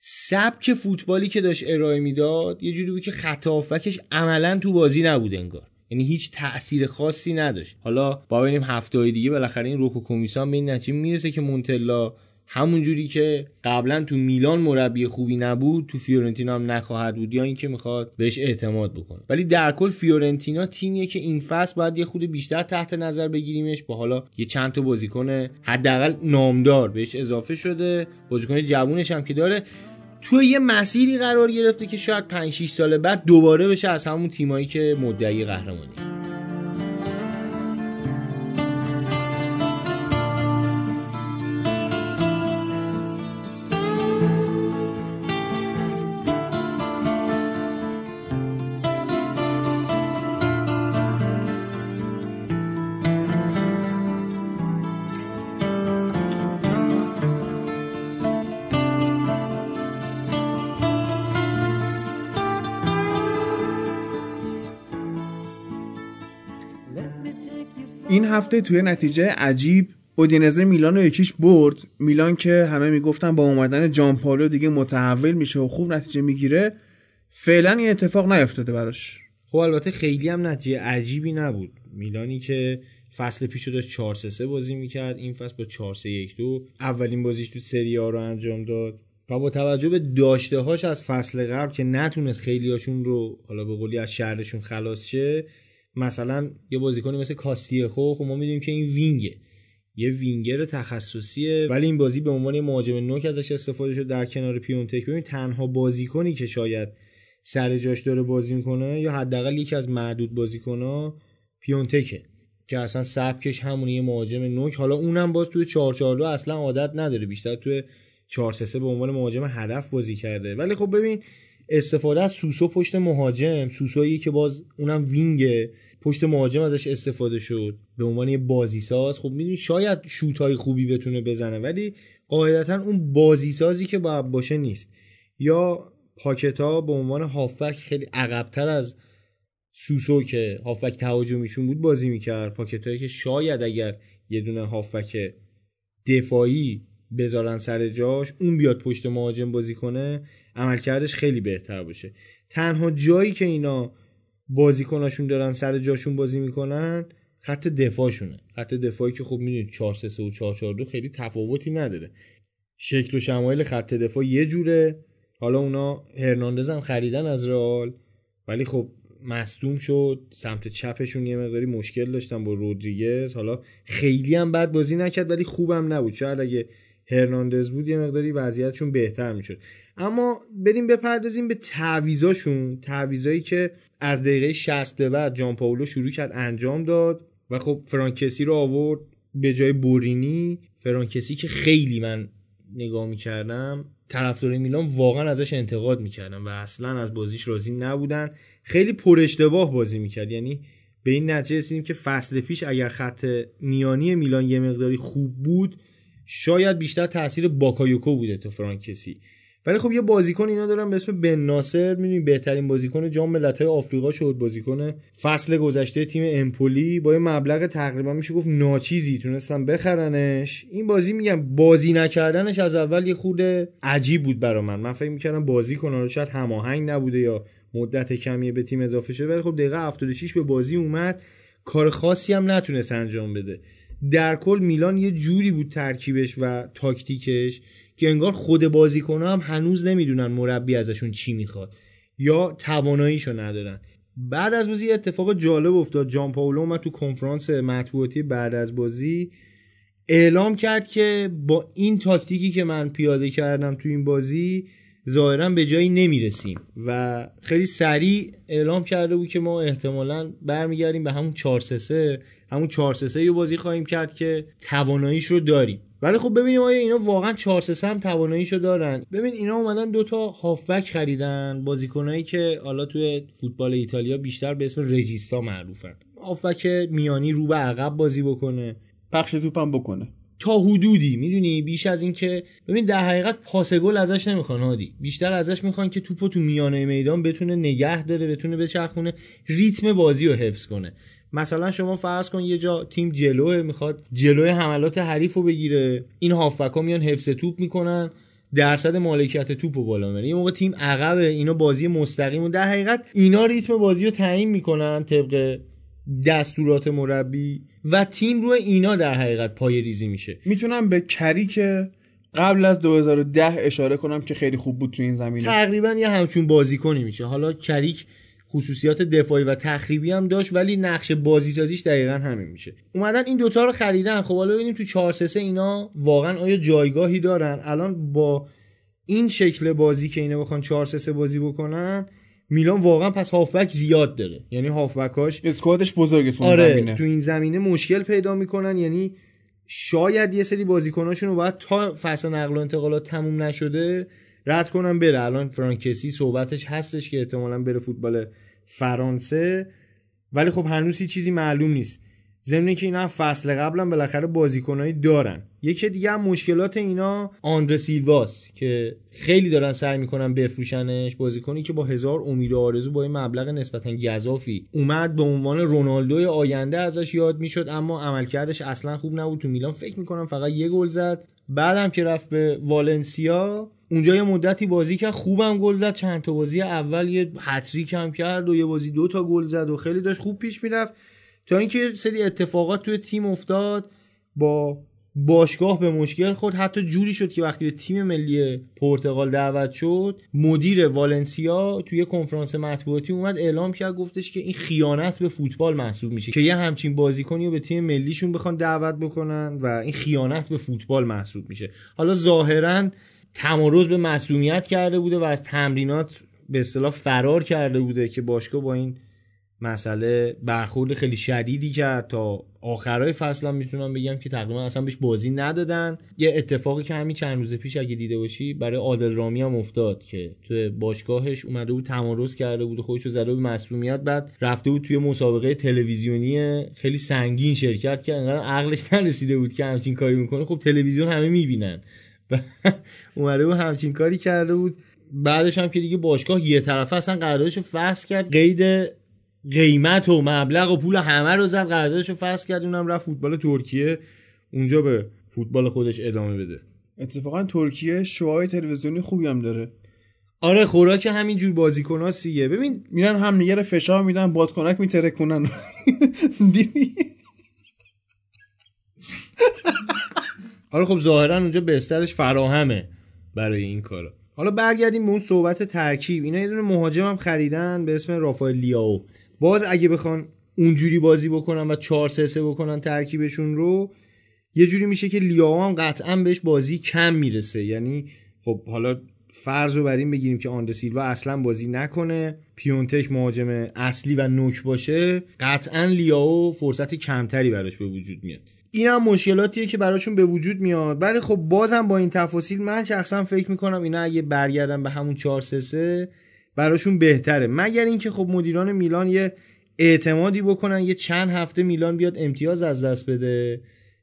سبک فوتبالی که داشت ارائه می‌داد یه جوری بود که خط هافبکش عملا تو بازی نبود انگار. یعنی هیچ تأثیر خاصی نداشت. حالا با ببینیم هفته دیگه بالاخره این روکو کمیسان به این نتیجه می‌رسه که مونتلا همون جوری که قبلا تو میلان مربی خوبی نبود تو فیورنتینا هم نخواهد بود یا اینکه می‌خواد بهش اعتماد بکنه. ولی در کل فیورنتینا تیمیه که این فصل باید یه خود بیشتر تحت نظر بگیریمش. با حالا یه چند تا بازیکن حداقل نامدار بهش اضافه شده. بازیکن جوونش هم که داره. تو یه مسیری قرار گرفته که شاید 5 6 سال بعد دوباره بشه از همون تیمایی که مدعی قهرمانی این هفته توی نتیجه عجیب اودینزه میلان رو یکیش برد. میلان که همه می‌گفتن با اومدن جان پالو دیگه متحول میشه و خوب نتیجه می‌گیره. فعلا این اتفاق نیفتاده براش. خب البته خیلی هم نتیجه عجیبی نبود. میلانی که فصل پیش رو داشت 4 3 بازی می‌کرد این فصل با 4 3 1 2 اولین بازیش تو سری آ رو انجام داد. و با توجه به داشته هاش از فصل قبل که نتونست خیلی هاشون رو حالا به قولی از شهرشون خلاص شه مثلا یه بازیکنی مثل کاستیخو خب ما می‌دونیم که این وینگه. یه وینگر تخصصیه ولی این بازی به عنوان مهاجم نوک ازش استفاده شد در کنار پیونتک. ببین تنها بازیکنی که شاید سر جاش داره بازی می‌کنه یا حداقل یکی از معدود بازیکنها پیونتکه که اصلا سبکش همون یه مهاجم نوک. حالا اونم باز توی 442 اصلا عادت نداره بیشتر توی 433 به عنوان مهاجم هدف بازی کرده. ولی خب ببین استفاده از سوسو پشت مهاجم سوسویی که باز اونم وینگه پشت مهاجم ازش استفاده شد. به عنوان یه بازی ساز خب می‌دونی شاید شوت های خوبی بتونه بزنه ولی قاعدتا اون بازی سازی که باید باشه نیست. یا پاکتا به عنوان هافبک خیلی عقبتر از سوسو که هافبک تهاجمیشون بود بازی می‌کرد. پاکتایی که شاید اگر یه دونه هافبک دفاعی بذارن سر جاش اون بیاد پشت مهاجم بازی کنه عملکردش خیلی بهتر باشه. تنها جایی که اینا بازیکناشون دارن سر جاشون بازی می‌کنن خط دفاعشونه. خط دفاعی که خب می‌دونید 4 3 و 4 4 2 خیلی تفاوتی نداره. شکل و شمایل خط دفاع یه جوره. حالا اونا هرناندز هم خریدن از رئال ولی خب مصدوم شد. سمت چپشون یه مقداری مشکل داشتن با رودریگز. حالا خیلی هم بد بازی نکرد ولی خوبم نبود. شاید اگه هرناندز بود یه مقداری وضعیتشون بهتر می‌شد. اما بریم بپردازیم به تعویزاشون تعویزایی که از دقیقه 60 به بعد جان پاولو شروع کرد انجام داد و خب فرانکسی رو آورد به جای بورینی. فرانکسی که خیلی من نگاه می‌کردم طرفدار میلان واقعا ازش انتقاد می‌کردن و اصلا از بازیش راضی نبودن. خیلی پر اشتباه بازی می‌کرد. یعنی به این نتیجه رسیدیم که فصل پیش اگر خط میانی میلان یه مقداری خوب بود شاید بیشتر تاثیر باکایوکو بوده تا فرانکسی. ولی خب یه بازیکن اینا دارن به اسم بن ناصر می‌دونی؟ بهترین بازیکن جام ملت‌های آفریقا شد بازیکن فصل گذشته تیم امپولی. با یه مبلغ تقریبا میشه گفت ناچیزی تونستن بخرنش. این بازی میگم بازی نکردنش از اول یه خورده عجیب بود برا من. من فکر می‌کردم بازی کنه شاید هماهنگ نبوده یا مدت کمی به تیم اضافه شده. ولی خب دقیقه 76 به بازی اومد. کار خاصی هم نتونست انجام بده. در کل میلان یه جوری بود ترکیبش و تاکتیکش که انگار خود بازیکن هم هنوز نمی‌دونن مربی ازشون چی می‌خواد یا تواناییشو ندارن. بعد از بازی اتفاق جالب افتاد. جان پاولو اومد تو کنفرانس مطبوعاتی بعد از بازی اعلام کرد که با این تاکتیکی که من پیاده کردم تو این بازی ظاهرا به جایی نمی‌رسیم و خیلی سریع اعلام کرده بود که ما احتمالا برمیگردیم به همون 4 3 همون 4 3 بازی خواهیم کرد که تواناییش رو داریم. ولی خب ببینیم آیا اینا واقعا 4 3 هم تواناییشو دارن؟ ببین اینا اومدن دوتا هافبک خریدن بازیکنایی که حالا توی فوتبال ایتالیا بیشتر به اسم رژیستا معروفن. هافبک میانی رو به عقب بازی بکنه. پخش توپم بکنه. تا حدودی می‌دونی؟ بیش از این که ببین در حقیقت پاس گل ازش نمی‌خوان هادی. بیشتر ازش می‌خوان که توپو تو میانه میدان بتونه نگه داره بتونه بچرخونه ریتم بازی رو حفظ کنه. مثلا شما فرض کن یه جا تیم جلوه می‌خواد جلوی حملات حریف رو بگیره. این هافبکا میان حفظ توپ می‌کنن درصد مالکیت توپ رو بالا می‌بره یه موقع تیم عقبه اینا بازی مستقیم و در حقیقت اینا ریتم بازی رو تعیین می‌کنن طبق دستورات مربی و تیم روی اینا در حقیقت پای ریزی میشه. می‌تونم به کری که قبل از 2010 اشاره کنم که خیلی خوب بود تو این زمینه. تقریبا یه همچون بازیکنی میشه. حالا کریک خصوصیات دفاعی و تخریبی هم داشت ولی نقش بازی سازیش دقیقا همین میشه. اومدن این دوتا رو خریدن. خب حالا ببینیم تو 4 3 اینا واقعا آیا جایگاهی دارن؟ الان با این شکل بازی که اینا بخوان 4 3 بازی بکنن میلان واقعا پس هافبک زیاد داره. یعنی هافبکاش اسکوادش بزرگه تو آره زمینه. تو این زمینه مشکل پیدا می‌کنن. یعنی شاید یه سری بازیکناشون رو باید تا فصل نقل و انتقالات تموم نشده رد کنم بره. الان فرانکسی صحبتش هستش که احتمالا بره فوتبال فرانسه. ولی خب هنوز چیزی معلوم نیست. ضمن که اینا فصل قبلا بالاخره بازیکنایی دارن. یکی دیگه هم مشکلات اینا آندره سیلواس که خیلی دارن سعی می‌کنن بفروشنش. بازیکنی که با هزار امید و آرزو با این مبلغ نسبتا گزافی اومد به عنوان رونالدوی آینده ازش یاد می‌شد اما عملکردش اصلا خوب نبود. تو میلان فکر می‌کنم فقط یه گل زد. بعدم که رفت به والنسیا اونجا یه مدتی بازی کرد خوبم گل زد. چند تا بازی اول یه هتریک هم کرد و یه بازی دو تا گل زد و خیلی داشت خوب پیش می‌رفت. تا اینکه سری اتفاقات توی تیم افتاد با باشگاه به مشکل خورد. حتی جوری شد که وقتی به تیم ملی پرتغال دعوت شد مدیر والنسیا توی کنفرانس مطبوعاتی اومد اعلام کرد گفتش که این خیانت به فوتبال محسوب میشه که یه همچین بازیکنی رو به تیم ملیشون بخوان دعوت بکنن و این خیانت به فوتبال محسوب میشه. حالا ظاهرا تمارز به مصدومیت کرده بوده و از تمرینات به اصطلاح فرار کرده بوده که باشگاه با این مسئله برخورد خیلی شدیدی کرد. تا آخرای فصل هم می‌تونم بگم که تقریبا اصلا بهش بازی ندادن. یه اتفاقی که همین چند روز پیش اگه دیده باشی برای عادل رامی هم افتاد که توی باشگاهش اومده بود تمارز کرده بود خودش رو زده به مسئولیت بعد رفته بود توی مسابقه تلویزیونی خیلی سنگین شرکت کرد. انقدر عقلش نرسیده بود که همچین کاری می‌کنه. خب تلویزیون همه می‌بینن. اومده بود همچین کاری کرده بود. بعدش هم که دیگه باشگاه یه طرفه اصلا قراردادش رو فصل کرد. قید قیمت و مبلغ و پول همه رو زد. قراردادش رو فصل کرد. اونم رفت فوتبال ترکیه. اونجا به فوتبال خودش ادامه بده. اتفاقا ترکیه شوهای تلویزیونی خوبی هم داره. آره خوراک همینجور بازیکناسیه. ببین میرن هم رو فشار میدن بادکنک میترکونن. دیدی؟ حالا خب ظاهرا اونجا بسترش فراهمه برای این کارا. حالا برگردیم به اون صحبت ترکیب. اینا یه دونه مهاجم هم خریدن به اسم رافائل لیاو. باز اگه بخوان اونجوری بازی بکنن و 4 3 3 بکنن ترکیبشون رو یه جوری میشه که لیاو هم قطعا بهش بازی کم می‌رسه. یعنی خب حالا فرض رو بر این بگیریم که آنده سیلوا اصلا بازی نکنه پیونتک مهاجم اصلی و نوک باشه قطعا لیاو فرصت کمتری براش به وجود میاد. این هم مشکلاتیه که براشون به وجود میاد. ولی خب بازم با این تفاصیل من شخصا فکر می‌کنم اینا اگه برگردن به همون 4 3 3 براشون بهتره. مگر اینکه خب مدیران میلان یه اعتمادی بکنن یه چند هفته میلان بیاد امتیاز از دست بده.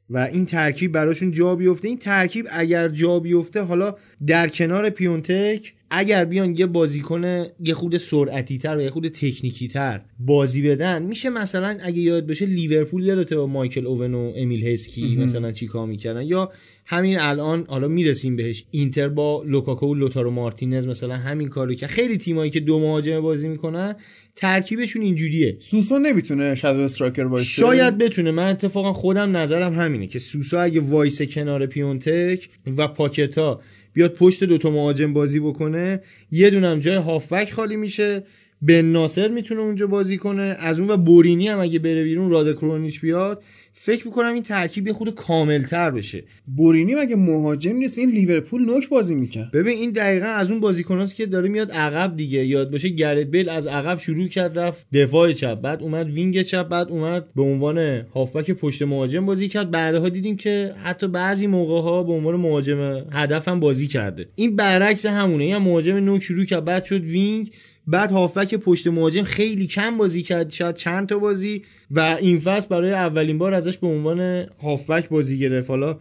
و این ترکیب براشون جا بیفته. این ترکیب اگر جا بیفته حالا در کنار پیونتک اگر بیان یه بازیکن یه خود سرعتی تر و یه خود تکنیکی تر بازی بدن میشه مثلا اگه یاد بشه لیورپول یادته با مایکل اوون و امیل هسکی مثلا چیکار می‌کردن؟ یا همین الان حالا می‌رسیم بهش اینتر با لوکاکو و لوتارو مارتینز مثلا همین کارو که خیلی تیمایی که دو مهاجم بازی می‌کنن ترکیبشون اینجوریه. سوسو نمی‌تونه shadow striker وایسه شاید بتونه. من اتفاقا خودم نظرم همینه که سوسو اگه وایسه کنار پیونتک و پاکتا بیاد پشت دوتا مهاجم بازی بکنه یه دونم جای هافبک خالی میشه. بن ناصر می‌تونه اونجا بازی کنه. از اون و بورینی هم اگه بره بیرون راده کرونیچ بیاد. فکر می‌کنم این ترکیب یه خورده کاملتر بشه. بورینی مگه مهاجم نیست؟ این لیورپول نوک بازی می‌کرد. ببین این دقیقا از اون بازیکناست که داره میاد عقب دیگه. یاد باشه گرت بیل از عقب شروع کرد رفت دفاع چپ بعد اومد وینگ چپ بعد اومد به عنوان هافبک پشت مهاجم بازی کرد. بعدها دیدیم که حتی بعضی موقع ها به عنوان مهاجم هدف هم بازی کرده. این برعکس همونه. یا مهاجم نوک شروع کرد بعد شد وینگ. بعد هافبک پشت مهاجم خیلی کم بازی کرد شاید چند تا بازی. و این فصل برای اولین بار ازش به عنوان هافبک بازی گرفت. حالا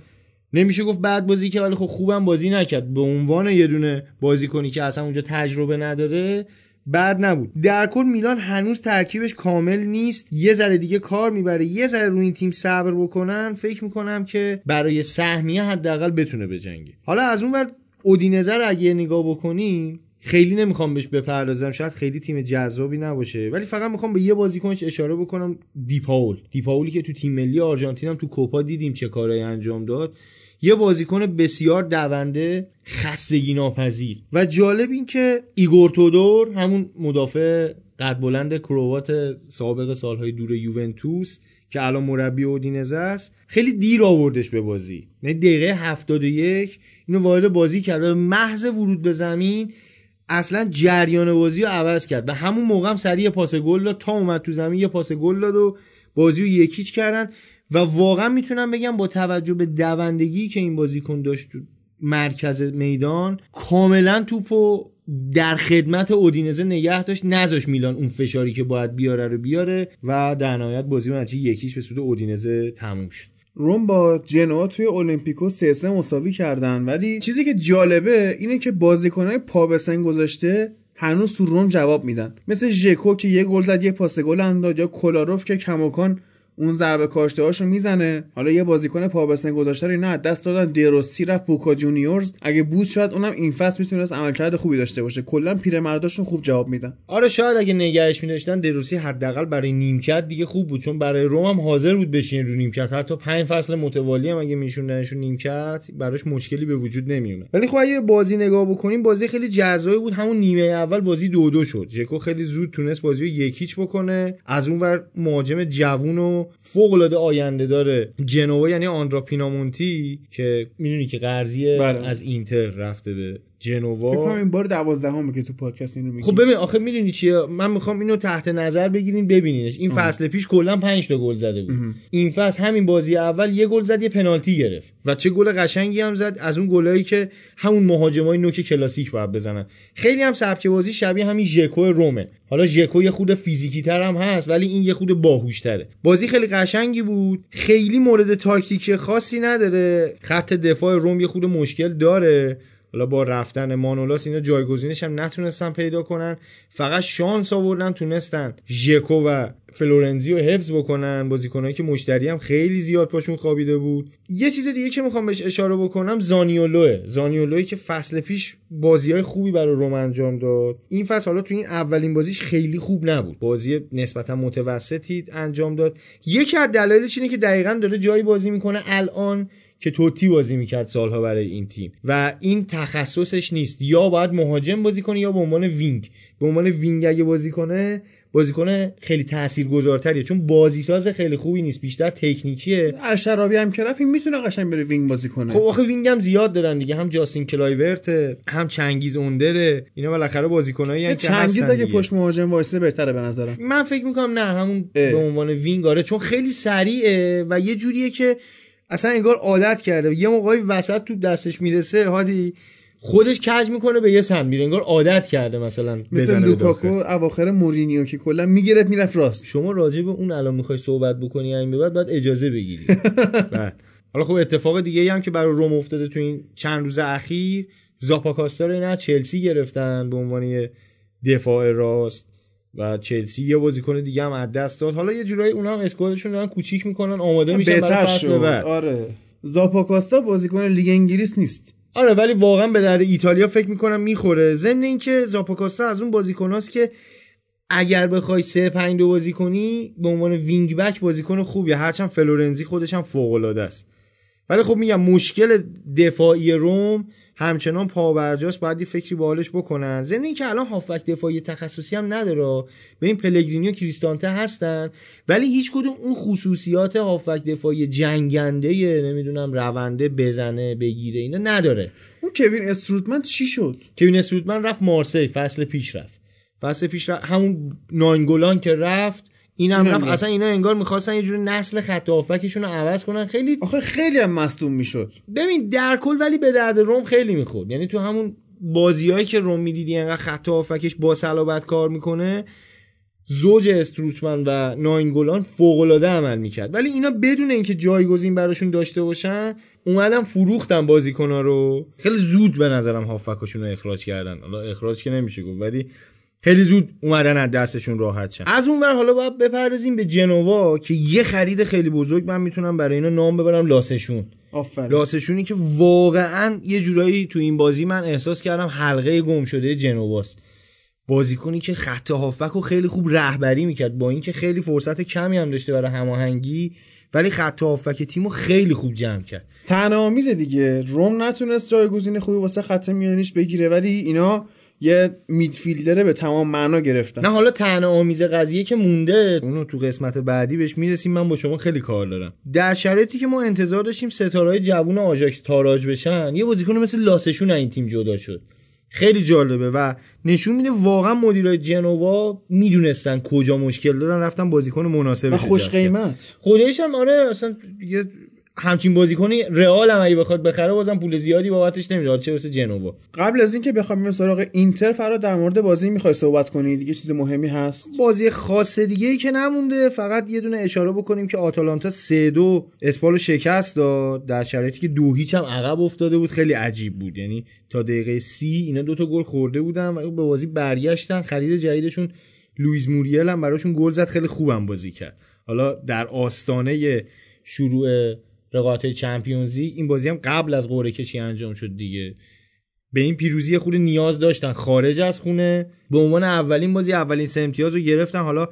نمیشه گفت بعد بازی که ولی خب خوبم بازی نکرد. به عنوان یه دونه بازیکنی که اصلا اونجا تجربه نداره بعد نبود. در کل میلان هنوز ترکیبش کامل نیست. یه ذره دیگه کار می‌بره. یه ذره روی این تیم صبر بکنن. فکر می‌کنم که برای سهمیه حداقل بتونه بجنگه. حالا از اون ور اودینزه رو اگه نگاه بکنیم خیلی نمی‌خوام بهش بپردازم. شاید خیلی تیم جذابی نباشه. ولی فقط می‌خوام به یه بازیکنش اشاره بکنم. دیپاول. دیپاولی که تو تیم ملی آرژانتین هم تو کوپا دیدیم چه کارایی انجام داد. یه بازیکن بسیار دونده خستگی ناپذیر. و جالب این که ایگور تودور همون مدافع قد بلند کروات سابق سالهای دور یوونتوس که الان مربی اودینزه است خیلی دیر آوردش به بازی. یعنی دقیقه 71 اینو وارد بازی کرد. محض ورود به زمین اصلا جریان بازی رو عوض کرد و همون موقع هم سریع پاس گل داد. تا اومد تو زمین یه پاس گل داد و بازی رو یکیچ کردن. و واقعا می‌تونم بگم با توجه به دوندگی که این بازیکن داشت تو مرکز میدان کاملا توپو در خدمت اودینزه نگه داشت. نذاش میلان اون فشاری که باید بیاره رو بیاره و در نهایت بازی نتیجه یکیش به سود اودینزه تموم شد. روم با جنوا توی المپیکو 3 3 مساوی کردن. ولی چیزی که جالبه اینه که بازیکنای پا به گذاشته هنوز تو روم جواب میدن. مثل ژکو که یه گل زد یه پاس گل انداخت یا کولاروف که کماکان اون ضربه کاشته هاشو می‌زنه. حالا یه بازیکن پا گذاشته رو از دست دادن. دروسی رفت بوکا جونیورز. اگه بود شاید اونم این فصل می‌تونست عملکرد خوبی داشته باشه. کلا پیرمرداشون خوب جواب میدن. آره شاید اگه نگهش می‌داشتن دروسی حداقل برای نیمکت دیگه خوب بود. چون برای روم هم حاضر بود بشینه رو نیمکت. حتی پنج فصل متوالی هم اگه میشوندنشون نیمکت براش مشکلی به وجود نمیومد ولی خب اگه بازی نگاه بکنیم بازی خیلی جذابی بود. همون نیمه اول بازی دو دو شد. ژکو خیلی زود تونست بازی رو یک هیچ بکنه. از اون ور مهاجم جوون و فوق العاده آینده داره جنوا یعنی آندرا پینامونتی که می‌دونی که قرضیه بله. از اینتر رفته به فکر جنوا کنم این بار 12 که تو پادکست اینو میگی. خب ببین آخه می‌دونی چیه؟ من می‌خوام اینو تحت نظر بگیرین ببینینش. این فصل پیش کلا 5 تا گل زده بود. این فصل همین بازی اول یه گل زد یه پنالتی گرفت. و چه گل قشنگی هم زد از اون گلایی که همون مهاجمای نوک کلاسیک باید بزنن. خیلی هم سبک بازی شبیه همین ژکو رومه. حالا ژکو یه خود فیزیکی تر هم هست ولی این یه خود باهوش تره بازی خیلی قشنگی بود. خیلی مورد تاکتیکی خاصی نداره. خط دفاع روم یه خود مشکل داره. حالا با رفتن مانولاس اینا جایگزینش هم نتونستن پیدا کنن. فقط شانس آوردن تونستن ژکو و فلورنزی رو حفظ بکنن. بازیکنایی که مشتری هم خیلی زیاد پاشون خوابیده بود. یه چیز دیگه که می‌خوام بهش اشاره بکنم زانیولوه. زانیولوی که فصل پیش بازی های خوبی برای روم انجام داد. این فصل حالا تو این اولین بازیش خیلی خوب نبود. بازی نسبتا متوسطی انجام داد. یکی از دلایلش اینه که دقیقا داره جایی بازی می‌کنه. الان که توتی بازی می‌کرد سالها برای این تیم. و این تخصصش نیست. یا باید مهاجم بازی کنه یا به عنوان وینگ. به عنوان وینگ اگه بازی کنه بازیکن خیلی تاثیرگذارتریه. چون بازیساز خیلی خوبی نیست. بیشتر تکنیکیه. الشعراوی هم که رفت این می‌تونه قشنگ بره وینگ بازی کنه. خب آخه وینگ هم زیاد دارن دیگه. هم جاستین کلایورت هم چنگیز اوندره. اینا بالاخره بازیکنایی که چنگیز هستن اگه. پشت مهاجم وایسه بهتره به نظرم. من فکر می‌کنم نه همون اه. به عنوان وینگ. آره چون خیلی سریعه و یه جوریه که اصلا انگار عادت کرده. یه موقعی وسط تو دستش می‌رسه هادی خودش کج می‌کنه به یه سمت میره. انگار عادت کرده مثلا مثل لوکاکو. اواخر مورینیو که کلا می‌گرفت می‌رفت راست. شما راجع به اون الان می‌خوای صحبت بکنی این به بعد باید اجازه بگیری. بله. حالا خب اتفاق دیگه هم که برای روم افتاده تو این چند روز اخیر زاپاکاستا رو اینا چلسی گرفتن به عنوان یه دفاع راست. و چلسی یه بازیکن دیگه هم از دست داد. حالا یه جورایی اونا هم اسکوادشون دارن کوچیک می‌کنن آماده میشن برای فصل بعد. آره. زاپاکاستا بازیکن لیگ انگلیس نیست. آره ولی واقعا به در ایتالیا فکر می‌کنم می‌خوره. ضمن اینکه زاپاکاستا از اون بازیکناست که اگر بخوای 3 5 2 بازی کنی به عنوان وینگ بک بازیکن خوبیه هرچند فلورنزی خودش هم فوق العاده است. ولی خب میگم مشکل دفاعی روم همچنان پابرجاست باید یه فکری به حالش بکنن. ضمن اینکه الان هافبک دفاعی تخصصی هم نداره. به این پلگرینی و کریستانته هستن. ولی هیچ کدوم اون خصوصیات هافبک دفاعی جنگنده نمی‌دونم رونده بزنه بگیره اینا نداره. اون کوین استروتمن چی شد؟ کوین استرودمن رفت مارسی فصل پیش رفت. فصل پیش رفت همون ناینگولان که رفت اینم اینم رفت. اصلا اینا انگار می‌خواستن یه جور نسل خط هافبکشون رو عوض کنن. خیلی آخه خیلی هم مصدوم می‌شد. ببین در کل ولی به درد روم خیلی می‌خورد. یعنی تو همون بازیایی که روم می‌دیدی انقدر خط هافبکش با صلابت کار می‌کنه زوج استروتمن و ناینگولان فوق العاده عمل می‌کرد. ولی اینا بدون اینکه جایگزین براشون داشته باشن اومدن فروختن بازیکنها رو. خیلی زود به نظرم هافبکاشون رو اخراج کردن. حالا اخراج که نمیشه گفت ولی خیلی زود اومدن از دستشون راحت شن. از اون ور حالا باید بپردازیم به جنوا که یه خرید خیلی بزرگ من می‌تونم برای اینا نام ببرم لاسشون. آفرین. لاسشونی که واقعا یه جورایی تو این بازی من احساس کردم حلقه گم شده جنواست. بازیکنی که خط هافبک رو خیلی خوب رهبری می‌کرد با اینکه خیلی فرصت کمی هم داشته برای هماهنگی ولی خط هافبک تیمو خیلی خوب جمع کرد. تنها آمیزه دیگه. روم نتونست جایگزین خوبی واسه خط میانیش بگیره ولی اینا یه میدفیلدره به تمام معنا گرفتن. نه حالا تنها آمیز قضیه که مونده. اونو تو قسمت بعدی بهش می‌رسیم. من با شما خیلی کار دارم. در شرایطی که ما انتظار داشتیم ستارهای جوون آژاکس تاراج بشن یه بازیکن مثل لاسشون این تیم جدا شد. خیلی جالبه و نشون میده واقعا مدیرای جنوا می‌دونستن کجا مشکل دارن رفتن بازیکن مناسب و خوش قیمت. خودش هم آره اصلا یه همچین بازیکنی رئال هم اگه بخواد بخره بازم پول زیادی بابتش نمیده. چه واسه جنوا. قبل از اینکه بخوام بریم سراغ اینتر فرا در مورد بازی می‌خوای صحبت کنی؟ دیگه چیز مهمی هست؟ بازی خاص دیگه ای که نمونده. فقط یه دونه اشاره بکنیم که آتالانتا 3 2 اسپالو شکست داد. در شرایطی که دو هیچ هم عقب افتاده بود. خیلی عجیب بود. یعنی تا دقیقه سی اینا دو تا گل خورده بودن و به بازی برگشتن. خرید جدیدشون لوئیز موریل هم براشون گل زد. خیلی خوبم بازی کرد. حالا در آستانه شروع رقابت چمپیونز لیگ این بازی هم قبل از قرعه کشی انجام شد دیگه. به این پیروزی خود نیاز داشتن. خارج از خونه به عنوان اولین بازی اولین سه امتیاز رو گرفتن. حالا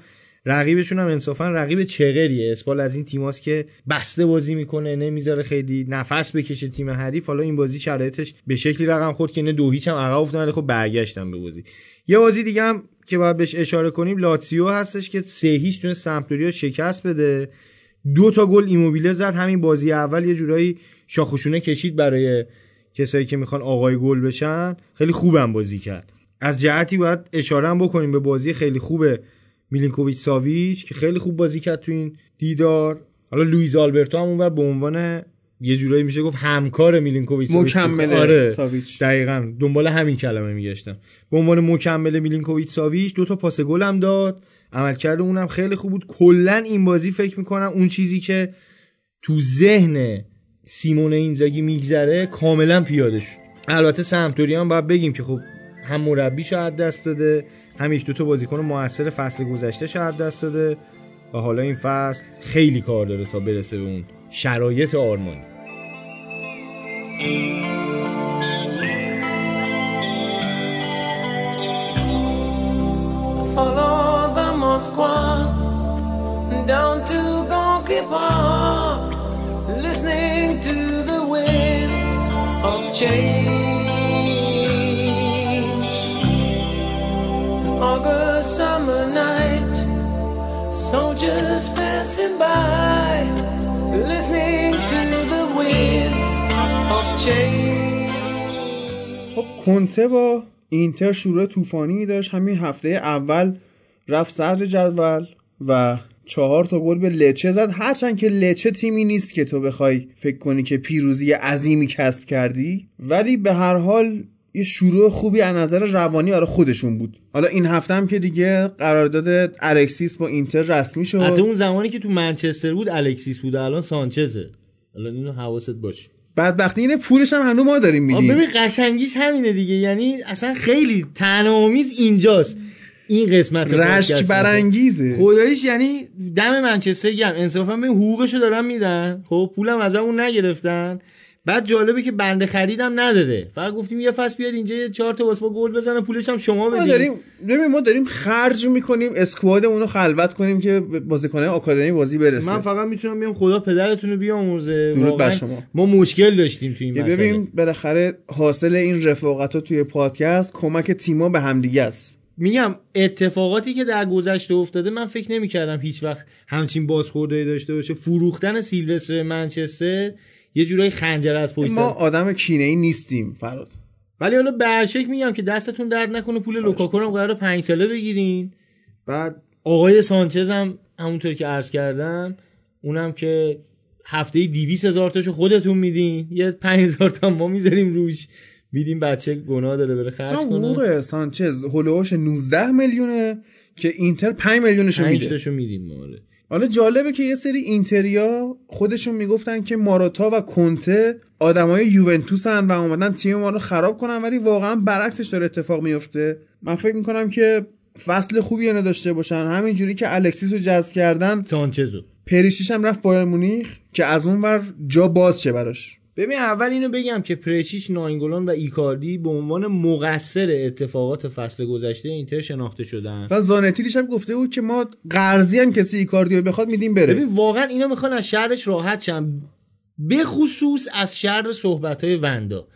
رقیبشون هم انصافا رقیب چغریه. اسپال از این تیماست که بسته بازی می‌کنه نمی‌ذاره خیلی نفس بکشه تیم حریف. حالا این بازی شرایطش به شکلی رقم خورد که نه دو هیچ هم عقب افتادن خب برگشتن به بازی. یه بازی دیگه هم که باید بهش اشاره کنیم لاتسیو هستش که سه هیچ تونست سمپدوریا شکست بده. دو تا گل ایموبیله زد. همین بازی اول یه جورایی شاخ و شونه کشید برای کسایی که می‌خوان آقای گل بشن. خیلی خوبم بازی کرد. از جهتی باید اشاره هم بکنیم به بازی خیلی خوب میلینکوویچ ساویچ که خیلی خوب بازی کرد تو این دیدار. حالا لوئیز آلبرتو هم اونور به عنوان یه جورایی میشه گفت همکار میلینکوویچ مکمل آره ساویچ. دقیقا. دنبال همین کلمه میگشتم. به عنوان مکمل میلینکوویچ ساویچ دو تا پاس گل هم داد. عملکرد اونم خیلی خوب بود. کلا این بازی فکر می‌کنم اون چیزی که تو ذهن سیمون اینزاگی میگذره کاملا پیاده شد. البته سمتوری هم باید بگیم که خب هم مربیش از دست داده هم یک دو تا بازیکن موثر فصل گذشته از دست داده و حالا این فصل خیلی کار داره تا برسه به اون شرایط آرمانی. Follow the Moskwa down to Gonky Park, listening to the wind of change. August summer night, soldiers passing by, listening to the wind of change. خب کنته با اینتر شروع طوفانی داشت همین هفته اول رفت صدر جدول و چهار تا گل به لچه زد. هرچند که لچه تیمی نیست که تو بخوای فکر کنی که پیروزی عظیمی کسب کردی ولی به هر حال یه شروع خوبی از نظر روانی برای خودشون بود. حالا این هفته هم که دیگه قرارداد الکسیس با اینتر رسمی شد. حتی اون زمانی که تو منچستر بود الکسیس بود الان سانچزه. الان اینو حواست باشه. بدبختی اینه پولش هم هنوز ما داریم میدیم. ببین قشنگیش همینه دیگه. یعنی اصلا خیلی تنامیز اینجاست. این قسمت رشک. برانگیزه. خداییش یعنی دم منچستر گرم. انصافا به حقوقشو دارن میدن. خب پولم از اون نگرفتن. بعد جالبه که بنده خریدم نداره. فقط گفتیم یه فصل بیاد اینجا یه چهار تا ما گل بزنه پولش هم شما ما بدین. داریم ببین ما داریم خرج می‌کنیم اسکوادمون رو خلوت کنیم که به بازیکنان آکادمی بازی برسه. من فقط می‌تونم بیام خدا پدرتون رو بیامرزه. درود بر شما. ما مشکل داشتیم تو این مسئله. ببین بالاخره حاصل این رفاقت ها توی پادکست کمک تیما به همدیگه است. میگم اتفاقاتی که در گذشته افتاده من فکر نمی‌کردم هیچ وقت همچین بازخوردایی داشته باشه. فروختن سیلوستر منچستر یه جورایی خنجر از پشت ما. آدم کینه ای نیستیم فراد. ولی حالا به شکل میگم که دستتون درد نکنه پول لوکاکو رو قرار پنج ساله بگیرین. بعد آقای سانچز هم همونطور که عرض کردم اونم که هفته دیویس هزار تاشو خودتون میدین. یه پنج هزار تا ما می‌ذاریم روش. میدیم بچه گناه داره بره خرج کنه. حقوق سانچز. هلوهاش 19 میلیونه که اینتر 5 میلیونشو پنج میده. میدیم ماله حالا جالبه که یه سری اینتریا خودشون می‌گفتن که ماراتا و کنته آدمای یوونتوسن و اومدن تیم ما رو خراب کنن ولی واقعا برعکسش داره اتفاق میفته من فکر می‌کنم که فصل خوبی اینو داشته باشن. همینجوری که الکسیس رو جذب کردن سانچزو. پریشیچ هم رفت بایرن مونیخ که از اون ور جا باز شه براش. ببین اول اینو بگم که پریشیچ ناینگولان و ایکاردی به عنوان مقصر اتفاقات فصل گذشته اینتر شناخته شدن. مثلا زانتی دیشب گفته بود که ما قرضی هم کسی ایکاردیو بخواد میدیم بره. ببین واقعا اینا می‌خوان از شرش راحت شن. به خصوص از شر صحبت های وندا.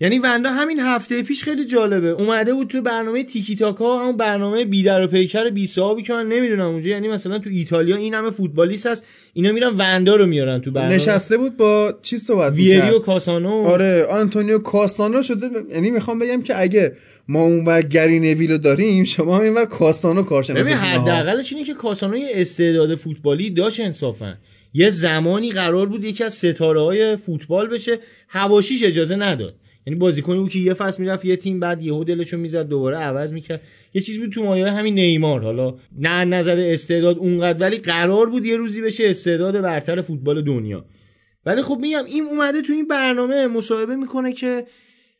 یعنی وندا همین هفته پیش خیلی جالبه. اومده بود تو برنامه تیکی تاکا همون برنامه بیدر و پیکر بی صاحبی که من نمی‌دونم اونجا. یعنی مثلا تو ایتالیا این همه فوتبالیست هست اینا میرن وندا رو میارن تو برنامه. نشسته بود با چی صحبت ویری می‌کرد؟ و کاسانو. آره آنتونیو کاستانو شده. یعنی می‌خوام بگم که اگه ما اونور گری نویلو داریم شما هم اینور کاستانو کارشناس. حداقلش اینه که کاسانو یه استعداد فوتبالی داشت انصافا. یه زمانی قرار بود یکی از ستاره های فوتبال بشه هواشیش اجازه نداد. یعنی بازیکنی بود که یه فصل می‌رفت یه تیم بعد یهو دلشو می‌زد دوباره عوض می‌کرد. یه چیز بود تو مایه همین نیمار. حالا نه نظر استعداد اونقدر ولی قرار بود یه روزی بشه استعداد برتر فوتبال دنیا. ولی خب میگم این اومده تو این برنامه مصاحبه می‌کنه که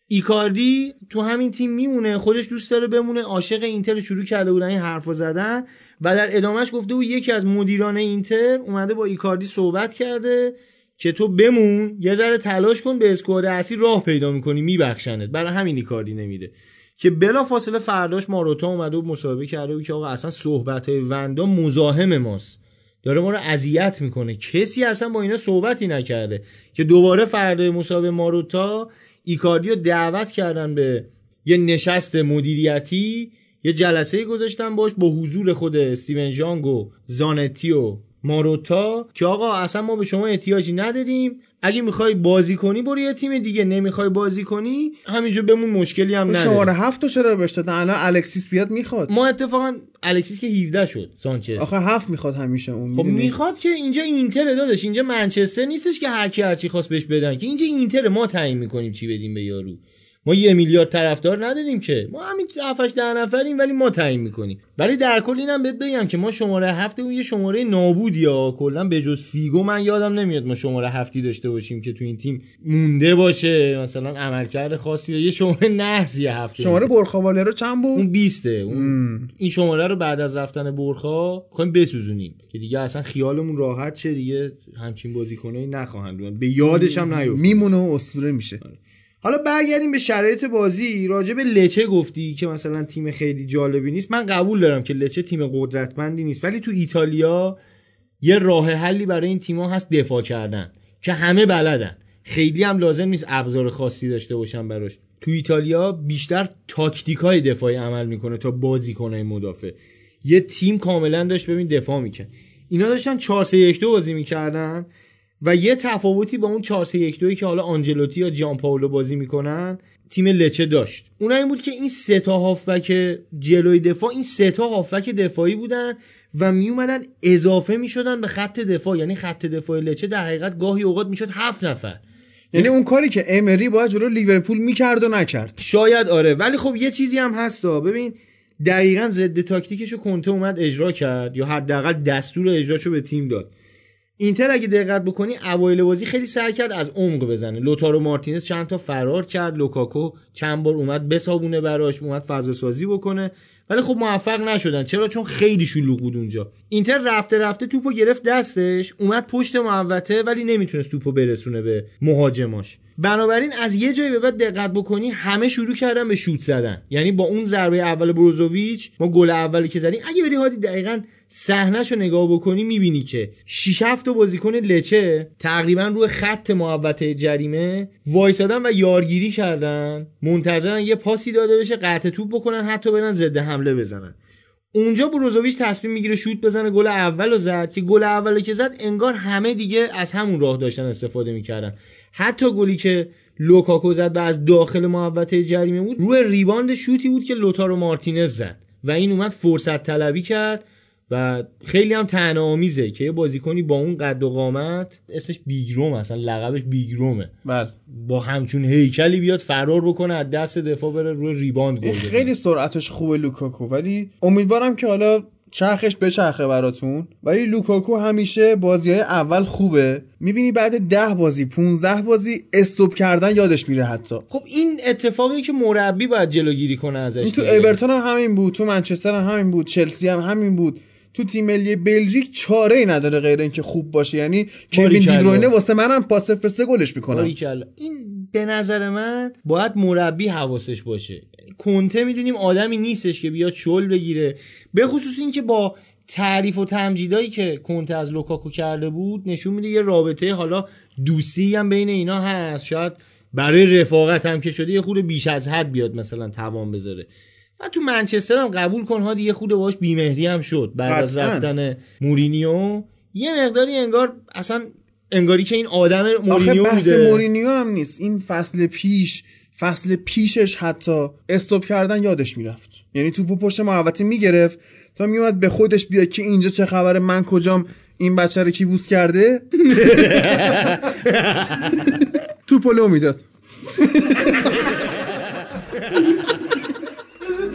ایکاردی تو همین تیم میمونه خودش دوست داره بمونه عاشق اینتر شروع کرده بودن این حرفا زدن و در ادامهش گفته بود یکی از مدیران اینتر اومده با ایکاردی صحبت کرده. که تو بمون یه ذره تلاش کن به اسکواد اصلی راه پیدا می‌کنی میبخشنت. برای همین ایکاردی نمیده. که بلا فاصله فرداش ماروتا اومده و مصاحبه کرده بود که آقا اصلا صحبت های وندا مزاحم ماست. داره ما رو اذیت می‌کنه. کسی اصلا با اینا صحبتی نکرده که دوباره فردای مصاحبه ماروتا ایکاردی رو دعوت کردن به یه نشست مدیریتی یه جلسه گذاشتن باش با حضور خود استیون جانگ و زانتی و ماروتا که آقا اصلا ما به شما احتیاجی نداریم. اگه می‌خوای بازی کنی برو یه تیم دیگه. نمی‌خوای بازی کنی همینجور بمون مشکلی هم نداره. شماره هفت چرا بهش دادن؟ الان الکسیس بیاد می‌خواد. ما اتفاقا الکسیس که 17 شد سانچز. آخه هفت می‌خواد همیشه اون خب؟ می‌خواد که اینجا اینتر داداش اینجا منچستر نیستش که هر کی هر چی خواست بهش بدن. که اینجا اینتر ما تعیین می‌کنیم چی بدیم به یارو. ما یه میلیارد طرفدار نداریم که. ما همین 7 ده نفریم ولی ما تعیین می‌کنیم. ولی در کل اینم بهت بگم که ما شماره هفت اون یه شماره نابودی یا کلا به جز فیگو من یادم نمیاد ما شماره هفتی داشته باشیم که تو این تیم مونده باشه. مثلا عملکرد خاصی یه شماره نحسی هفته. شماره برخواله رو چند بود؟ اون 20 اون این شماره رو بعد از رفتن برخا می‌خوایم بسوزونیم. که دیگه اصلا خیالمون راحت شه. دیگه همچین بازیکنایی نخواهند. به یادش هم نیفت میمونه و اسطوره میشه. حالا برگردیم به شرایط بازی. راجع به لچه گفتی که مثلا تیم خیلی جالبی نیست. من قبول دارم که لچه تیم قدرتمندی نیست. ولی تو ایتالیا یه راه حلی برای این تیم‌ها هست دفاع کردن که همه بلدن. خیلی هم لازم نیست ابزار خاصی داشته باشن براش. تو ایتالیا بیشتر تاکتیک های دفاعی عمل می‌کنه تا بازیکنهای مدافع. یه تیم کاملا داشت ببین دفاع می‌کرد. اینا داشتن 4 3 1 2 بازی می‌کردن. و یه تفاوتی با اون 4 3 1 2 که حالا آنجلوتی یا جان پاولو بازی می‌کنن تیم لچه داشت. اون این بود که این سه تا هافبک جلوی دفاع این سه تا هافبک دفاعی بودن و می اومدن اضافه می‌شدن به خط دفاع. یعنی خط دفاع لچه در حقیقت گاهی اوقات می‌شد هفت نفر. یعنی اون کاری که امری باید جلو لیورپول می‌کرد و نکرد. شاید آره. ولی خب یه چیزی هم هستا ببین دقیقا ضد تاکتیکشو کنته اومد اجرا کرد یا حداقل دستور اجراشو به تیم داد. اینتر اگه دقت بکنی اوایل بازی خیلی سعی کرد از عمق بزنه. لوتارو مارتینز چند تا فرار کرد لوکاکو چند بار اومد بسابونه براش اومد فضا سازی بکنه. ولی خب موفق نشدن. چرا؟ چون خیلی شلوغ بود اونجا. اینتر رفته رفته توپو گرفت دستش اومد پشت محوطه ولی نمی‌تونست توپو برسونه به مهاجماش. بنابراین از یه جایی به بعد دقت بکنی همه شروع کردن به شوت زدن. یعنی با اون ضربه اول بروزوویچ ما گل اولی که زدیم اگه بری هادی دقیقاً صحنهشو نگاه بکنی می‌بینی که 6 7 تا بازیکن لچه تقریبا روی خط محوطه جریمه وایسادن و یارگیری کردن. منتظرن یه پاسی داده بشه قطع توپ بکنن حتی برن ضد حمله بزنن. اونجا بروزوویچ تصمیم می‌گیره شوت بزنه گل اول رو زد. که گل اول که زد انگار همه دیگه از همون راه داشتن استفاده می‌کردن. حتی گلی که لوکاکو زد و از داخل محوطه جریمه بود روی rebound شوتی بود که لوتارو مارتینز زد. و این اومد فرصت طلبی کرد. و خیلی هم طعنه آمیزه که یه بازیکنی با اون قد و قامت اسمش Big Rom اصلا لقبش Big Rom ه. بله. با همچون هیکلی بیاد فرار بکنه از دست دفاع بره روی rebound گل خیلی سرعتش خوبه لوکاکو. ولی امیدوارم که حالا چرخش بچرخه براتون. ولی لوکاکو همیشه بازی های اول خوبه. می‌بینی بعد ده بازی 15 بازی stop کردن یادش میره حتی. خب این اتفاقی که مربی باید جلوگیری کنه ازش تو. اورتون هم همین بود تو منچستر هم همین بود چلسی هم همین بود. تو تیم ملی بلژیک چاره ای نداره غیر اینکه خوب باشه. یعنی کوین. دیبروینه واسه منم پاس فرسته گلش می‌کنم باریکلا. این به نظر من باید مربی حواسش باشه. کنته می‌دونیم آدمی نیستش که بیاد شل بگیره. به خصوص اینکه با تعریف و تمجیدایی که کنته از لوکاکو کرده بود نشون میده یه رابطه حالا دوستی هم بین اینا هست. شاید برای رفاقت هم که شده یه خود بیش از حد بیاد مثلا توان بذاره. و تو منچستر هم قبول کن هادی یه خود باش بیمهری هم شد بعد از. رفتن مورینیو. یه مقداری انگار اصلا انگاری که این آدم آخه مورینیو بحث بوده. مورینیو هم نیست. این فصل پیش فصل پیشش حتی استوب کردن یادش می‌رفت. یعنی توپو پشت محوطه می‌گرفت تا میومد به خودش بیاد که اینجا چه خبره من کجام این بچه رو کی بوس کرده؟ توپو لو می‌داد.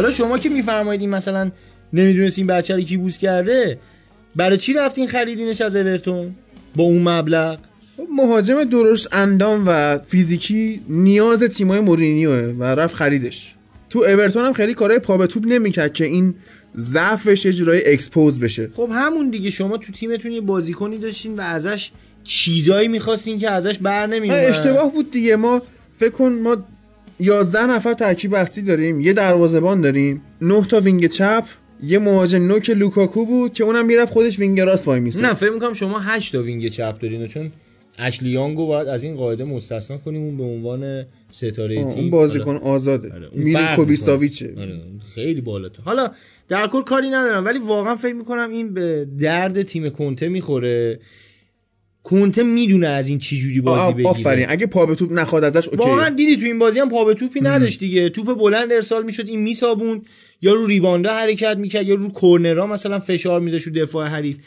حالا شما که میفرمایید این مثلا نمی‌دونست این بچه رو کی بوس کرده برای چی رفتین خریدینش از اورتون؟ با اون مبلغ؟ مهاجم درشت اندام و فیزیکی نیاز تیمای مورینیوه و رفت خریدش. تو اورتون هم خیلی کارهای پا به توپ نمی‌کرد که این ضعفش یه جورایی expose بشه. خب همون دیگه. شما تو تیمتون یه بازیکنی داشتین و ازش چیزایی می‌خواستین که ازش بر نمیومد اشتباه بود دیگه. ما فکر کن ما 11 نفر ترکیب اصلی داریم یه دروازه‌بان داریم 9 تا wing چپ یه مهاجم نوک لوکاکو بود که اونم می‌رفت خودش wing راست وایمیسه نه فکر می‌کنم شما 8 تا wing چپ دارین چون اشلی یانگو باید از این قاعده مستثنا کنیم اون به عنوان ستاره تیم اون بازیکن آزاده. آره، می‌کنه. آره، خیلی بالاته حالا در کل کاری ندارم ولی واقعا فکر می‌کنم این به درد تیم کنته می‌خوره. کنته می‌دونه از این چی جوری بازی بگیره. آفرین. اگه پا به توپ نخواد ازش اوکی. واقعا دیدی تو این بازی هم پا به توپی نداشت دیگه. توپ بلند ارسال می‌شد این میسابون یا رو ریباندا حرکت می‌کرد یا رو کورنرها مثلا فشار میذاشت رو دفاع حریف.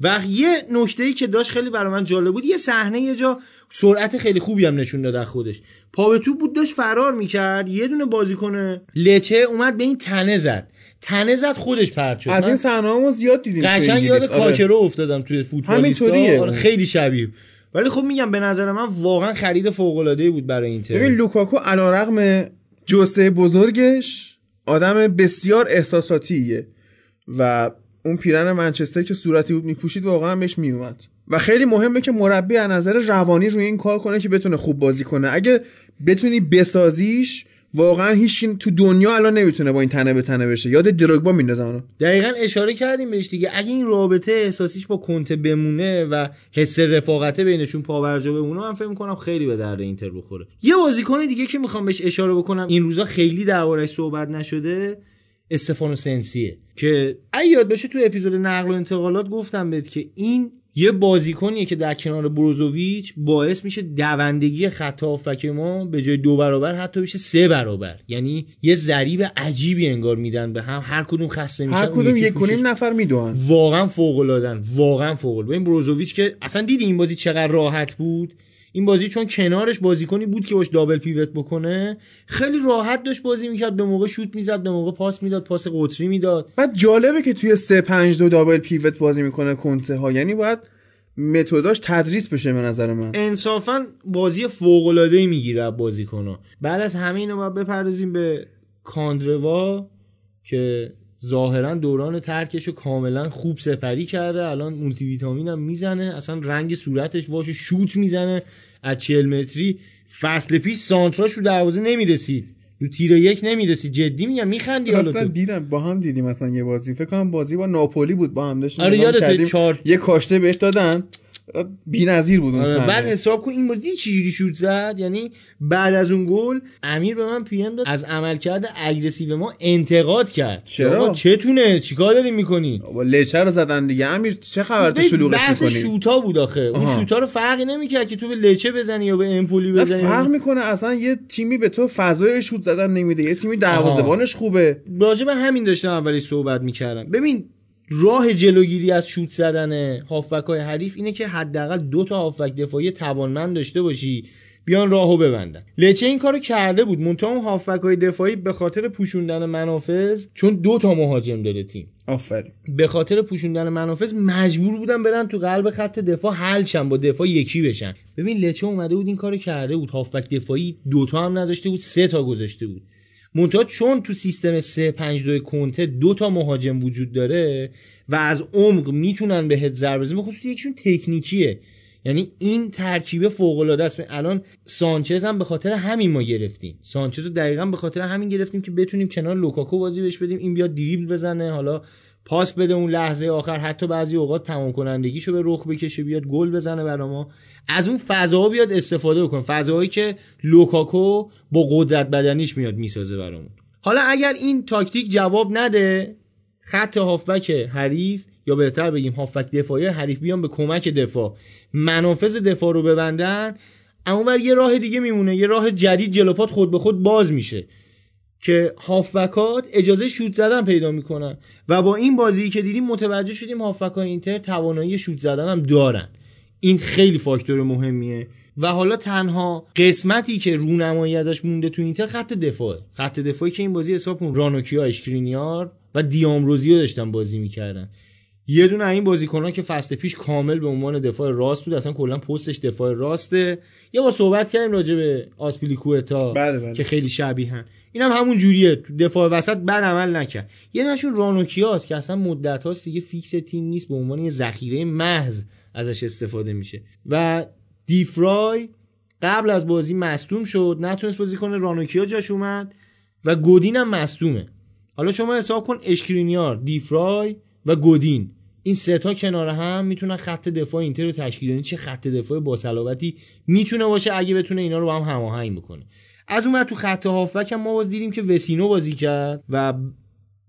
و یه نکته ای که داشت خیلی برای من جالب بود یه صحنه یه جا سرعت خیلی خوبی هم نشون داد خودش. پا به توپ بود داشت فرار می‌کرد یه دونه بازیکن لچه اومد به این تنه زد. تنه زد خودش پرت شد از این صحنه ما زیاد دیدیم قشنگ. یاد آره. کاکرو افتادم توی فوتبال همینطوریه. آره خیلی شبیه ولی خب میگم به نظر من واقعا خرید فوق العاده بود برای اینتر ببین لوکاکو علیرغم جسه بزرگش آدم بسیار احساساتیه و اون پیرن منچستر که صورتی بود میپوشید واقعا بهش میومد و خیلی مهمه که مربی از نظر روانی روی این کار کنه که بتونه خوب بازی کنه اگه بتونی بسازیش واقعا هیچ تو دنیا الان نمی‌تونه با این تنه به تنه بشه. یاد دروگبا میندازه اونو دقیقا اشاره کردیم بهش دیگه. اگه این رابطه احساسیش با کنته بمونه و حس رفاقته بینشون پاورجا بمونه من فکر می‌کنم خیلی به درد اینتر بخوره. یه بازیکن دیگه که می‌خوام بهش اشاره بکنم این روزا خیلی دربارش صحبت نشده استفانو سنسیه که اگه یاد باشه تو اپیزود نقل و انتقالات گفتم بهت که این یه بازیکنیه که در کنار بروزوویچ باعث میشه دوندگی خط هافبک ما به جای دو برابر حتی بشه سه برابر. یعنی یه ضریب عجیبی انگار میدن به هم. هر کدوم خسته میشن هر کدوم یک کنیم نفر می‌دونن واقعا فوق العاده واقعا فوق العاده این بروزوویچ که اصلا دیدی این بازی چقدر راحت بود. این بازی چون کنارش بازیکنی بود که باش دابل پیوت بکنه خیلی راحت داشت بازی می‌کرد. به موقع شوت می‌زد به موقع پاس می‌داد پاس قطری می‌داد. بعد جالبه که توی 3 5 2 دابل پیوت بازی می‌کنه کنته ها یعنی باید متداش تدریس بشه به نظر من. انصافا بازی فوق العاده می‌گیره بازیکن‌ها. بعد از همه اینا باید بپردازیم به کاندروا که ظاهرا دوران ترکش رو کاملا خوب سپری کرده. الان مولتی ویتامین هم می‌زنه. اصلا رنگ صورتش واش شوت می‌زنه. از 40 متری فصل پیش سانتراش رو دروازه نمی‌رسید. رو تیر یک نمی‌رسید. جدی میگم میخندی حالا اصلا دیدم با هم دیدیم مثلا یه بازی. فکر کنم بازی با ناپولی بود با هم. داشتیم آره،. چهار- یه کاشته بهش دادن. بی‌نظیر بود اون آره،. بعد حساب کن این بازی چجوری شوت زد؟ یعنی بعد از اون گل امیر به من PM داد از عملکرد aggressive ما انتقاد کرد. چرا؟ چتونه چیکار داری می‌کنی؟ با لچه رو زدن دیگه. امیر چه خبر تو شلوغش بحث می‌کنی؟ شوتا بود آخه. اون. شوتا رو فرقی نمی‌کرد که تو به لچه بزنی یا به امپولی بزنی. فرق می‌کنه. اصلا یه تیمی به تو فضای شوت زدن نمیده. یه تیمی دروازه‌بانش خوبه. راجع به همین داشتم اولی صحبت می‌کردم. ببین راه جلوگیری از شوت زدن هافبک های حریف اینه که حداقل دو تا هافبک دفاعی توانمند داشته باشی بیان راهو ببندن. لچه این کارو کرده بود. منتها اون هافبک های دفاعی به خاطر پوشوندن منافذ چون دو تا مهاجم داره تیم. آفرین. به خاطر پوشوندن منافذ مجبور بودن برن تو قلب خط دفاع حل با دفاع یکی بشن. ببین لچه اومده بود این کارو کرده بود. هافبک دفاعی دوتا هم نذاشته بود سه تا گذاشته بود. منتها چون تو سیستم 352 کنته دو تا مهاجم وجود داره و از عمق می‌تونن بهت ضربه بزنن خصوص یکیشون تکنیکیه. یعنی این ترکیب فوق العاده است. الان سانچز هم به خاطر همین ما گرفتیم. سانچز رو دقیقا به خاطر همین گرفتیم که بتونیم کنار لوکاکو بازی بهش بدیم. این بیاد دریبل بزنه حالا پاس بده اون لحظه آخر. حتی بعضی اوقات تمام کنندگیشو به رخ بکشه بیاد گل بزنه برا ما. از اون فضاها بیاد استفاده بکن فضاهایی که لوکاکو با قدرت بدنیش میاد می‌سازه برامون. حالا اگر این تاکتیک جواب نده خط هافبک حریف یا بهتر بگیم هافبک دفاعی حریف بیان به کمک دفاع. منافذ دفاع رو ببندن اونور یه راه دیگه میمونه. یه راه جدید جلوپات خود به خود باز میشه. که هافبکات اجازه شوت زدن پیدا می‌کنن. و با این بازی که دیدیم متوجه شدیم هافبکای اینتر توانایی شوت زدن هم دارن. این خیلی فاکتور مهمیه. و حالا تنها قسمتی که رونمایی ازش مونده تو اینتر خط دفاعه. خط دفاعی که این بازی حساب کن رانوکیا اشکرینیار و دیامروزیو داشتن بازی می‌کردن. یه دونه این بازیکنان که فصل پیش کامل به عنوان دفاع راست بود اصلا کلا پستش دفاع راسته. یه بار صحبت کردیم راجع به آسپیلیکوتا بله، بله. که خیلی شبیهن این هم همون جوریه. تو دفاع وسط بد عمل نکرد. یه نشون رانوکیاست که اصلا مدت هاست دیگه فیکس تیم نیست به عنوان یه ذخیره محض. ازش استفاده میشه. و دیفرای قبل از بازی مصدوم شد نتونست بازی کنه رانوکیا جاش اومد و گودین هم مصدومه. حالا شما حساب کن اشکرینیار دیفرای و گودین. این سه تا کنار هم می‌تونن خط دفاع اینتر رو تشکیل بدن. چه خط دفاع با صلابتی می‌تونه باشه اگه بتونه اینا رو با هم هماهنگ بکنه. از اون تو خط هافبک هم ما باز دیدیم که وسینو بازی کرد و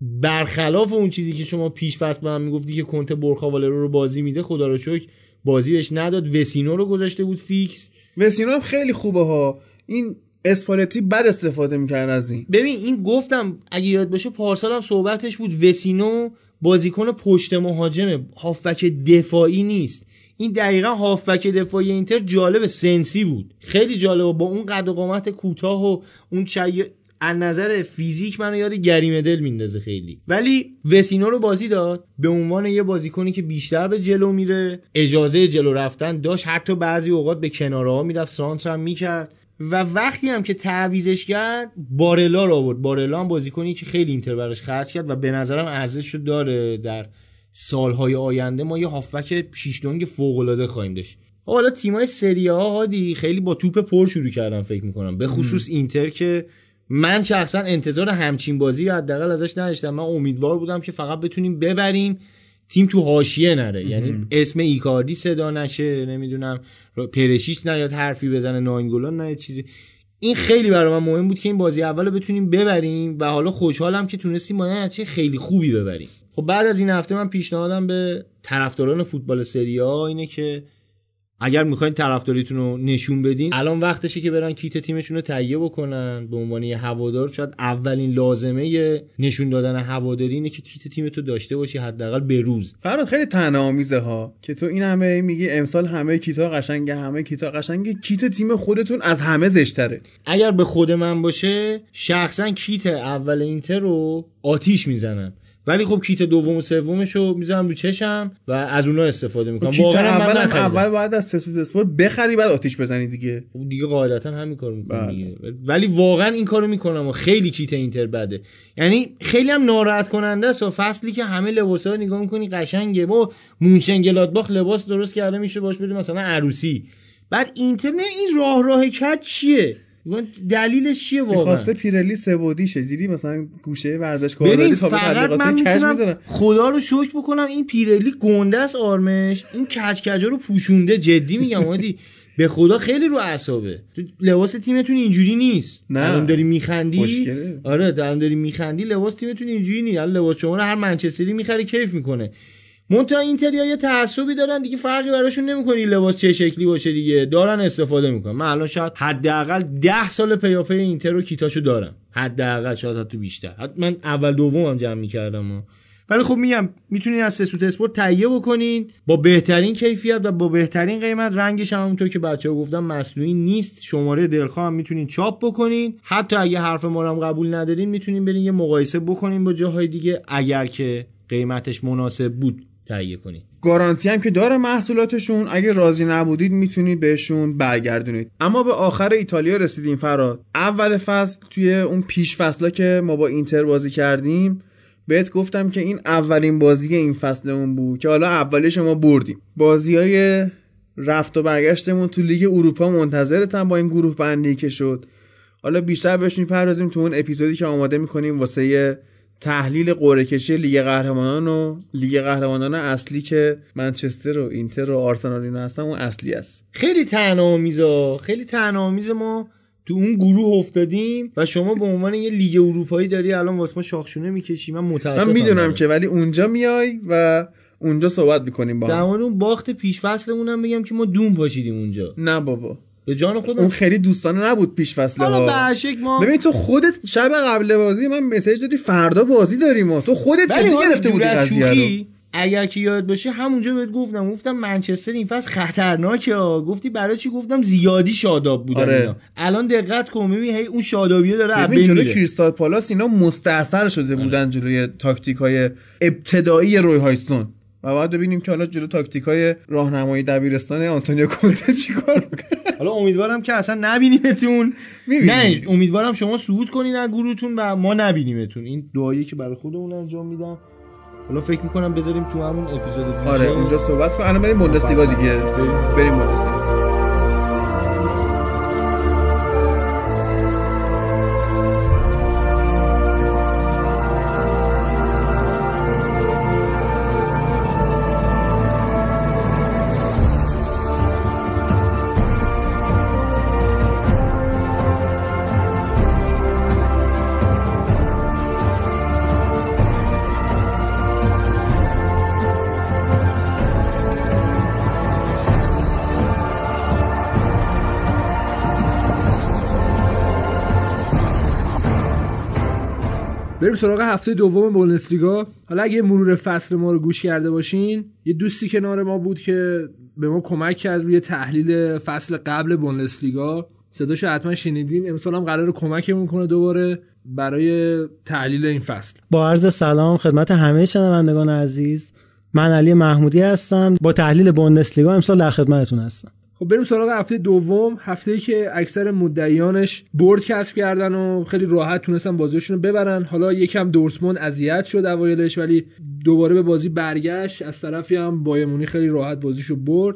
برخلاف اون چیزی که شما پیش فصل به من می‌گفتی که کنته برخاوالرو رو بازی میده خدا رو شکر بازی بهش نداد. وسینو رو گذاشته بود فیکس. وسینو هم خیلی خوبه ها. این اسپالتی بد استفاده می‌کرد از این. ببین این گفتم اگه یاد باشه پارسال هم صحبتش بود. وسینو بازیکن پشت مهاجمه هافبک دفاعی نیست. این دقیقا هافبک دفاعی اینتر جالب سنسی بود. خیلی جالب با اون قد و قامت کوتاه و اون چای از نظر فیزیک منو یاد گریم دل میندازه خیلی. ولی وسینو رو بازی داد. به عنوان یه بازیکنی که بیشتر به جلو میره. اجازه جلو رفتن داشت. حتی بعضی اوقات به کناره ها می‌رفت. سانتر هم می‌کرد. و وقتی هم که تعویزش کرد بارلا رو آورد. بارلا هم بازیکنی که خیلی اینتر براش خرج کرد و به نظرم ارزش رو داره. در سالهای آینده ما یه هافبک شیشتونگ فوق العاده خواهیم داشت. حالا تیمای سری ها هادی خیلی با توپ پر شروع کردن فکر می‌کنم. به خصوص اینتر که من شخصا انتظار همچین بازی حداقل ازش نداشتم. من امیدوار بودم که فقط بتونیم ببریم. تیم تو حاشیه نره. یعنی اسم ایکاردی صدا نشه نمی‌دونم پرشیش نیاد حرفی بزنه ناینگولان نیاد چیزی. این خیلی برای من مهم بود که این بازی اول رو بتونیم ببریم و حالا خوشحالم که تونستیم با نتیجه خیلی خوبی ببریم. خب بعد از این هفته من پیشنهادم به طرفداران فوتبال سری اینه که اگر می‌خواین طرفداریتون رو نشون بدین. الان وقتشه که برن کیت تیمشون رو تهیه بکنن. به عنوان یه هوادار شاید اولین لازمه نشون دادن هواداری اینه که کیت تیمتو داشته باشی حداقل به روز. فراد خیلی تنها آمیزه ها که تو این همه میگی امسال همه کیتا قشنگه همه کیتا قشنگه. کیت تیم خودتون از همه زشتره. اگر به خود من باشه شخصا کیت اول اینتر رو آتیش می‌زنم. ولی خب کیت دوم و سومش رو می‌ذارم رو چشم و از اونها استفاده می‌کنم. واقعا اول. اول باید از سسود اسپورت بخری بعد آتیش بزنی دیگه. خب دیگه قاعدتا همین کارو می‌کنم بله. دیگه. ولی واقعا این کارو می‌کنم و خیلی کیت اینتر بده. یعنی خیلی هم ناراحت کننده است و فصلی که همه لباسا رو نگاه می‌کنی قشنگه. با مونشنگلادباخ لباس درست کرده میشه باش بریم مثلا عروسی. بعد اینتر نه این راه راه کج چیه؟ دلیلش چیه واقعا؟ می‌خواسته پیرلی سبودیشه دیدی مثلا گوشه ورزشگاه ببین فقط من می‌تونم خدا رو شکر بکنم این پیرلی گنده است آرمش. این کج کجا رو پوشونده. جدی میگم عادی به خدا خیلی رو اعصابه. تو لباس تیمتون اینجوری نیست. نه. الان داری میخندی؟ مشکله. آره الان داری میخندی لباس تیمتون اینجوری نیست. الان لباس شما رو هر منچستری می‌خره کیف می‌کنه. مونتا اینتریا یه تعصبی دارن دیگه فرقی براشون نمی‌کنه لباس چه شکلی باشه دیگه. دارن استفاده می‌کنن. من الان شاید حداقل 10 سال پیاپی اینتر رو کیتاشو دارم. حداقل شاید حتی بیشتر. حتی من اول دومم جمع می‌کردم. ولی خب میگم می‌تونین از سسوت اسپورت تهیه بکنین. با بهترین کیفیت و با بهترین قیمت. رنگش هم همونطور که بچه ها گفتم مصنوعی نیست. شماره دلخواه هم می‌تونین چاپ بکنین. حتی اگه حرف ما رو قبول ندارین می‌تونین برین یه مقایسه بکنین با جاهای دیگه. اگر که قیمتش مناسب بود. تهیه کنید گارانتی هم که داره محصولاتشون. اگه راضی نبودید می‌تونید بهشون برگردونید. اما به آخر ایتالیا رسیدیم فراد. اول فصل توی اون پیش فصلا که ما با اینتر بازی کردیم بهت گفتم که این اولین بازی این فصلمون بود که حالا اولیش ما بردیم. بازی های رفت و برگشتمون تو لیگ اروپا منتظرتن با این گروه بندی که شد. حالا بیشتر بهش می‌پردازیم تو اون اپیزودی که آماده می‌کنیم واسه تحلیل قرعه کشی لیگ قهرمانان و لیگ قهرمانان اصلی که منچستر و اینتر و آرسنال اینا هستن اون اصلی است. خیلی طعنه آمیزه خیلی طعنه آمیز ما تو اون گروه افتادیم و شما به عنوان یه لیگ اروپایی داری الان واسه ما شاخشونه می‌کشی. من متاسفم. من می‌دونم. که ولی اونجا میای و اونجا صحبت می‌کنیم با در هم مورد اون باخت پیش فصلمون هم بگم که ما دوم پاشیدیم اونجا. نه بابا. به جان اون خودم خیلی دوستانه نبود پیش حالا ها. ما ببین تو خودت شب قبل بازی من مسیج دادی فردا بازی داریم ما. تو خودت جدی حالا گرفته بودی قضیه رو؟ اگر که یاد باشه همونجا بهت گفتم گفتم منچستر این فصل خطرناکه ها. گفتی برای چی گفتم؟ زیادی شاداب بودن آره. اینا. الان دقت کن ببین هی اون شادابیه داره ببین جلوی کریستال پالاس اینا مستاصل شده بودن جلوی تاکتیک های ابتدایی روی هایستون و بعد ببینیم که حالا جلو تاکتیک های راهنمایی دبیرستان آنتونیو کونته چیکار می‌کنه. حالا امیدوارم که اصلا نبینیمتون. نه امیدوارم شما صعود کنین از گروهتون و ما نبینیمتون. این دعایی که برای خودمون انجام میدم. حالا فکر می‌کنم بذاریم تو همون اپیزود. آره اونجا صحبت کن. الان بریم بوندسلیگا دیگه. بریم بریم بوندسلیگا بریم سراغ هفته دوم بوندسلیگا. حالا اگه مرور فصل ما رو گوش کرده باشین یه دوستی کنار ما بود که به ما کمک کرد روی تحلیل فصل قبل بوندسلیگا. صداشو حتما شنیدین. امسال هم قرار کمکمون کنه دوباره برای تحلیل این فصل. با عرض سلام خدمت همه شنوندگان عزیز. من علی محمودی هستم. با تحلیل بوندسلیگا امسال در خدمتتون هستم. خب بریم سراغ هفته دوم هفته ای که اکثر مدعیانش برد کسب کردن و خیلی راحت تونستن بازیشون رو ببرن. حالا یکم دورتموند اذیت شد اوایلش ولی دوباره به بازی برگشت. از طرفی هم بایرن خیلی راحت بازیشو برد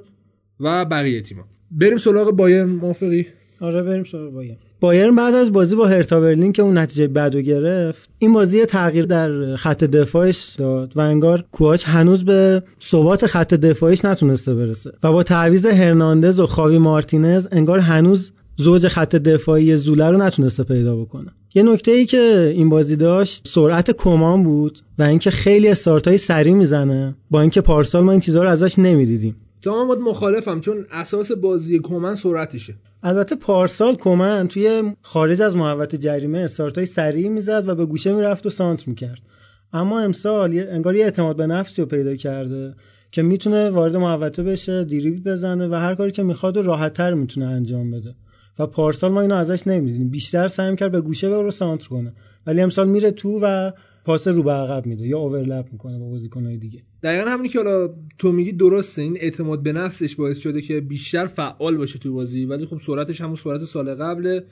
و بقیه تیما بریم سراغ بایرن موافقی؟ آره بریم سراغ بایرن. بایرن بعد از بازی با هرتا برلین که اون نتیجه بد گرفت این بازی تغییر در خط دفاعش داد و انگار کوچ هنوز به ثبات خط دفاعیش نتونسته برسه و با تعویض هرناندز و خاوی مارتینز انگار هنوز زوج خط دفاعی زوله رو نتونسته پیدا بکنه. یه نکته ای که این بازی داشت سرعت کمان بود و اینکه خیلی استارت های سریع می‌زنه با اینکه پارسال ما این چیزها رو ازش نمی‌دیدیم. تا من باید مخالفم چون اساس بازی کومن سرعتشه. البته پارسال کومن توی خارج از محوطه جریمه استارتای سریع می‌زد و به گوشه می‌رفت و سانت می‌کرد. اما امسال انگار یه اعتماد به نفسی رو پیدا کرده که می‌تونه وارد محوطه بشه دیریبل بزنه و هر کاری که می‌خواد و راحتتر می‌تونه انجام بده. و پارسال ما اینو ازش نمی‌دیدیم بیشتر سعی کرد به گوشه بره و سانتر کنه. ولی امسال میره تو و پاس رو به عقب میده یا اوورلپ می‌کنه با بازیکنهای دیگه. دقیقا همونی که حالا تو میگی درسته این اعتماد به نفسش باعث شده که بیشتر فعال باشه تو بازی ولی خب سرعتش همون سرعت سال قبله.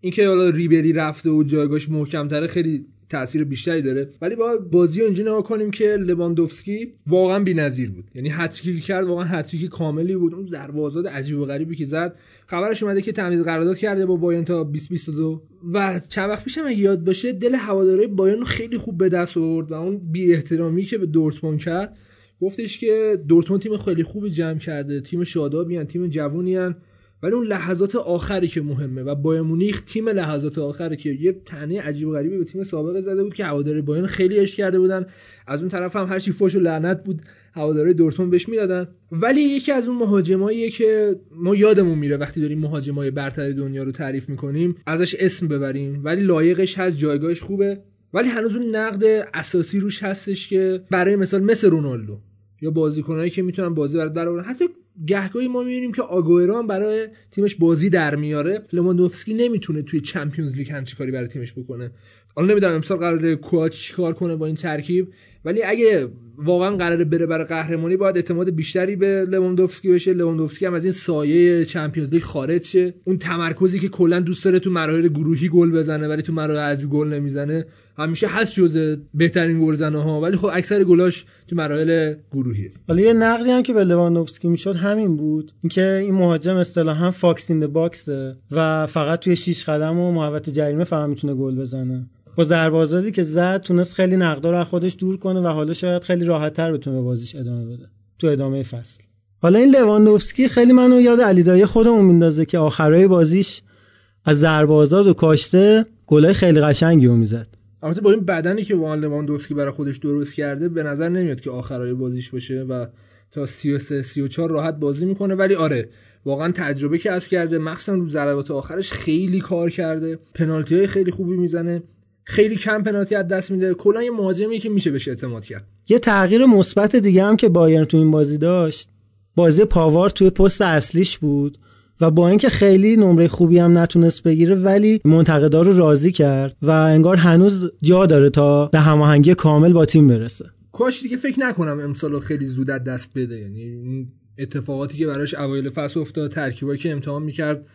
اینکه حالا ریبری رفته و جایگاهش محکمتره خیلی تاثیر بیشتری داره. ولی با بازی اینجوری نگاه کنیم که لواندوفسکی واقعا بی‌نظیر بود. یعنی هتریک کرد واقعا هتریک کاملی بود. اون ضربه آزاد عجیب و غریبی که زد. خبرش اومده که تمدید قرارداد کرده با بایرن تا 2022 و چند وقت پیشم یاد باشه دل هوادارهای بایرن خیلی خوب به دست آورد و اون بی احترامی که به دورتموند کرد گفتش که دورتموند تیم خیلی خوبی جمع کرده. تیم شادابی تیم جوونی هن. ولی اون لحظات آخری که مهمه و بایر مونیخ تیم لحظات آخری که یه تنه عجیب و غریبی به تیم سابق زده بود که هواداری بایرن خیلی اش کرده بودن. از اون طرف هم هر چی فوش و لعنت بود هواداری دورتموند بهش می‌دادن. ولی یکی از اون مهاجماییه که ما یادمون میره وقتی داریم مهاجمای برتر دنیا رو تعریف می‌کنیم ازش اسم ببریم. ولی لایقش هست جایگاهش خوبه. ولی هنوز اون نقد اساسی روش هستش که برای مثال مثل رونالدو یا بازیکنایی که می‌تونن بازی برات در حتی گهگاهی ما می‌بینیم که آگوئرو برای تیمش بازی در میاره. لواندوفسکی نمی‌تونه توی Champions League همچی کاری برای تیمش بکنه. حالا نمی‌دونم امسال قراره کواچ چیکار کنه با این ترکیب ولی اگه واقعا قراره بره برای قهرمانی باید اعتماد بیشتری به لواندوفسکی بشه. لواندوفسکی هم از این سایه Champions League خارج شه. اون تمرکزی که کلا دوست داره تو مراحل گروهی گل بزنه ولی تو مراحل حذفی گل نمی‌زنه همیشه هست جزء بهترین گلزنه ها ولی خب اکثر گلاش تو مراحل گروهیه حالا یه نقدی هم که به لواندوفسکی می‌شد همین بود. اینکه این مهاجم اصطلاحا fox in box ه و فقط توی 6 قدم و محوطه جریمه فقط می‌تونه گل بزنه. با ضربه آزادی که زد تونست خیلی نقدا رو از خودش دور کنه و حالا شاید خیلی راحتتر بتونه بازیش ادامه بده. تو ادامه فصل. حالا این لواندوفسکی خیلی منو یاد علی دایی خودمون میندازه که آخرای بازیش از ضربه آزاد و کاشته گلای خیلی قشنگی رو می‌زد. البته با این بدنی که وان لواندوفسکی برای خودش درست کرده به نظر نمیاد که آخرای بازیش باشه و تا 33 34 راحت بازی می‌کنه. ولی آره واقعا تجربه که کسب کرده. مخصوصا رو ضربات آخرش خیلی کار کرده. پنالتی های خیلی خوبی می‌زنه. خیلی کم پنالتی از دست میده. کلا یه مهاجمی که میشه بهش اعتماد کرد. یه تغییر مثبت دیگه هم که بایرن تو این بازی داشت بازی پاوار توی پست اصلیش بود و با اینکه خیلی نمره خوبی هم نتونست بگیره ولی منتقدا رو راضی کرد و انگار هنوز جا داره تا به هماهنگی کامل با تیم برسه. کاش دیگه فکر نکنم امسال خیلی زود از دست بده. یعنی اتفاقاتی که براش اوایل فصل افتاد ترکیبایی که امتحان می‌کرد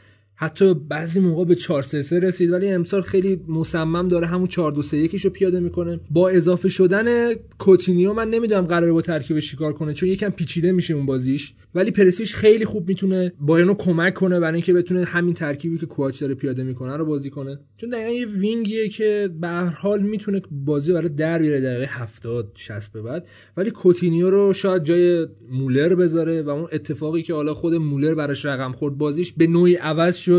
حتی بعضی موقع به 4 3 3 رسید ولی امسال خیلی مصمم داره همون 4 2 3 1 رو پیاده می‌کنه. با اضافه شدن کوتینیو من نمی‌دونم قراره با ترکیبش چیکار کنه چون یکم پیچیده میشه اون بازیش. ولی پرسیش خیلی خوب می‌تونه بایرن کمک کنه برای اینکه بتونه همین ترکیبی که کوچ داره پیاده می‌کنه رو بازی کنه. چون دقیقا یه وینگیه که به هر حال می‌تونه بازی برای در بیاره دقیقه 70 60 به بعد. ولی کوتینیو رو شاید جای مولر بذاره و اون اتفاقی که حالا خود مولر براش رقم خورد بازیش به نوعی عوض شد.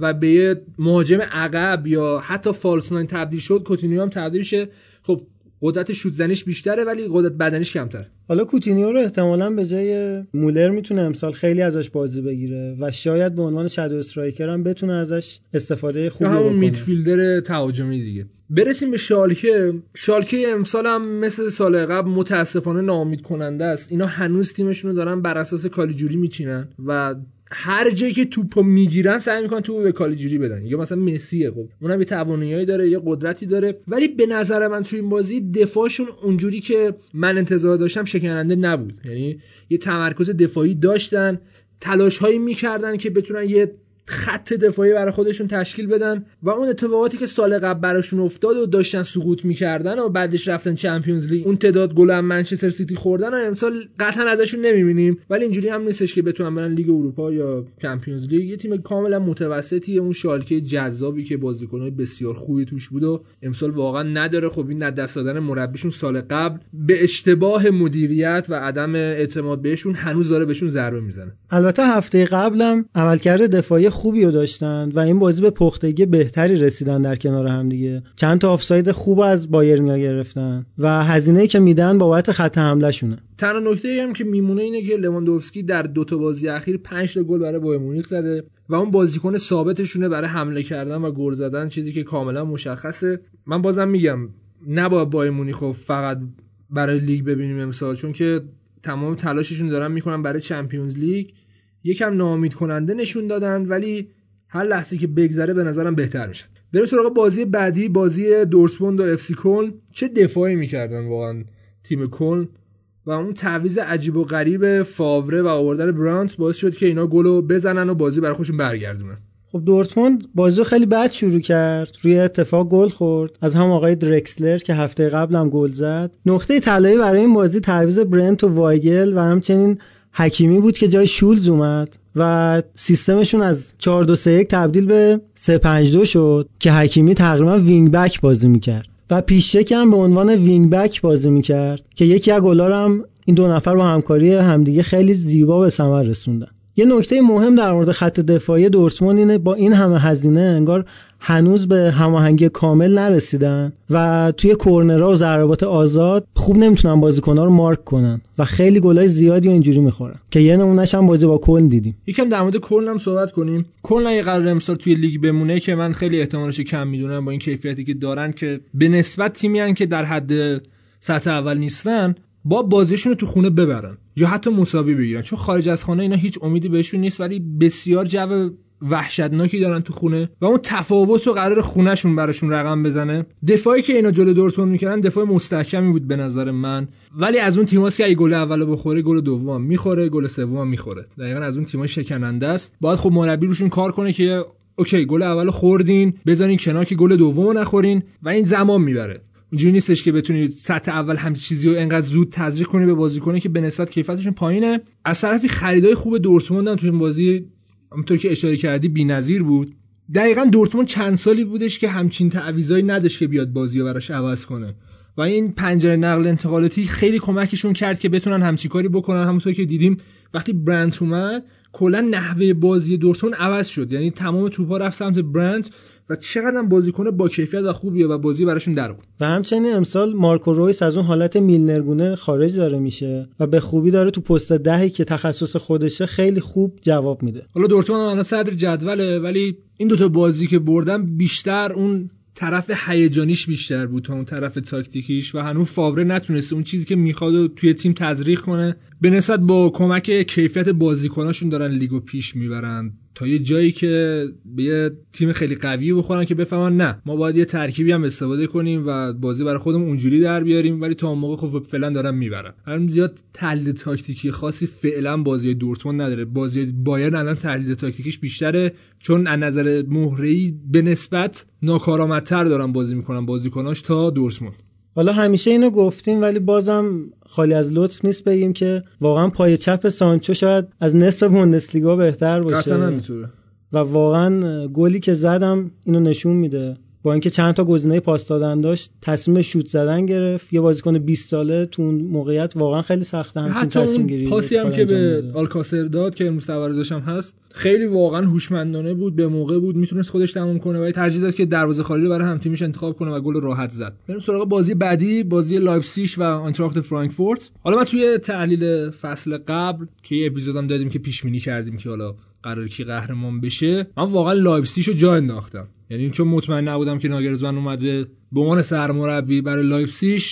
و به یه مهاجم عقب یا حتی false nine تبدیل شد کوتینیو هم تبدیل شه. خب قدرت شوت زنیش بیشتره ولی قدرت بدنیش کمتر حالا کوتینیو رو احتمالا به جای مولر می‌تونه امسال خیلی ازش بازی بگیره و شاید به عنوان shadow striker هم بتونه ازش استفاده خوبی همون بکنه. میدفیلدر تهاجمی دیگه. برسیم به شالکه. شالکه امسال هم مثل سال قبل متاسفانه ناامید کننده است. اینا هنوز تیمشون رو دارن بر اساس کالیجوری میچینن و هر جایی که توپو می‌گیرن سعی می‌کنن توپو به کالیجوری بدن. یا مثلا مسیه خب اونم یه تواناییایی داره یه قدرتی داره. ولی به نظر من تو این بازی دفاعشون اونجوری که من انتظار داشتم شکننده نبود. یعنی یه تمرکز دفاعی داشتن تلاش هایی می‌کردن که بتونن یه خط دفاعی برای خودشون تشکیل بدن و اون اتفاقاتی که سال قبل براشون افتاد و داشتن سقوط می‌کردن و بعدش رفتن Champions League. اون تعداد گل هم منچستر سیتی خوردن و امسال قطعا ازشون نمی‌بینیم. ولی اینجوری هم نیستش که بتونن برن لیگ اروپا یا Champions League. یه تیم کاملا متوسطی اون شالکه جذابی که بازیکنای بسیار خوبی توش بود و امسال واقعا نداره. خب این دست دادن مربیشون سال قبل به اشتباه مدیریت و عدم اعتماد بهشون هنوز داره بهشون ضربه می‌زنه. البته هفته قبلم عملکرد دفاعی خوبی رو داشتن و این بازی به پختگی بهتری رسیدن در کنار هم دیگه. چند تا آفساید خوب از بایرنیا گرفتن و هزینه‌ای که میدن بابت خط حمله شونه تنها نکته هم که میمونه اینه که لواندوفسکی در دو تا بازی اخیر 5 تا گل برای بایر مونیخ زده و اون بازیکن ثابتشونه برای حمله کردن و گل زدن چیزی که کاملا مشخصه. من بازم میگم نباید بایر مونیخ فقط برای لیگ ببینیم امسال چون که تمام تلاششون دارن می‌کنن برای Champions League. یکم ناامید کننده نشون دادن ولی هر لحظه که بگذره به نظرم بهتر میشن بریم سراغ بازی بعدی بازی دورتموند و FC کلن. چه دفاعی می‌کردن واقعا تیم کلن؟ و اون تعویض عجیب و غریب فاوره و آوردن برانت باعث شد که اینا گلو بزنن و بازی برای خودشون برگردونن خب دورتموند بازی خیلی بد شروع کرد. روی اتفاق گل خورد. از هم آقای درکسلر که هفته قبل هم گل زد. نقطه طلایی برای این بازی تعویض برنت و وایگل و همچنین حکیمی بود که جای شولز اومد و سیستمشون از 4 2 3 1 تبدیل به 3 5 2 شد که حکیمی تقریبا wing back بازی می‌کرد. و پیشک هم به عنوان wing back بازی می‌کرد که یکی از گلا رو هم این دو نفر با همکاری همدیگه خیلی زیبا به ثمر رسوندن. یه نکته مهم در مورد خط دفاعی دورتموند اینه با این همه هزینه انگار هنوز به هماهنگی کامل نرسیدن و توی کورنرها و ضربات آزاد خوب نمی‌تونن بازیکن‌ها رو مارک کنن و خیلی گلای زیادی و اینجوری می‌خورن که یه نمونهش هم بازی با کلن دیدیم. یکم در مورد کلن هم صحبت کنیم. کلن اگه قرار امسال توی لیگ بمونه که من خیلی احتمالش کم می‌دونم با این کیفیتی که دارن که به نسبت تیمی که در حد سطح اول نیستن با بازیشون رو تو خونه ببرن یا حتی مساوی بگیرن. چون خارج از خانه اینا هیچ امیدی بهشون نیست ولی بسیار جو وحشتناکی دارن تو خونه و اون تفاوت رو قرار خونهشون براشون رقم بزنه. دفاعی که اینا جلو دورتموند می‌کردن دفاع مستحکمی بود به نظر من. ولی از اون تیماست که اگه گل اولو بخوره گل دوم می‌خوره گل سوم می‌خوره. دقیقا از اون تیمای شکننده است. باید خب مربی روشون کار کنه که اوکی گل اولو خوردین بذارین کنار که گل دومو نخورین و این زمان می‌بره. اینجوری نیستش که بتونید سطح اول همچین چیزی رو انقدر زود تزریق کنی به بازیکنی که به نسبت کیفیتشون پایینه. از طرفی خریدای خوب دورتموند هم تو این بازی همونطور که اشاره کردی بی‌نظیر بود. دقیقا دورتموند چند سالی بودش که همچین تعویضایی نداشت که بیاد بازی رو براش عوض کنه. و این پنجره نقل انتقالاتی خیلی کمکشون کرد که بتونن همچین کاری بکنن. همونطور که دیدیم وقتی برنت اومد کلا نحوه بازی دورتموند عوض شد. یعنی تمام توپا رفت سمت برنت و چقدر بازیکن با کیفیت و خوبیه و بازی براشون در بود و همچنین امسال مارکو رویس از اون حالت میلنرگونه خارج داره میشه و به خوبی داره تو پست دهی که تخصص خودشه خیلی خوب جواب میده. حالا دورتموند الان صدر جدوله ولی این دوتا بازی که بردن بیشتر اون طرف هیجانیش بیشتر بود تا اون طرف تاکتیکیش و هنوز فاوره نتونسته اون چیزی که می‌خواد و توی تیم تزریق کنه. به نسبت با کمک کیفیت بازیکناشون دارن لیگو پیش می‌برن. تا یه جایی که به یه تیم خیلی قوی بخورن که بفهمن نه ما باید یه ترکیبی هم استفاده کنیم و بازی برای خودمون اونجوری در بیاریم ولی تا اون موقع خب فعلا دارن می‌برن. هم زیاد تحلیل تاکتیکی خاصی فعلا بازی دورتموند نداره. بازی بایرن الان تحلیل تاکتیکیش بیشتره چون از نظر مهره‌ای به نسبت ناکارآمدتر دارن بازی می‌کنن بازیکناش تا دورتموند. حالا همیشه اینو گفتیم ولی بازم خالی از لطف نیست بگیم که واقعا پای چپ سانچو شاید از نصف بوندسلیگا بهتر باشه. قطعا و واقعا گلی که زد هم اینو نشون میده. با اینکه چند تا گزینه پاس دادن داشت تصمیم شوت زدن گرفت. یه بازیکن 20 ساله تو اون موقعیت واقعا خیلی سخته. همچین حتی تصمیم گیری پاسی هم که به. آلکاسر داد که مستوار داشتم هست خیلی واقعا هوشمندانه بود به موقع بود می‌تونست خودش تموم کنه ولی ترجیح داد که دروازه خالی رو برای هم تیمش انتخاب کنه و گل راحت زد. بریم سراغ بازی بعدی بازی لایپزیگ و آنتراخت فرانکفورت. حالا من توی تحلیل فصل قبل که یه اپیزودم دادیم که پیش بینی کردیم که حالا قراره کی قهرمان بشه من واقعا لایپزیگ رو جا انداختم. یعنی چون مطمئن نبودم که ناگرزمن اومده به عنوان سرمربی برای لایپزیگ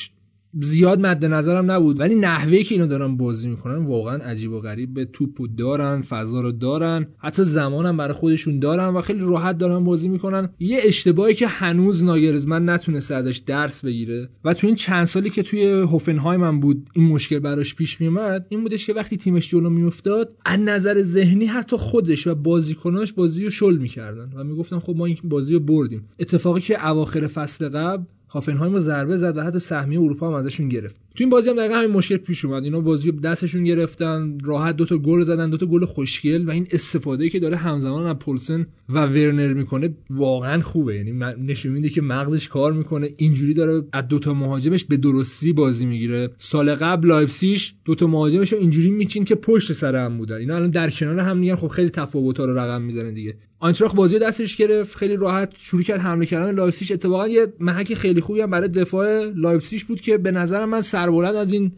زیاد مد نظرم نبود. ولی نحوهی که اینو دارن بازی می‌کنن واقعا عجیب و غریب. به توپو دارن فضا رو دارن. حتی زمانم برای خودشون دارن و خیلی راحت دارن بازی می‌کنن. یه اشتباهی که هنوز ناگرزمن نتونسته ازش درس بگیره و تو این چند سالی که توی هوفنهایم هم بود این مشکل براش پیش میومد این بودش که وقتی تیمش جلو میافتاد از نظر ذهنی حتی خودش و بازیکناش بازی رو شل می‌کردن و می‌گفتن خب ما این بازی رو بردیم. اتفاقی که اواخر فصل قبل هافنهایم ضربه زد و حتی سهمیه اروپا هم ازشون گرفت. تو این بازی هم دقیقا همین مشکل پیش اومد. اینا بازی دستشون گرفتن راحت دوتا گل زدن دوتا گل خوشگل و این استفاده که داره همزمان از پولسن و ورنر می‌کنه واقعا خوبه. یعنی نشون میده که مغزش کار می‌کنه. اینجوری داره از دوتا مهاجمش به درستی بازی می‌گیره. سال قبل لایپزیگ دوتا مهاجمش رو اینجوری میچین که پشت سر هم بودن. اینا الان در کنار هم دیگه خب خیلی تفاوت‌ها رو رقم می‌زنه دیگه. آنتراخت بازی دستش گرفت خیلی راحت شروع کرد حمله کردن لایپزیگ. اتفاقا یه محک خیلی خوبی هم برای دفاع لایپزیگ بود که به نظر من سربلند از این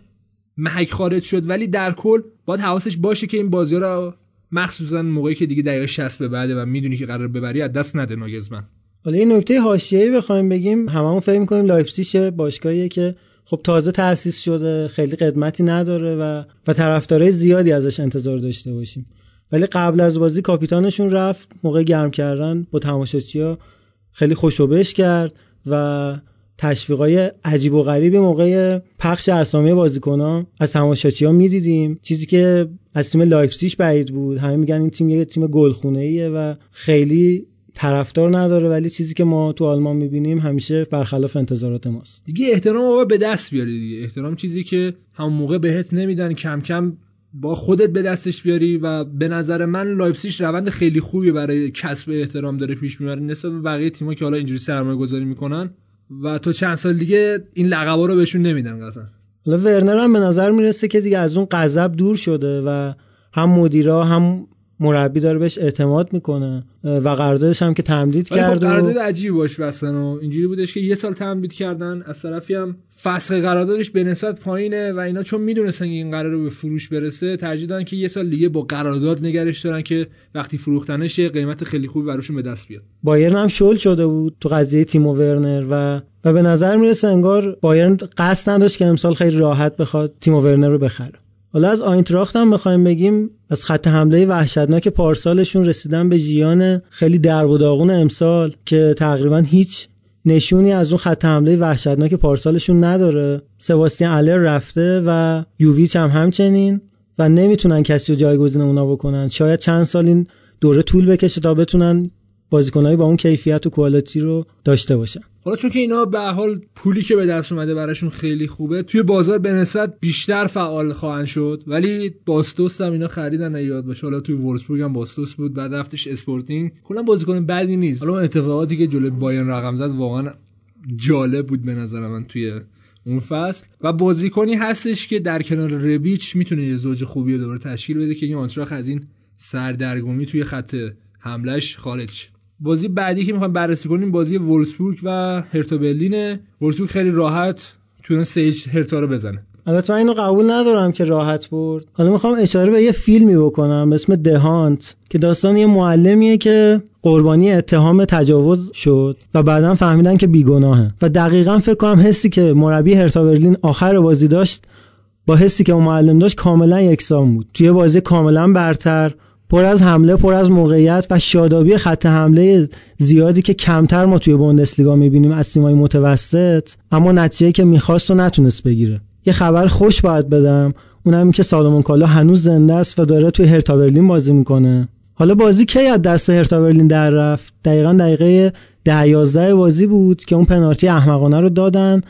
محک خارج شد. ولی در کل باید حواسش باشه که این بازی رو مخصوصا موقعی که دیگه دقیقه 60 به بعده و می‌دونی که قراره ببری از دست نده ناگرزمن. حالا یه نکته حاشیه‌ای بخوایم بگیم. هممون فکر می‌کنیم لایپزیگ باشگاهیه که خب تازه تأسیس شده خیلی قدمتی نداره و و طرفدارای زیادی ازش انتظار داشته باشیم. ولی قبل از بازی کاپیتانشون رفت موقع گرم کردن با تماشاچی‌ها خیلی خوشوبش کرد و تشویقای عجیب و غریبی موقع پخش اسامی بازیکن‌ها از تماشاچی‌ها می‌دیدیم. چیزی که از تیم لایپزیگ بعید بود. همه میگن این تیم یه تیم گلخونه‌ایه و خیلی طرفدار نداره ولی چیزی که ما تو آلمان می‌بینیم همیشه برخلاف انتظارات ماست. دیگه احترام رو به دست بیاری دیگه. احترام چیزی که همون موقع بهت نمیدن کم کم با خودت به دستش بیاری و به نظر من لایپزیگ روند خیلی خوبی برای کسب احترام داره پیش می‌بره نسبت به بقیه تیم‌ها که حالا اینجوری سرمایه گذاری می‌کنن و تا چند سال دیگه این لقبا رو بهشون نمیدن قطعا. حالا ورنر هم به نظر می‌رسه که دیگه از اون غضب دور شده و هم مدیرا هم مربی داره بهش اعتماد می‌کنه و قراردادش هم که تمدید خب کرد و- قرارداد عجیبی باش بستن و اینجوری بودش که یه سال تمدید کردن از طرفی هم فسخ قراردادش به نسبت پایینه و اینا چون می‌دونستن که این قرار به فروش برسه ترجیح دادن که یه سال دیگه با قرارداد نگرش دارن که وقتی فروختنش یه قیمت خیلی خوبی براشون به دست بیاد. بایرن هم شل شده بود تو قضیه تیمو ورنر و و به نظر می‌رسه انگار بایرن قصد نداشت که امسال خیلی راحت بخواد تیمو ورنر رو بخره. حالا از آینتراخت هم بخوایم بگیم از خط حمله وحشتناک پارسالشون رسیدن به جیان خیلی درب و داغون امسال که تقریبا هیچ نشونی از اون خط حمله وحشتناک پارسالشون نداره. سباستیان الر رفته و یوویچ هم همچنین و نمی‌تونن کسی رو جایگزین اونا بکنن. شاید چند سال این دوره طول بکشه تا بتونن بازیکنایی با اون کیفیت و quality رو داشته باشن. حالا چون که اینا به حال پولی که به دست اومده براشون خیلی خوبه توی بازار به نسبت بیشتر فعال خواهند شد ولی باس دوست هم اینا خریدن یاد باشه. حالا توی وولسبورگ هم باس دوست بود بعد رفتش اسپورتینگ. کلا بازیکن بدی نیست. حالا اتفاقاتی که جلوی بایرن رقم زد واقعا جالب بود به نظر من توی اون فصل. و بازیکنی هستش که در کنار ربیچ می‌تونه یه زوج خوبی رو دوباره تشکیل بده که این آنتراخت از این سردرگمی توی خط حملش خارج. بازی بعدی که می‌خوایم بررسی کنیم بازی وولسبورگ و هرتا برلینه. وولسبورگ خیلی راحت تونه سیج هرتا رو بزنه. البته اینو قبول ندارم که راحت برد. حالا می‌خوام اشاره به یه فیلمی بکنم به اسم دهانت که داستان یه معلمیه که قربانی اتهام تجاوز شد و بعدا فهمیدن که بیگناهه. و دقیقا فکر کنم حسی که مربی هرتا برلین آخر بازی داشت با حسی که اون معلم داشت کاملا یکسان بود. توی بازی کاملا برتر پر از حمله پر از موقعیت و شادابی خط حمله زیادی که کمتر ما توی بوندسلیگا می‌بینیم از تیمای متوسط اما نتیجه که می‌خواست و نتونست بگیره. یه خبر خوش باید بدم اونم که سالمون کالا هنوز زنده است و داره توی هرتا برلین بازی می‌کنه. حالا بازی کی از دست هرتا برلین در رفت؟ دقیقا دقیقه ده 11 بازی بود که اون پنالتی احمقانه رو دادن.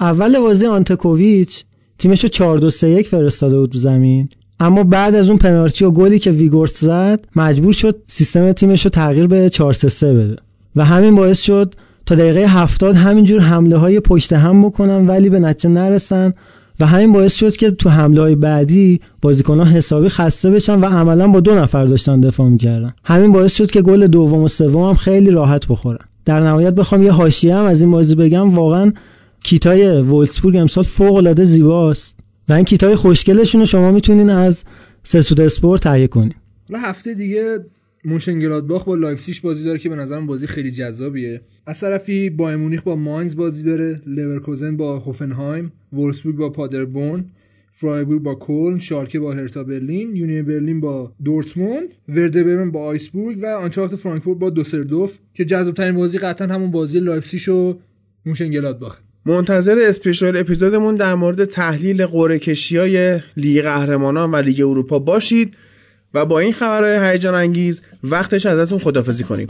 اول بازی آنتکوویچ تیمش رو 4 2 3 1 فرستاده بود زمین. اما بعد از اون پنالتی و گلی که ویگورت زد مجبور شد سیستم تیمش رو تغییر به 4 3 3 بده. و همین باعث شد تا دقیقه 70 همینجور حمله های پشت هم بکنن ولی به نتیجه نرسن. و همین باعث شد که تو حمله های بعدی بازیکنان حسابی خسته بشن و عملا با دو نفر داشتن دفاع می‌کردن. همین باعث شد که گل دوم و سوم هم خیلی راحت بخورن در نهایت بخوام یه حاشیه هم از این بازی بگم. واقعا کیتای وولسبورگ امسال فوق العاده زیباست. و این کیتای خوشگلشون رو شما می‌تونین از سسود اسپورت تهیه کنین. حالا هفته دیگه مونشنگلادباخ با لایپزیش بازی داره که به نظرم بازی خیلی جذابیه. از طرفی بایرن مونیخ با ماینز بازی داره لورکوزن با هوفنهایم وولسبورگ با پادربورن فرایبورگ با کولن شالکه با هرتا برلین یونیون برلین با دورتموند ورده برمن با آگسبورگ و آنتراخت فرانکفورت با دوسلدورف که جذابترین بازی قطعا همون بازی لایپزیش و مونشنگلادباخ منتظر special episode مون در مورد تحلیل قرعه های لیگ قهرمانان و لیگ اروپا باشید و با این خبرهای هیجان انگیز وقتشه ازتون خدافزی کنیم.